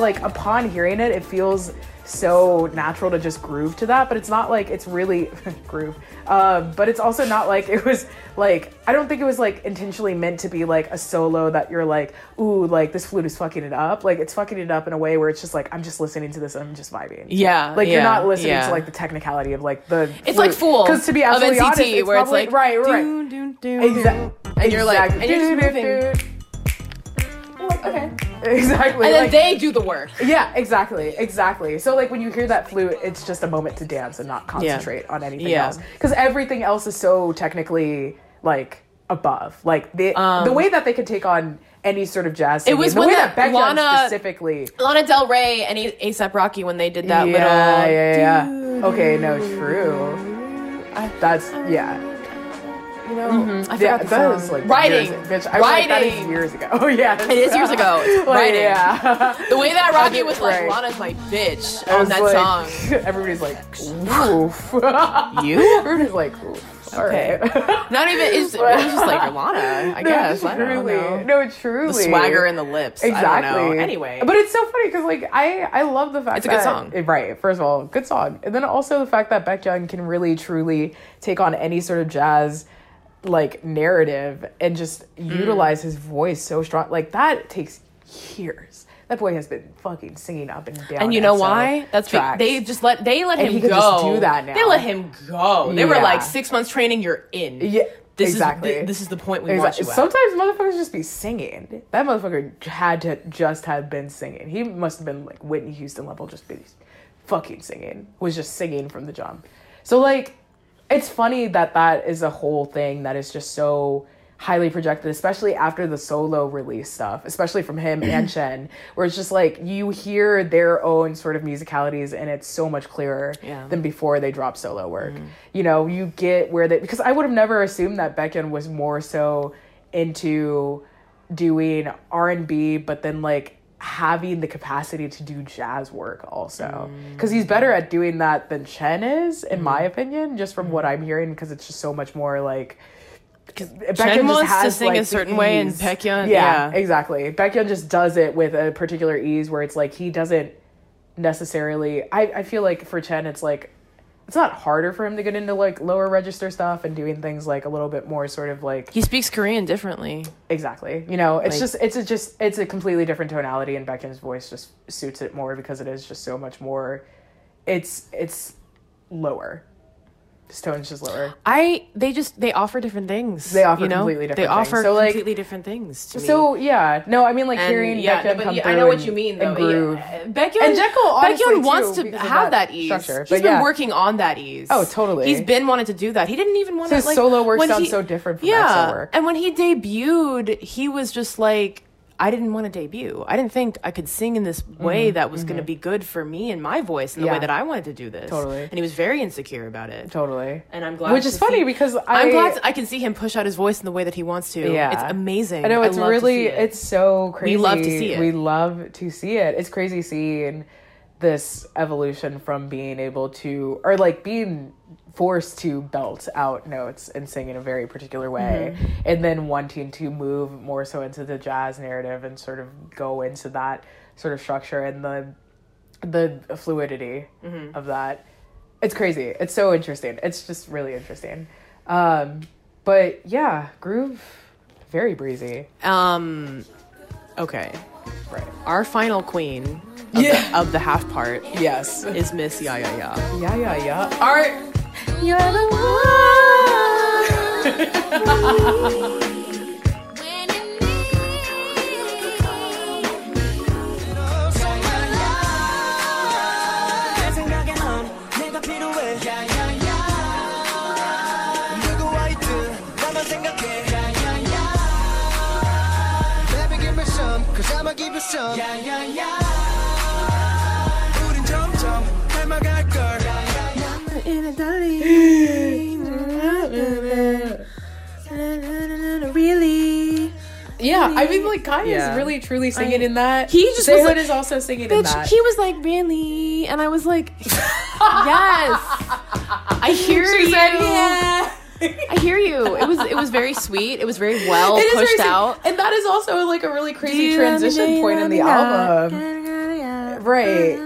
Like upon hearing it, it feels so natural to just groove to that, but it's not like it's really groove. Uh, but it's also not like it was like I don't think it was like intentionally meant to be like a solo that you're like, ooh, like this flute is fucking it up. Like it's fucking it up in a way where it's just like I'm just listening to this and I'm just vibing. Yeah, Like you're not listening yeah. to like the technicality of like the It's like Fool because to be of absolutely NCT, honest, it's where it's like, right, right. doo, doo, doo, Exactly. And you're like- and you're just moving. Okay. Exactly. And then like- they do the work. Yeah, exactly, exactly. So like when you hear that flute, it's just a moment to dance and not concentrate on anything Yeah. else because everything else is so technically like above. Like the Um, the way that they could take on any sort of jazz. Singing, was the when way that that Lana- specifically. Lana Del Rey and A- ASAP Rocky when they did that yeah, little yeah, yeah. Okay, no, true. That's yeah. You know mm-hmm. I Yeah, forgot the that is like writing years, bitch. I was like, that is years ago. Oh yeah, It is years ago. It's Like, writing. Yeah. the way that Rocky was like. Lana's my bitch on that like- song Everybody's like, oof. you Everybody's like, oof. All Okay. right. not even it's, it was just like Lana I guess I don't truly. know No, truly. the swagger in the lips Exactly. I don't know. anyway but it's so funny because like I I love the fact It's a good that- song. right? First of all, good song, and then also the fact that Baekhyun can really truly take on any sort of jazz like narrative and just Mm. utilize his voice so strong. Like that takes years. That boy has been fucking singing up and down. and you know why? That's be- they just let they let And him he go. just do that now. They let him go. They were like six months training. You're in. Yeah, This exactly. Is, thi- this is the point we Exactly. want you at. Sometimes motherfuckers just be singing. That motherfucker had to just have been singing. He must have been like Whitney Houston level, just be fucking singing. Was just singing from the jump. So like, it's funny that that is a whole thing that is just so highly projected, especially after the solo release stuff, especially from him and Chen, where it's just like you hear their own sort of musicalities and it's so much clearer Yeah. than before they drop solo work. Mm-hmm. You know, you get where they because I would have never assumed that Baekhyun was more so into doing R&B but then like having the capacity to do jazz work also mm. because he's better at doing that than Chen is in my mm-hmm. opinion just from what I'm hearing because it's just so much more like just wants to has, sing a certain way and. Baekhyun- yeah, yeah. exactly Baekhyun just does it with a particular ease where it's like he doesn't necessarily I, I feel like for Chen it's like it's not harder for him to get into like lower register stuff and doing things like a little bit more sort of like he speaks Korean differently. exactly you know it's Like- just it's a just it's a completely different tonality and Baekhyun's voice just suits it more because it is just so much more it's it's lower his tone's just lower I they just they offer different things. They offer you know? completely They different offer things. So, like- completely different things to me. so yeah no I mean like And, hearing yeah, Baekhyun no, come yeah, I know what you mean though. Yeah, Baekhyun And Jekyll, honestly, too, wants to have that that, ease. structure. He's been yeah. working on that ease. Oh, totally. He's been wanting to do that. He didn't even want to His like solo work sounds he- so different from yeah. Work. And when he debuted, he was just like, I didn't want to debut. I didn't think I could sing in this way that was going to be good for me and my voice and the Mm-hmm. Yeah. way that I wanted to do this. Totally. And he was very insecure about it. totally And I'm glad. which is funny see- because I, I'm glad I can see him push out his voice in the way that he wants to. Yeah. it's amazing. I know it's to really it. it's so crazy. We love to see it. We love to see it. It's crazy seeing this evolution from being able to or like being forced to belt out notes and sing in a very particular way. And then wanting to move more so into the jazz narrative and sort of go into that sort of structure and the the fluidity of that. It's crazy. It's so interesting. It's just really interesting. Um but yeah groove very breezy. Um. Okay. Right. Our final queen of, yeah. the, of the half part. Yes. Is Miss Ya Ya Ya. Ya Ya Ya. Art. You're the one. yeah, yeah. cause I'ma give you some 야야야 우린 점점 닮아갈걸 Really? yeah i mean like kai Yeah. is really truly singing in that He just was Sehun like- is also singing in Bitch, that he was like, really? And I was like, yes. I hear you. I hear you. It was it was very sweet. It was very well pushed very- out. and that is also like a really crazy you love me, transition point in the album right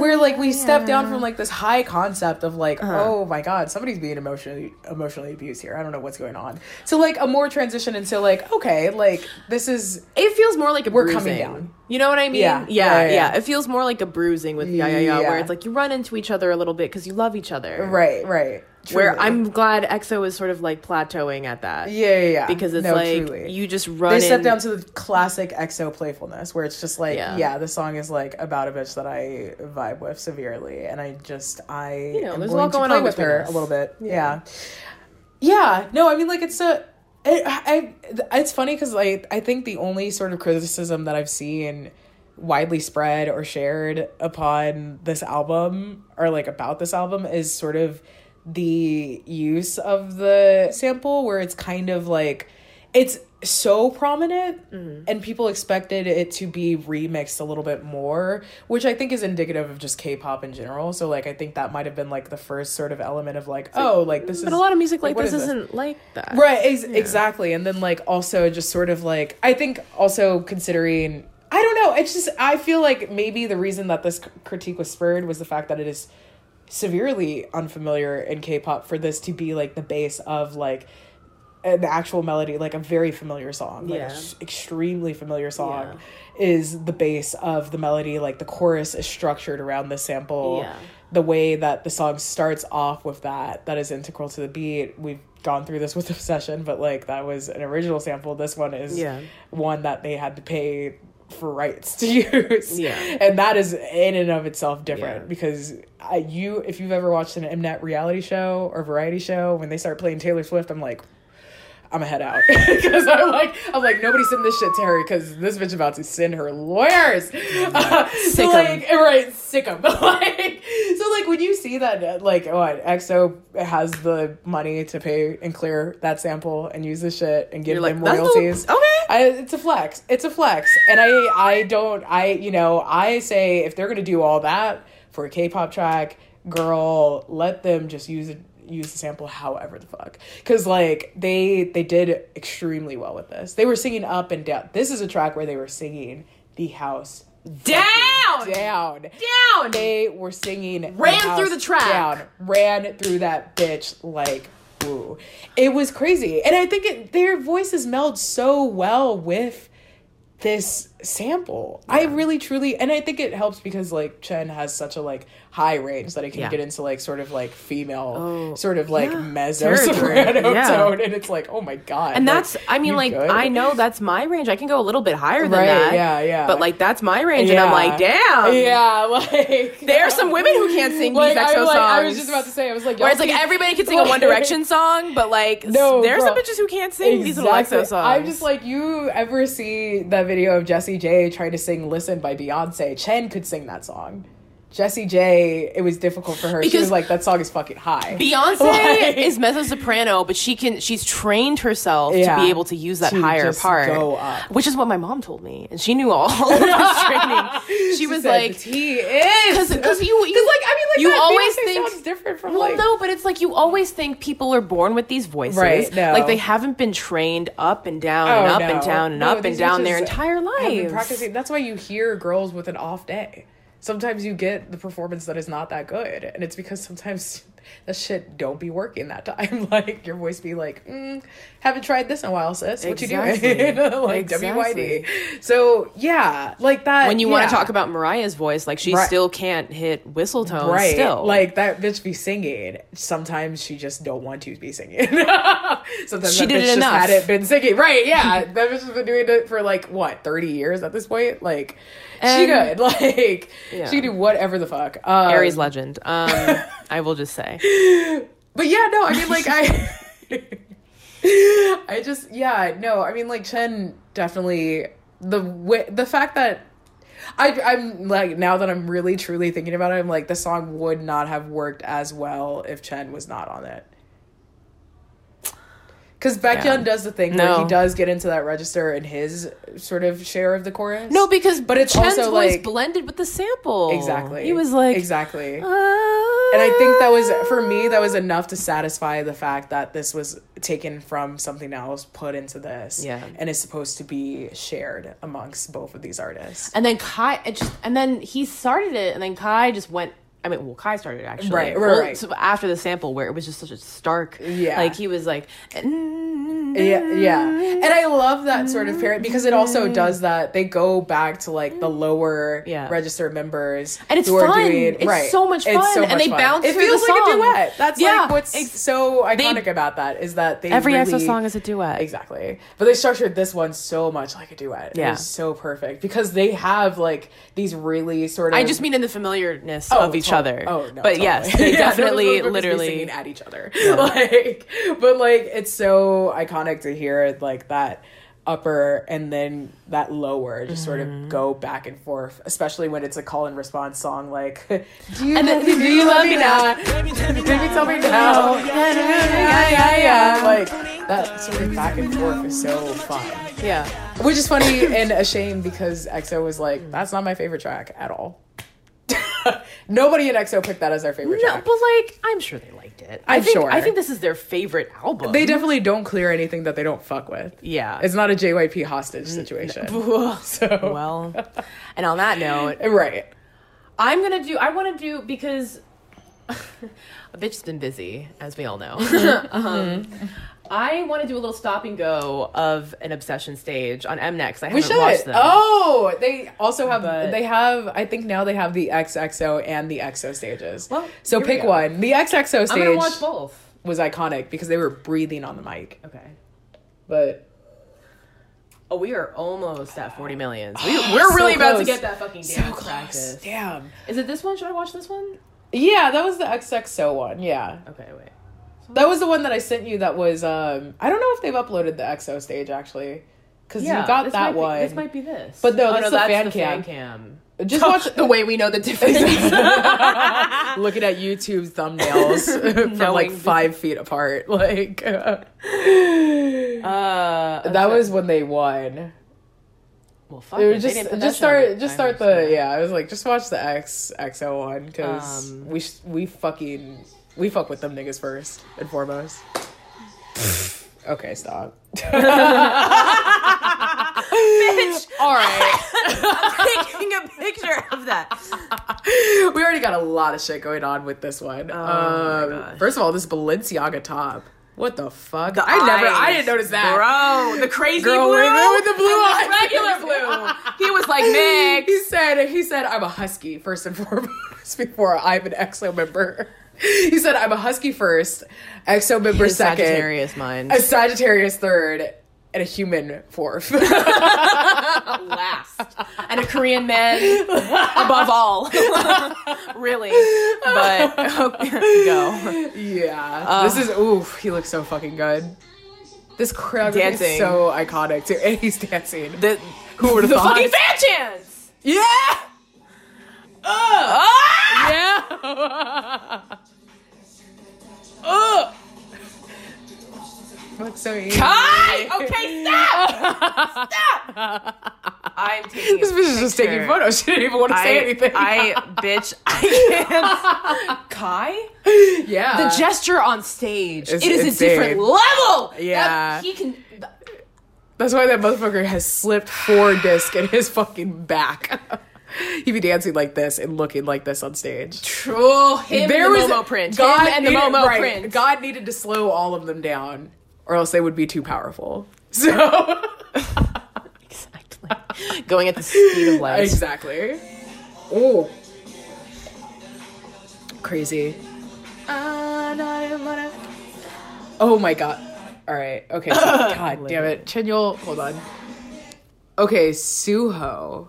where like we step down from like this high concept of like Uh-huh. oh my god somebody's being emotionally emotionally abused here i don't know what's going on so like a more transition into like okay like this is It feels more like a We're bruising. coming down. You know what I mean? Yeah. Yeah, Yeah, yeah. yeah, yeah. It feels more like a bruising with yeah, yeah, yeah, where it's like you run into each other a little bit because you love each other. right right Where I'm glad EXO is sort of like plateauing at that. yeah yeah, yeah. Because it's No, like truly. you just run. they step in- down to the classic EXO playfulness, where it's just like, Yeah. yeah. the song is like about a bitch that I vibe with severely, and I just I You know, am there's a lot going on with her a little bit. Yeah. yeah, No, I mean like it's a. It, I it's funny because I I think the only sort of criticism that I've seen widely spread or shared upon this album or like about this album is sort of the use of the sample where it's kind of like it's so prominent mm-hmm. and people expected it to be remixed a little bit more which i think is indicative of just k-pop in general so like i think that might have been like the first sort of element of like oh like this is But a lot of music like, what this is isn't like that. Right, ex- exactly. And then like also just sort of like I think also considering I don't know, it's just I feel like maybe the reason that this critique was spurred was the fact that it is severely unfamiliar in K-pop for this to be like the base of like an actual melody, like a very familiar song, like Yeah. extremely familiar song, is the base of the melody. Like the chorus is structured around the sample. Yeah. The way that the song starts off with that, that is integral to the beat. We've gone through this with Obsession, but like that was an original sample. This one is Yeah. one that they had to pay for rights to use. Yeah. And that is in and of itself different Yeah. because I, you, if you've ever watched an Mnet reality show or variety show, when they start playing Taylor Swift, I'm like, I'm gonna head out because I'm like I'm like nobody send this shit to her because this bitch about to send her lawyers. Uh, so like right, sick 'em. like so like when you see that uh, like what EXO has the money to pay and clear that sample and use the shit and give You're like, them "That's royalties. okay." I, it's a flex. It's a flex, and I I don't I you know I say if they're gonna do all that for a K-pop track, girl, let them just use it use the sample however the fuck. Because like they they did extremely well with this. They were singing up and down. This is a track where they were singing the house Down! down. Down! they were singing Ran house through the track. down. Ran through that bitch like woo. It was crazy. And i think it, their voices meld so well with this sample. I really truly and i think it helps because like chen has such a like high range that it can Yeah. get into like sort of like female Oh, sort of like yeah. mezzo soprano yeah. tone and it's like oh my god And like, that's, I mean, like, good? I know that's my range. I can go a little bit higher than Right, that. yeah, yeah. But, like, that's my range. And I'm like, damn. yeah like There are some women who can't sing like, these I, EXO like, songs. I was just about to say I was like Where it's like everybody can sing a One Direction song, but like No, there's some bitches who can't sing these little Exactly. EXO songs. I'm just like, you ever see that video of Jessie J trying to sing "Listen" by Beyonce? Chen could sing that song. Jessie J, it was difficult for her. she Because- was like, that song is fucking high. Beyonce Like- is mezzo soprano, but she can she's trained herself Yeah. to be able to use that To higher part. go up. Which is what my mom told me. And she knew all of this training. She, was said, like he is. because you, you like I mean like you always Beyonce think sounds different from well, like no, but it's like you always think people are born with these voices. Right, no. Like they haven't been trained up and down Oh, and up no. and down and No, up and down their entire lives. practicing. That's why you hear girls with an off day. Sometimes you get the performance that is not that good, and it's because sometimes that shit don't be working that time. Like your voice be like, mm, haven't tried this in a while, sis. What Exactly. you doing? like Exactly. WYD. So yeah, like that. when you want to talk about Mariah's voice, like she Right. still can't hit whistle tones. Right, Still, like that bitch be singing. Sometimes she just don't want to be singing. Sometimes She that did bitch it just enough. hadn't been singing. Right? Yeah, that bitch has been doing it for like what thirty years at this point. Like she And- could like Yeah. she could do whatever the fuck. Um, Aries legend. Um, I will just say. But yeah, no, I mean like I I just yeah, no, I mean like Chen definitely the wi- the fact that I I'm like now that I'm really truly thinking about it, I'm like the song would not have worked as well if Chen was not on it. Cuz Baekhyun Yeah. does the thing where he does get into that register in his sort of share of the chorus. No, because But it's Chen's also, voice like- blended with the sample. exactly. He was like, Exactly. "Ah." And I think that was for me that was enough to satisfy the fact that this was taken from something else, put into this, Yeah. and is supposed to be shared amongst both of these artists. And then Kai, it just, and then he started it, and then Kai just went. I mean, well, Kai started actually. Right, right, Well, right. so after the sample, where it was just such a stark, Yeah. like he was like, Yeah, yeah, and I love that sort of parent because it also does that. They go back to like the lower Yeah. register members, And it's fun. doing It's right. so much fun. And they fun. bounce It feels like song. a duet. That's Yeah, like what's ex- so they- iconic about that is that they every EXO song is a duet. Exactly. But they structured this one so much like a duet. Yeah. It was so perfect because they have like these really sort of I just mean in the familiarness Oh, of each tot- other. Oh, no, but yes, they Yeah, definitely, would just be literally. singing at each other. Like, but like it's so iconic to hear like that upper and then that lower just sort Mm-hmm. of go back and forth, especially when it's a call and response song like Do you And then, love me? do you love me now? Baby, tell me now. Yeah, yeah, yeah. Like that sort of back and forth is so fun. Yeah. Which is funny and a shame because EXO was like, that's not my favorite track at all. Nobody in EXO picked that as their favorite No, track. but like, I'm sure they liked it. I I'm think, sure. I think this is their favorite album. They definitely don't clear anything that they don't fuck with. Yeah. It's not a JYP hostage situation. So, well, and on that note, right. I'm gonna do. I want to do because a bitch's been busy, as we all know. um, I want to do a little stop and go of an obsession stage on Mnext. I haven't We should. watched them. Oh, they also have. But- they have. I think now they have the XXO and the EXO stages. Well, so here we pick one. The XXO I'm stage gonna watch both. was iconic because they were breathing on the mic. Okay. But Oh, we are almost at 40 millions. We, ah, we're So really about to get that fucking so dance close. practice. Damn. Is it this one? Should I watch this one? Yeah, that was the XXO one. Yeah. Okay, wait. That was the one that I sent you. That was um. I don't know if they've uploaded the EXO stage actually, because you got that one. Be, this might be this. But no, oh, that's no, the that's fan the cam. fan cam. Just watch the way we know the difference. looking at YouTube thumbnails from like five feet apart. Like uh, uh, that was when they won. well, fuck It it. was They just didn't put just that on start just start the yeah. I was like just watch the X XO one because Um, we sh- we fucking we fuck with them niggas first and foremost. okay, stop. Bitch, All right. I'm taking a picture of that. we already got a lot of shit going on with this one. Oh my um, gosh. first of all, this Balenciaga top. What the fuck? I never, I didn't notice that. bro. The crazy Girl blue with, with the blue eyes. regular blue. He was like, Nick. He said, he said, I'm a husky first and foremost before I'm an EXO member. He said, I'm a husky first, EXO member His second, Sagittarius mind. a Sagittarius third, and a human fourth. last. And a Korean man above all. really. But go. yeah. this is, oof, he looks so fucking good. This choreography is so iconic too. And he's dancing. The, Who would have thought? the fucking fan chants! yeah! Ah! Ugh. That's so easy. Kai! Okay, stop! stop! I'm taking This a bitch is just taking photos. She didn't even want to say anything. I, bitch, I can't. Kai? yeah. The gesture on stage. It's it is insane. a different level. Yeah. That- he can. That's why that motherfucker has slipped four disc in his fucking back. He'd be dancing like this and looking like this on stage. True. him and the Momo print. God him and the needed- Momo right, print. God needed to slow all of them down, or else they would be too powerful. So Exactly. Going at the speed of light. exactly. Oh, crazy. Oh my god. All right. Okay. So, god damn it. Chanyeol, hold on. Okay, Suho.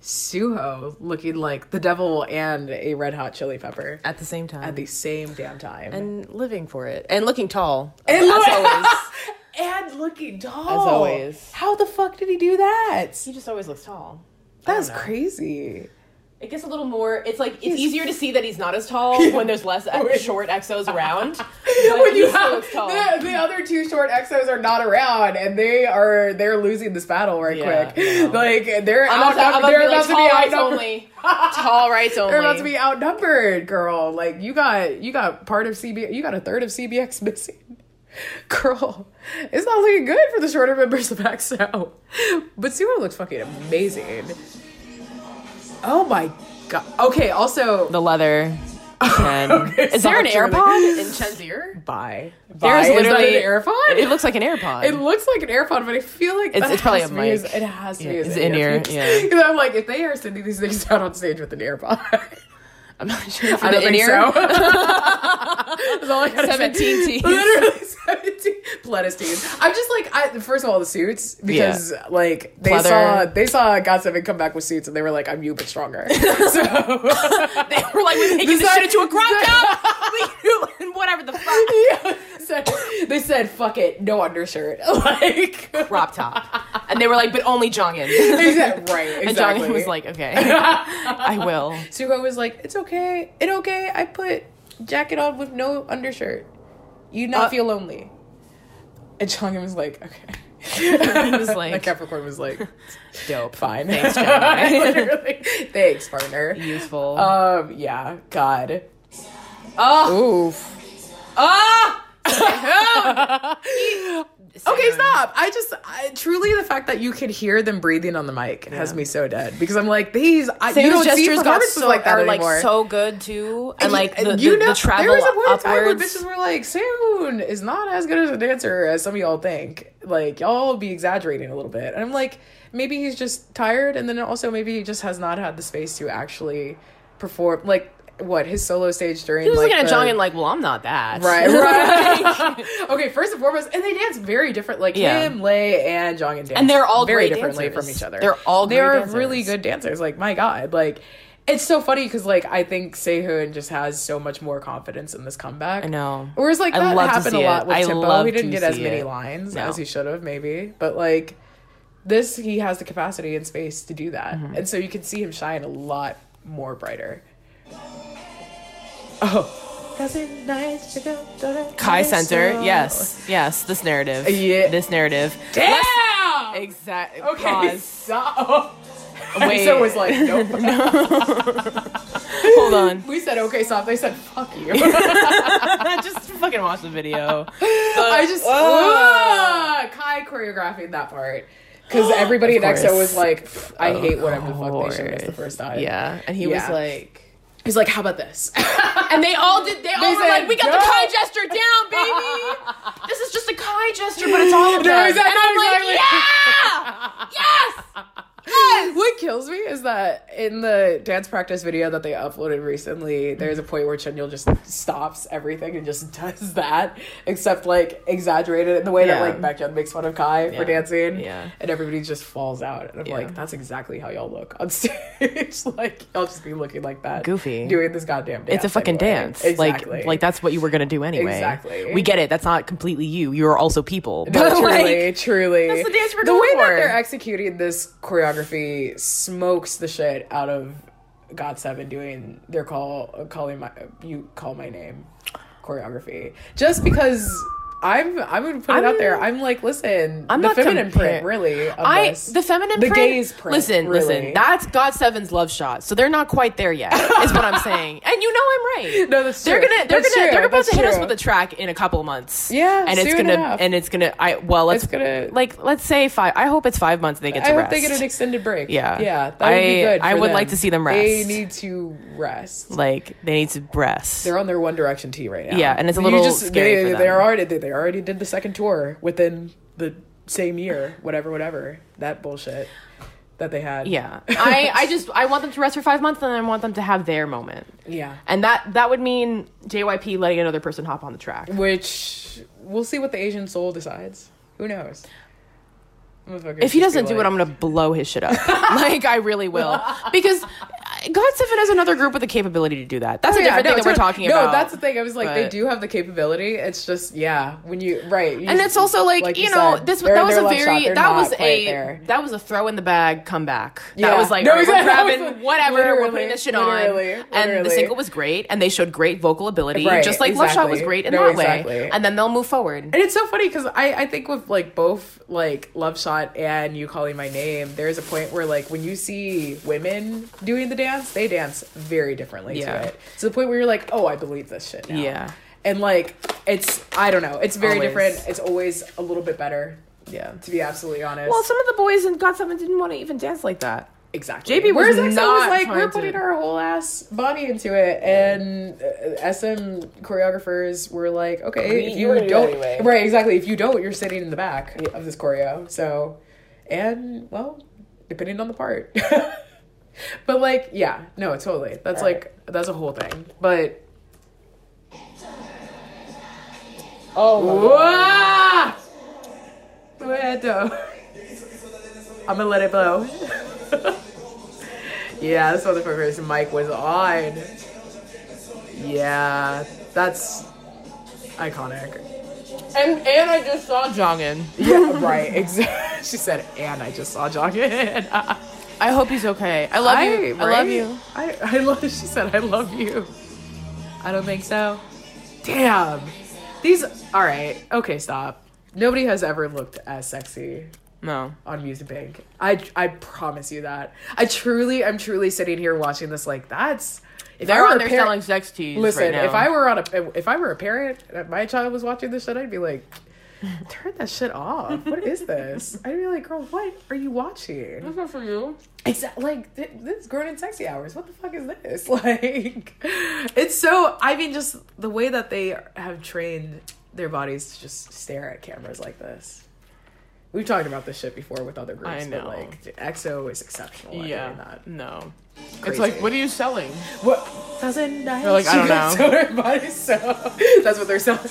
Suho looking like the devil and a red hot chili pepper At the same time. at the same damn time. and living for it. And looking tall. And as look- always. and looking tall. As always. How the fuck did he do that? He just always looks tall. That's crazy. It gets a little more. It's like it's easier to see that he's not as tall when there's less short exos around. When you have the, the other two short exos are not around and they are they're losing this battle right Yeah, quick. Like they're I'm about to, I'm about to They're be about like, to be outnumbered. only. tall rights only. They're about to be outnumbered, girl. Like you got you got part of CB you got a third of CBX missing. Girl, it's not looking good for the shorter members of EXO. But Suho looks fucking amazing. Oh my god. Okay, also the leather. Chen. Okay, Is there an AirPod in Chen's ear? bye. There's literally Is that an AirPod? It looks like an AirPod. It looks like an AirPod, but I feel like It's- it's probably has a to be mic. It has to Yeah, be his it's in ear, earpiece. yeah. 'Cause I'm like, if they are sending these things out on stage with an AirPod, I'm not sure for I the in think ear. so. That's all I gotta say. 17 teens. Literally 17 Pledis teens. I'm just like, I, first of all, the suits because like they Pleather. saw they saw GOT7 come back with suits and they were like, I'm you but stronger. so they were like, we're making this shit into a crop top. whatever the fuck. yeah, said, they said, "Fuck it, no undershirt." Like Crop top. And they were like, but only Jongin. They said, right, And exactly. Jongin was like, okay, I will. Suho was like, "It's okay, it okay. I put jacket on with no undershirt. You not Uh, feel lonely." And Jongin was like, "Okay." He was Like like, Capricorn was like, dope. "Fine, Thanks, Gemini. Thanks, partner." Useful. Um, yeah, God. oh, Oof. ah! Okay, stop. I just I, truly the fact that you could hear them breathing on the mic has me so dead because I'm like these. I, you Sam's don't see gestures got performances so like that are like so good too, and like the, you the, the travel there was a point in time where bitches were like, Soon is not as good as a dancer as some of y'all think. Like y'all be exaggerating a little bit, and I'm like, maybe he's just tired, and then also maybe he just has not had the space to actually perform. Like what his solo stage during. He was like, looking at the- and like, well, I'm not that. Right, right. okay, first and foremost, and they dance very different. Like Yeah. him, Lay, and Jong and dance, And they're all very differently dancers. from each other. They're all they are dancers. really good dancers. Like my god, like it's so funny because like I think Sehun just has so much more confidence in this comeback. I know. Whereas like that happened a lot it. with I Tempo. He didn't get as many it. lines No. as he should have, maybe. But like this, he has the capacity and space to do that, Mm-hmm. and so you can see him shine a lot more brighter. Oh. Nice to go to the Kai Center, yes, yes. This narrative, uh, Yeah. this narrative. Damn. Exactly. Okay. Pause. So, oh. Wait. so was like, nope. Hold on. we said okay, soft. They said fuck you. Just fucking watch the video. I just Ugh. Uh, Kai choreographing that part because everybody at. EXO was like, "Pff, I hate whatever the fuck they showed us the first time. Yeah, and he was like, he's like, how about this? and they all did. They all They were said, like, "We got "Go." the Kai gesture down, baby. this is just a Kai gesture, but it's all of No, them." exactly, and I'm exactly. like, "Yeah, yes." Yes! What kills me is that in the dance practice video that they uploaded recently, there's a point where Chanyeol just stops everything and just does that, except like exaggerated in the way Yeah. that like Baekhyun makes fun of Kai Yeah. for dancing. Yeah. And everybody just falls out. And I'm Yeah. like, that's exactly how y'all look on stage. like, y'all just be looking like that. Goofy. Doing this goddamn dance. It's a fucking anyway. dance. Exactly. Like, like that's what you were gonna do anyway. Exactly. We get it. That's not completely you. You are also people. No, But, truly, like, truly. that's the dance we're the going way that they're executing this choreography smokes the shit out of GOT7 doing their call calling my you call my name choreography. Just because I'm I'm gonna put it out there. I'm like, listen, I'm the not feminine compar- print, really. I this. the feminine the print. gaze print. Listen, really. listen. That's GOT7's love shot. So they're not quite there yet. is what I'm saying. And you know I'm right. No, that's true. they're gonna they're That's gonna true. they're about That's to hit us with a track in a couple months. Yeah, and it's gonna enough. and it's gonna. I well, let's It's gonna- like let's say five. I hope it's five months. They get to I hope rest. they get an extended break. Yeah. yeah, that would be I- good. I would them. like to see them rest. They need to rest. like they need to rest. They're on their One Direction tee right now. Yeah, and it's a You little scary They, for them. already they, they already did the second tour within the same year. Whatever, whatever. That bullshit that they had. yeah, I I just I want them to rest for five months, and I want them to have their moment. yeah. And that that would mean JYP letting another person hop on the track. Which we'll see what the Asian soul decides. Who knows? If he doesn't do it, I'm gonna blow his shit up. like I really will, because GOT7 is another group with the capability to do that. That's Oh, a yeah, different no, thing that we're talking no, about. No, that's the thing. I was like, they do have the capability. It's just, yeah, when you right, you and just- it's also like, you know said, this that was a very that was a there. that was a throw in the bag comeback. Yeah. That was like No, right, we're exactly. Was grabbing whatever we're putting this shit literally, on, and the single was great, and they showed great vocal ability, Right, just like Love Shot was great in No, that exactly. way, and then they'll move forward. And it's so funny because I, I think with like both like Love Shot and You Calling My Name, there's a point where like when you see women doing the dance, they dance very differently Yeah. to it. To the point where you're like, oh, I believe this shit now. Yeah. And like it's I don't know, it's very Always. different. It's always a little bit better, Yeah. to be absolutely honest. Well, some of the boys in GOT7 didn't want to even dance like that. Exactly. JB was Whereas not was like, we're to- putting our whole ass body into it, and uh, SM choreographers were like, okay, We- if you do don't, anyway. right, exactly. If you don't, you're sitting in the back of this choreo. So, and well, depending on the part, but like, yeah, no, totally. That's like that's a whole thing. But oh, Bueno. I'm gonna let it blow. yeah, this motherfucker's mic was on. Yeah, that's iconic. And and I just saw Jongin. Yeah, right. Exactly. She said, and I just saw Jongin. I hope he's okay. I love you. I love you. I, I love. She said, I love you. I don't think so. Damn. These. All right. Okay. Stop. Nobody has ever looked as sexy No. on Music Bank. I I promise you that. I truly, I'm truly sitting here watching this like that's. If I They're were on a there parent- selling sex teas. Listen, right now. if I were on a, if I were a parent, and my child was watching this shit, I'd be like, turn that shit off. What is this? I'd be like, girl, what are you watching? That's not for you. It's like th- this is grown in sexy hours. What the fuck is this? Like, it's so. I mean, just the way that they have trained their bodies to just stare at cameras like this. We've talked about this shit before with other groups, I know. but like EXO is exceptional. Yeah. No. It's like, what are you selling? What thousand nine? They're like, I don't know. So their bodies so that's what they're selling.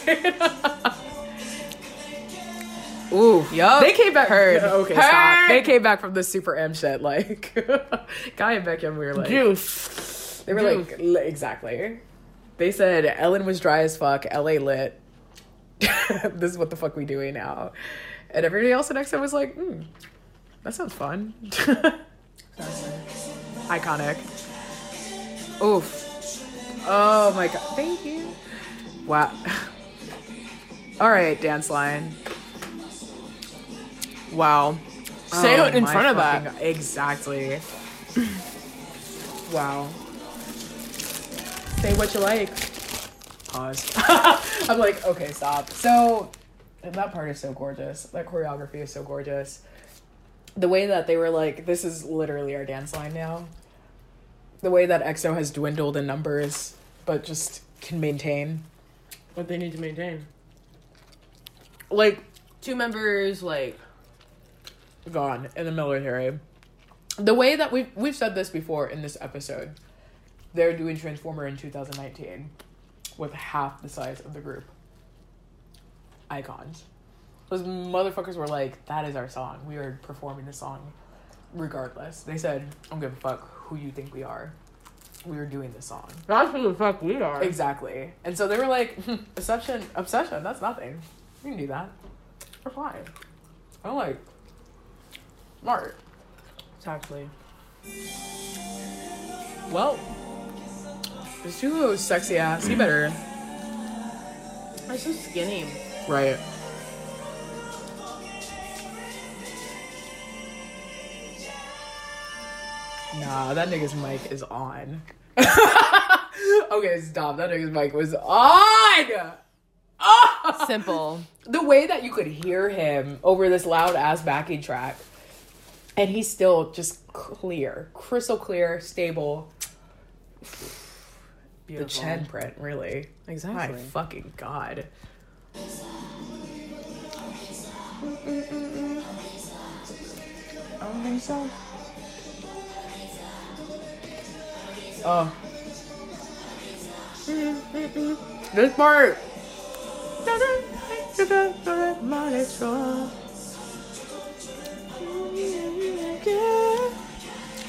Ooh, Yup. They came back. Heard. Okay, Heard. stop. They came back from the super M shit. Like Kai and Baekhyun, we were like, Juice. they were like, exactly. They said Ellen was dry as fuck. LA lit. this is what the fuck we doing now. And everybody else in EXO was like, hmm, that sounds fun. Iconic. Oof. Oh my god. Thank you. Wow. All right, dance line. Wow. Say Oh it in front of fucking that. God. Exactly. wow. Say what you like. Pause. I'm like, okay, stop. So, and that part is so gorgeous. That choreography is so gorgeous. The way that they were like, this is literally our dance line now. The way that EXO has dwindled in numbers, but just can maintain. What they need to maintain. Like, Two members, like, gone in the military. The way that we've we've said this before in this episode, they're doing Transformer in 2019 with half the size of the group. Icons. Those motherfuckers were like, "That is our song. We are performing the song, regardless." They said, "I don't give a fuck who you think we are. We are doing the song." that's who the fuck we are. Exactly. And so they were like, "Hmm, obsession, obsession, that's nothing. We can do that. We're fine. I'm like, smart. Exactly. Well, it's too sexy ass. You better. I'm so skinny. Right. Nah, that nigga's mic is on. okay, stop. That nigga's mic was on. Ah! Simple. The way that you could hear him over this loud ass backing track, and he's still just clear, crystal clear, stable. The Chen print, really. Exactly. My fucking god. I don't think so. Oh. This part.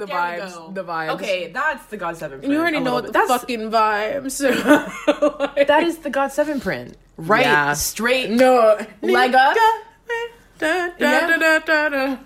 The There vibes. The vibes. Okay, that's the GOT7. Print. You already know the. That's fucking vibes. that is the GOT7 print. Right. Yeah. Straight. no Leg up. Da, da, da.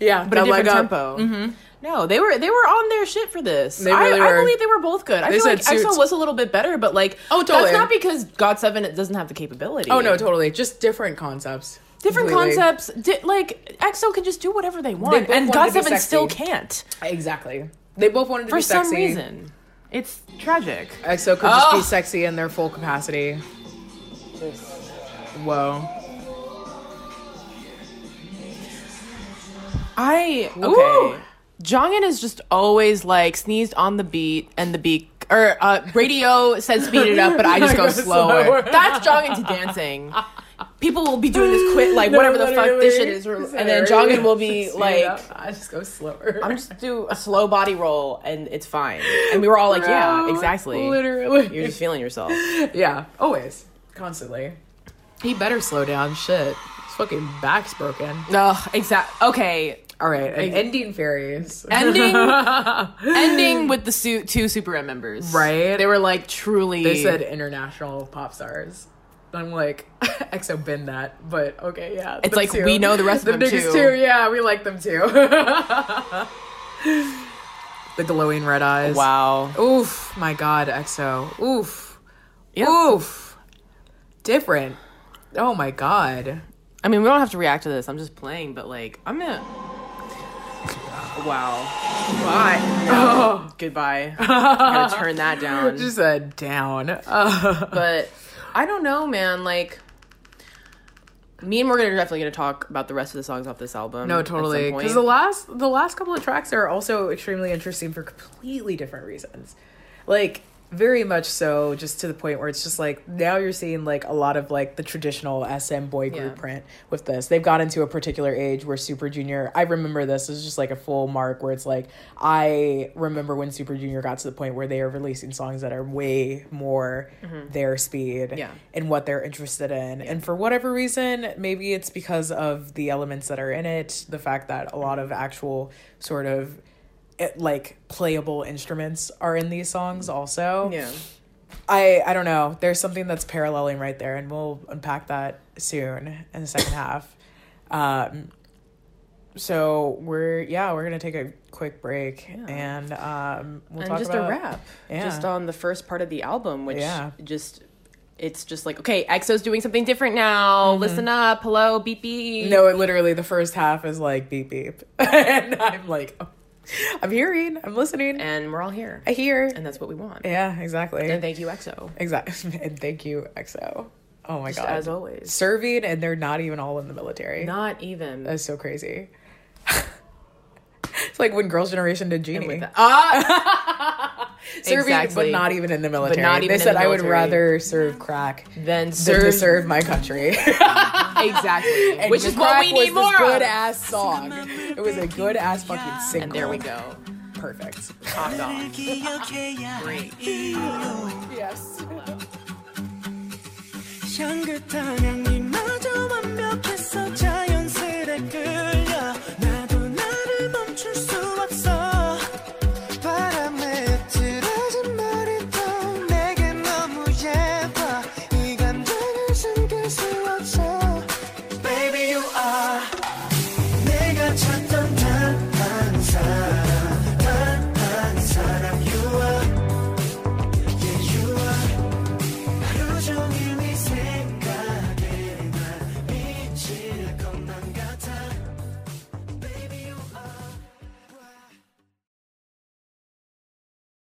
Yeah, but a different tempo. Mm-hmm. No, they were they were on their shit for this. They I, really I were. believe they were both good. I They feel like said EXO was a little bit better, but like Oh, totally. that's not because GOT7 it doesn't have the capability. Oh no, totally. Just different concepts. Different Completely. concepts. Di- like EXO can just do whatever they want, both and GOT7 still can't Exactly. They both wanted to for be sexy. some reason. It's tragic. EXO could just Oh. be sexy in their full capacity. Whoa. I okay. Jongin is just always like sneezed on the beat and the beat or uh, radio said speed it up, but I just go slower. That's Jongin to dancing. People will be doing this quit like whatever the fuck this shit is, and then Jongin will be like, I just go slower. "I'm just do a slow body roll and it's fine." And we were all like, "Yeah, exactly." Literally. You're just feeling yourself. yeah, always. Constantly. He better slow down. Shit. His fucking back's broken. No, exact. Okay, All right, and ending fairies. ending, ending with the su- two Super M members. Right. They were like truly. They said international pop stars. I'm like, EXO been that, but okay, yeah. It's like, we know the rest of them niggas too. Yeah, we like them too. the glowing red eyes. Wow. Oof, my god, EXO. Oof. Yep. Oof. Different. Oh my god. I mean, we don't have to react to this. I'm just playing, but like, I'm gonna. Wow. Bye. Oh, Goodbye. I'm gonna turn that down. just a down. Uh, but I don't know, man. Like, me and Morgan are definitely gonna talk about the rest of the songs off this album. no, totally. Because the last the last couple of tracks are also extremely interesting for completely different reasons. Like very much so, just to the point where it's just like now you're seeing like a lot of like the traditional SM boy group Yeah. print with this. They've got into a particular age where Super Junior. I remember this is just like a full mark where it's like I remember when Super Junior got to the point where they are releasing songs that are way more their speed Mm-hmm. Yeah. and what they're interested in. And for whatever reason, maybe it's because of the elements that are in it, the fact that a lot of actual sort of it, like playable instruments are in these songs also. yeah. I I don't know. There's something that's paralleling right there and we'll unpack that soon in the second half. Um so we're yeah, we're going to take a quick break and um we'll and talk just about a wrap. Yeah. Just on the first part of the album, which Yeah. just. It's just like okay, EXO's doing something different now. Listen up, hello, beep beep. Mm-hmm. No, it literally the first half is like beep beep, and I'm like, oh, I'm hearing, I'm listening, and we're all here, I hear. and that's what we want. yeah, exactly, And thank you, EXO. exactly, and thank you, EXO. Oh my god, as always. serving, and they're not even all in the military. Not even. That's so crazy. it's like when Girls' Generation did Genie. Ah! Exactly. but not even in the military. But not even they said I would rather serve crack than serve, than serve my country. exactly, and which is what we need more. Good ass song. It was a good ass fucking single. And there we go. Perfect. Hot dog. Great. Yes. 완벽했어 자연스레 끝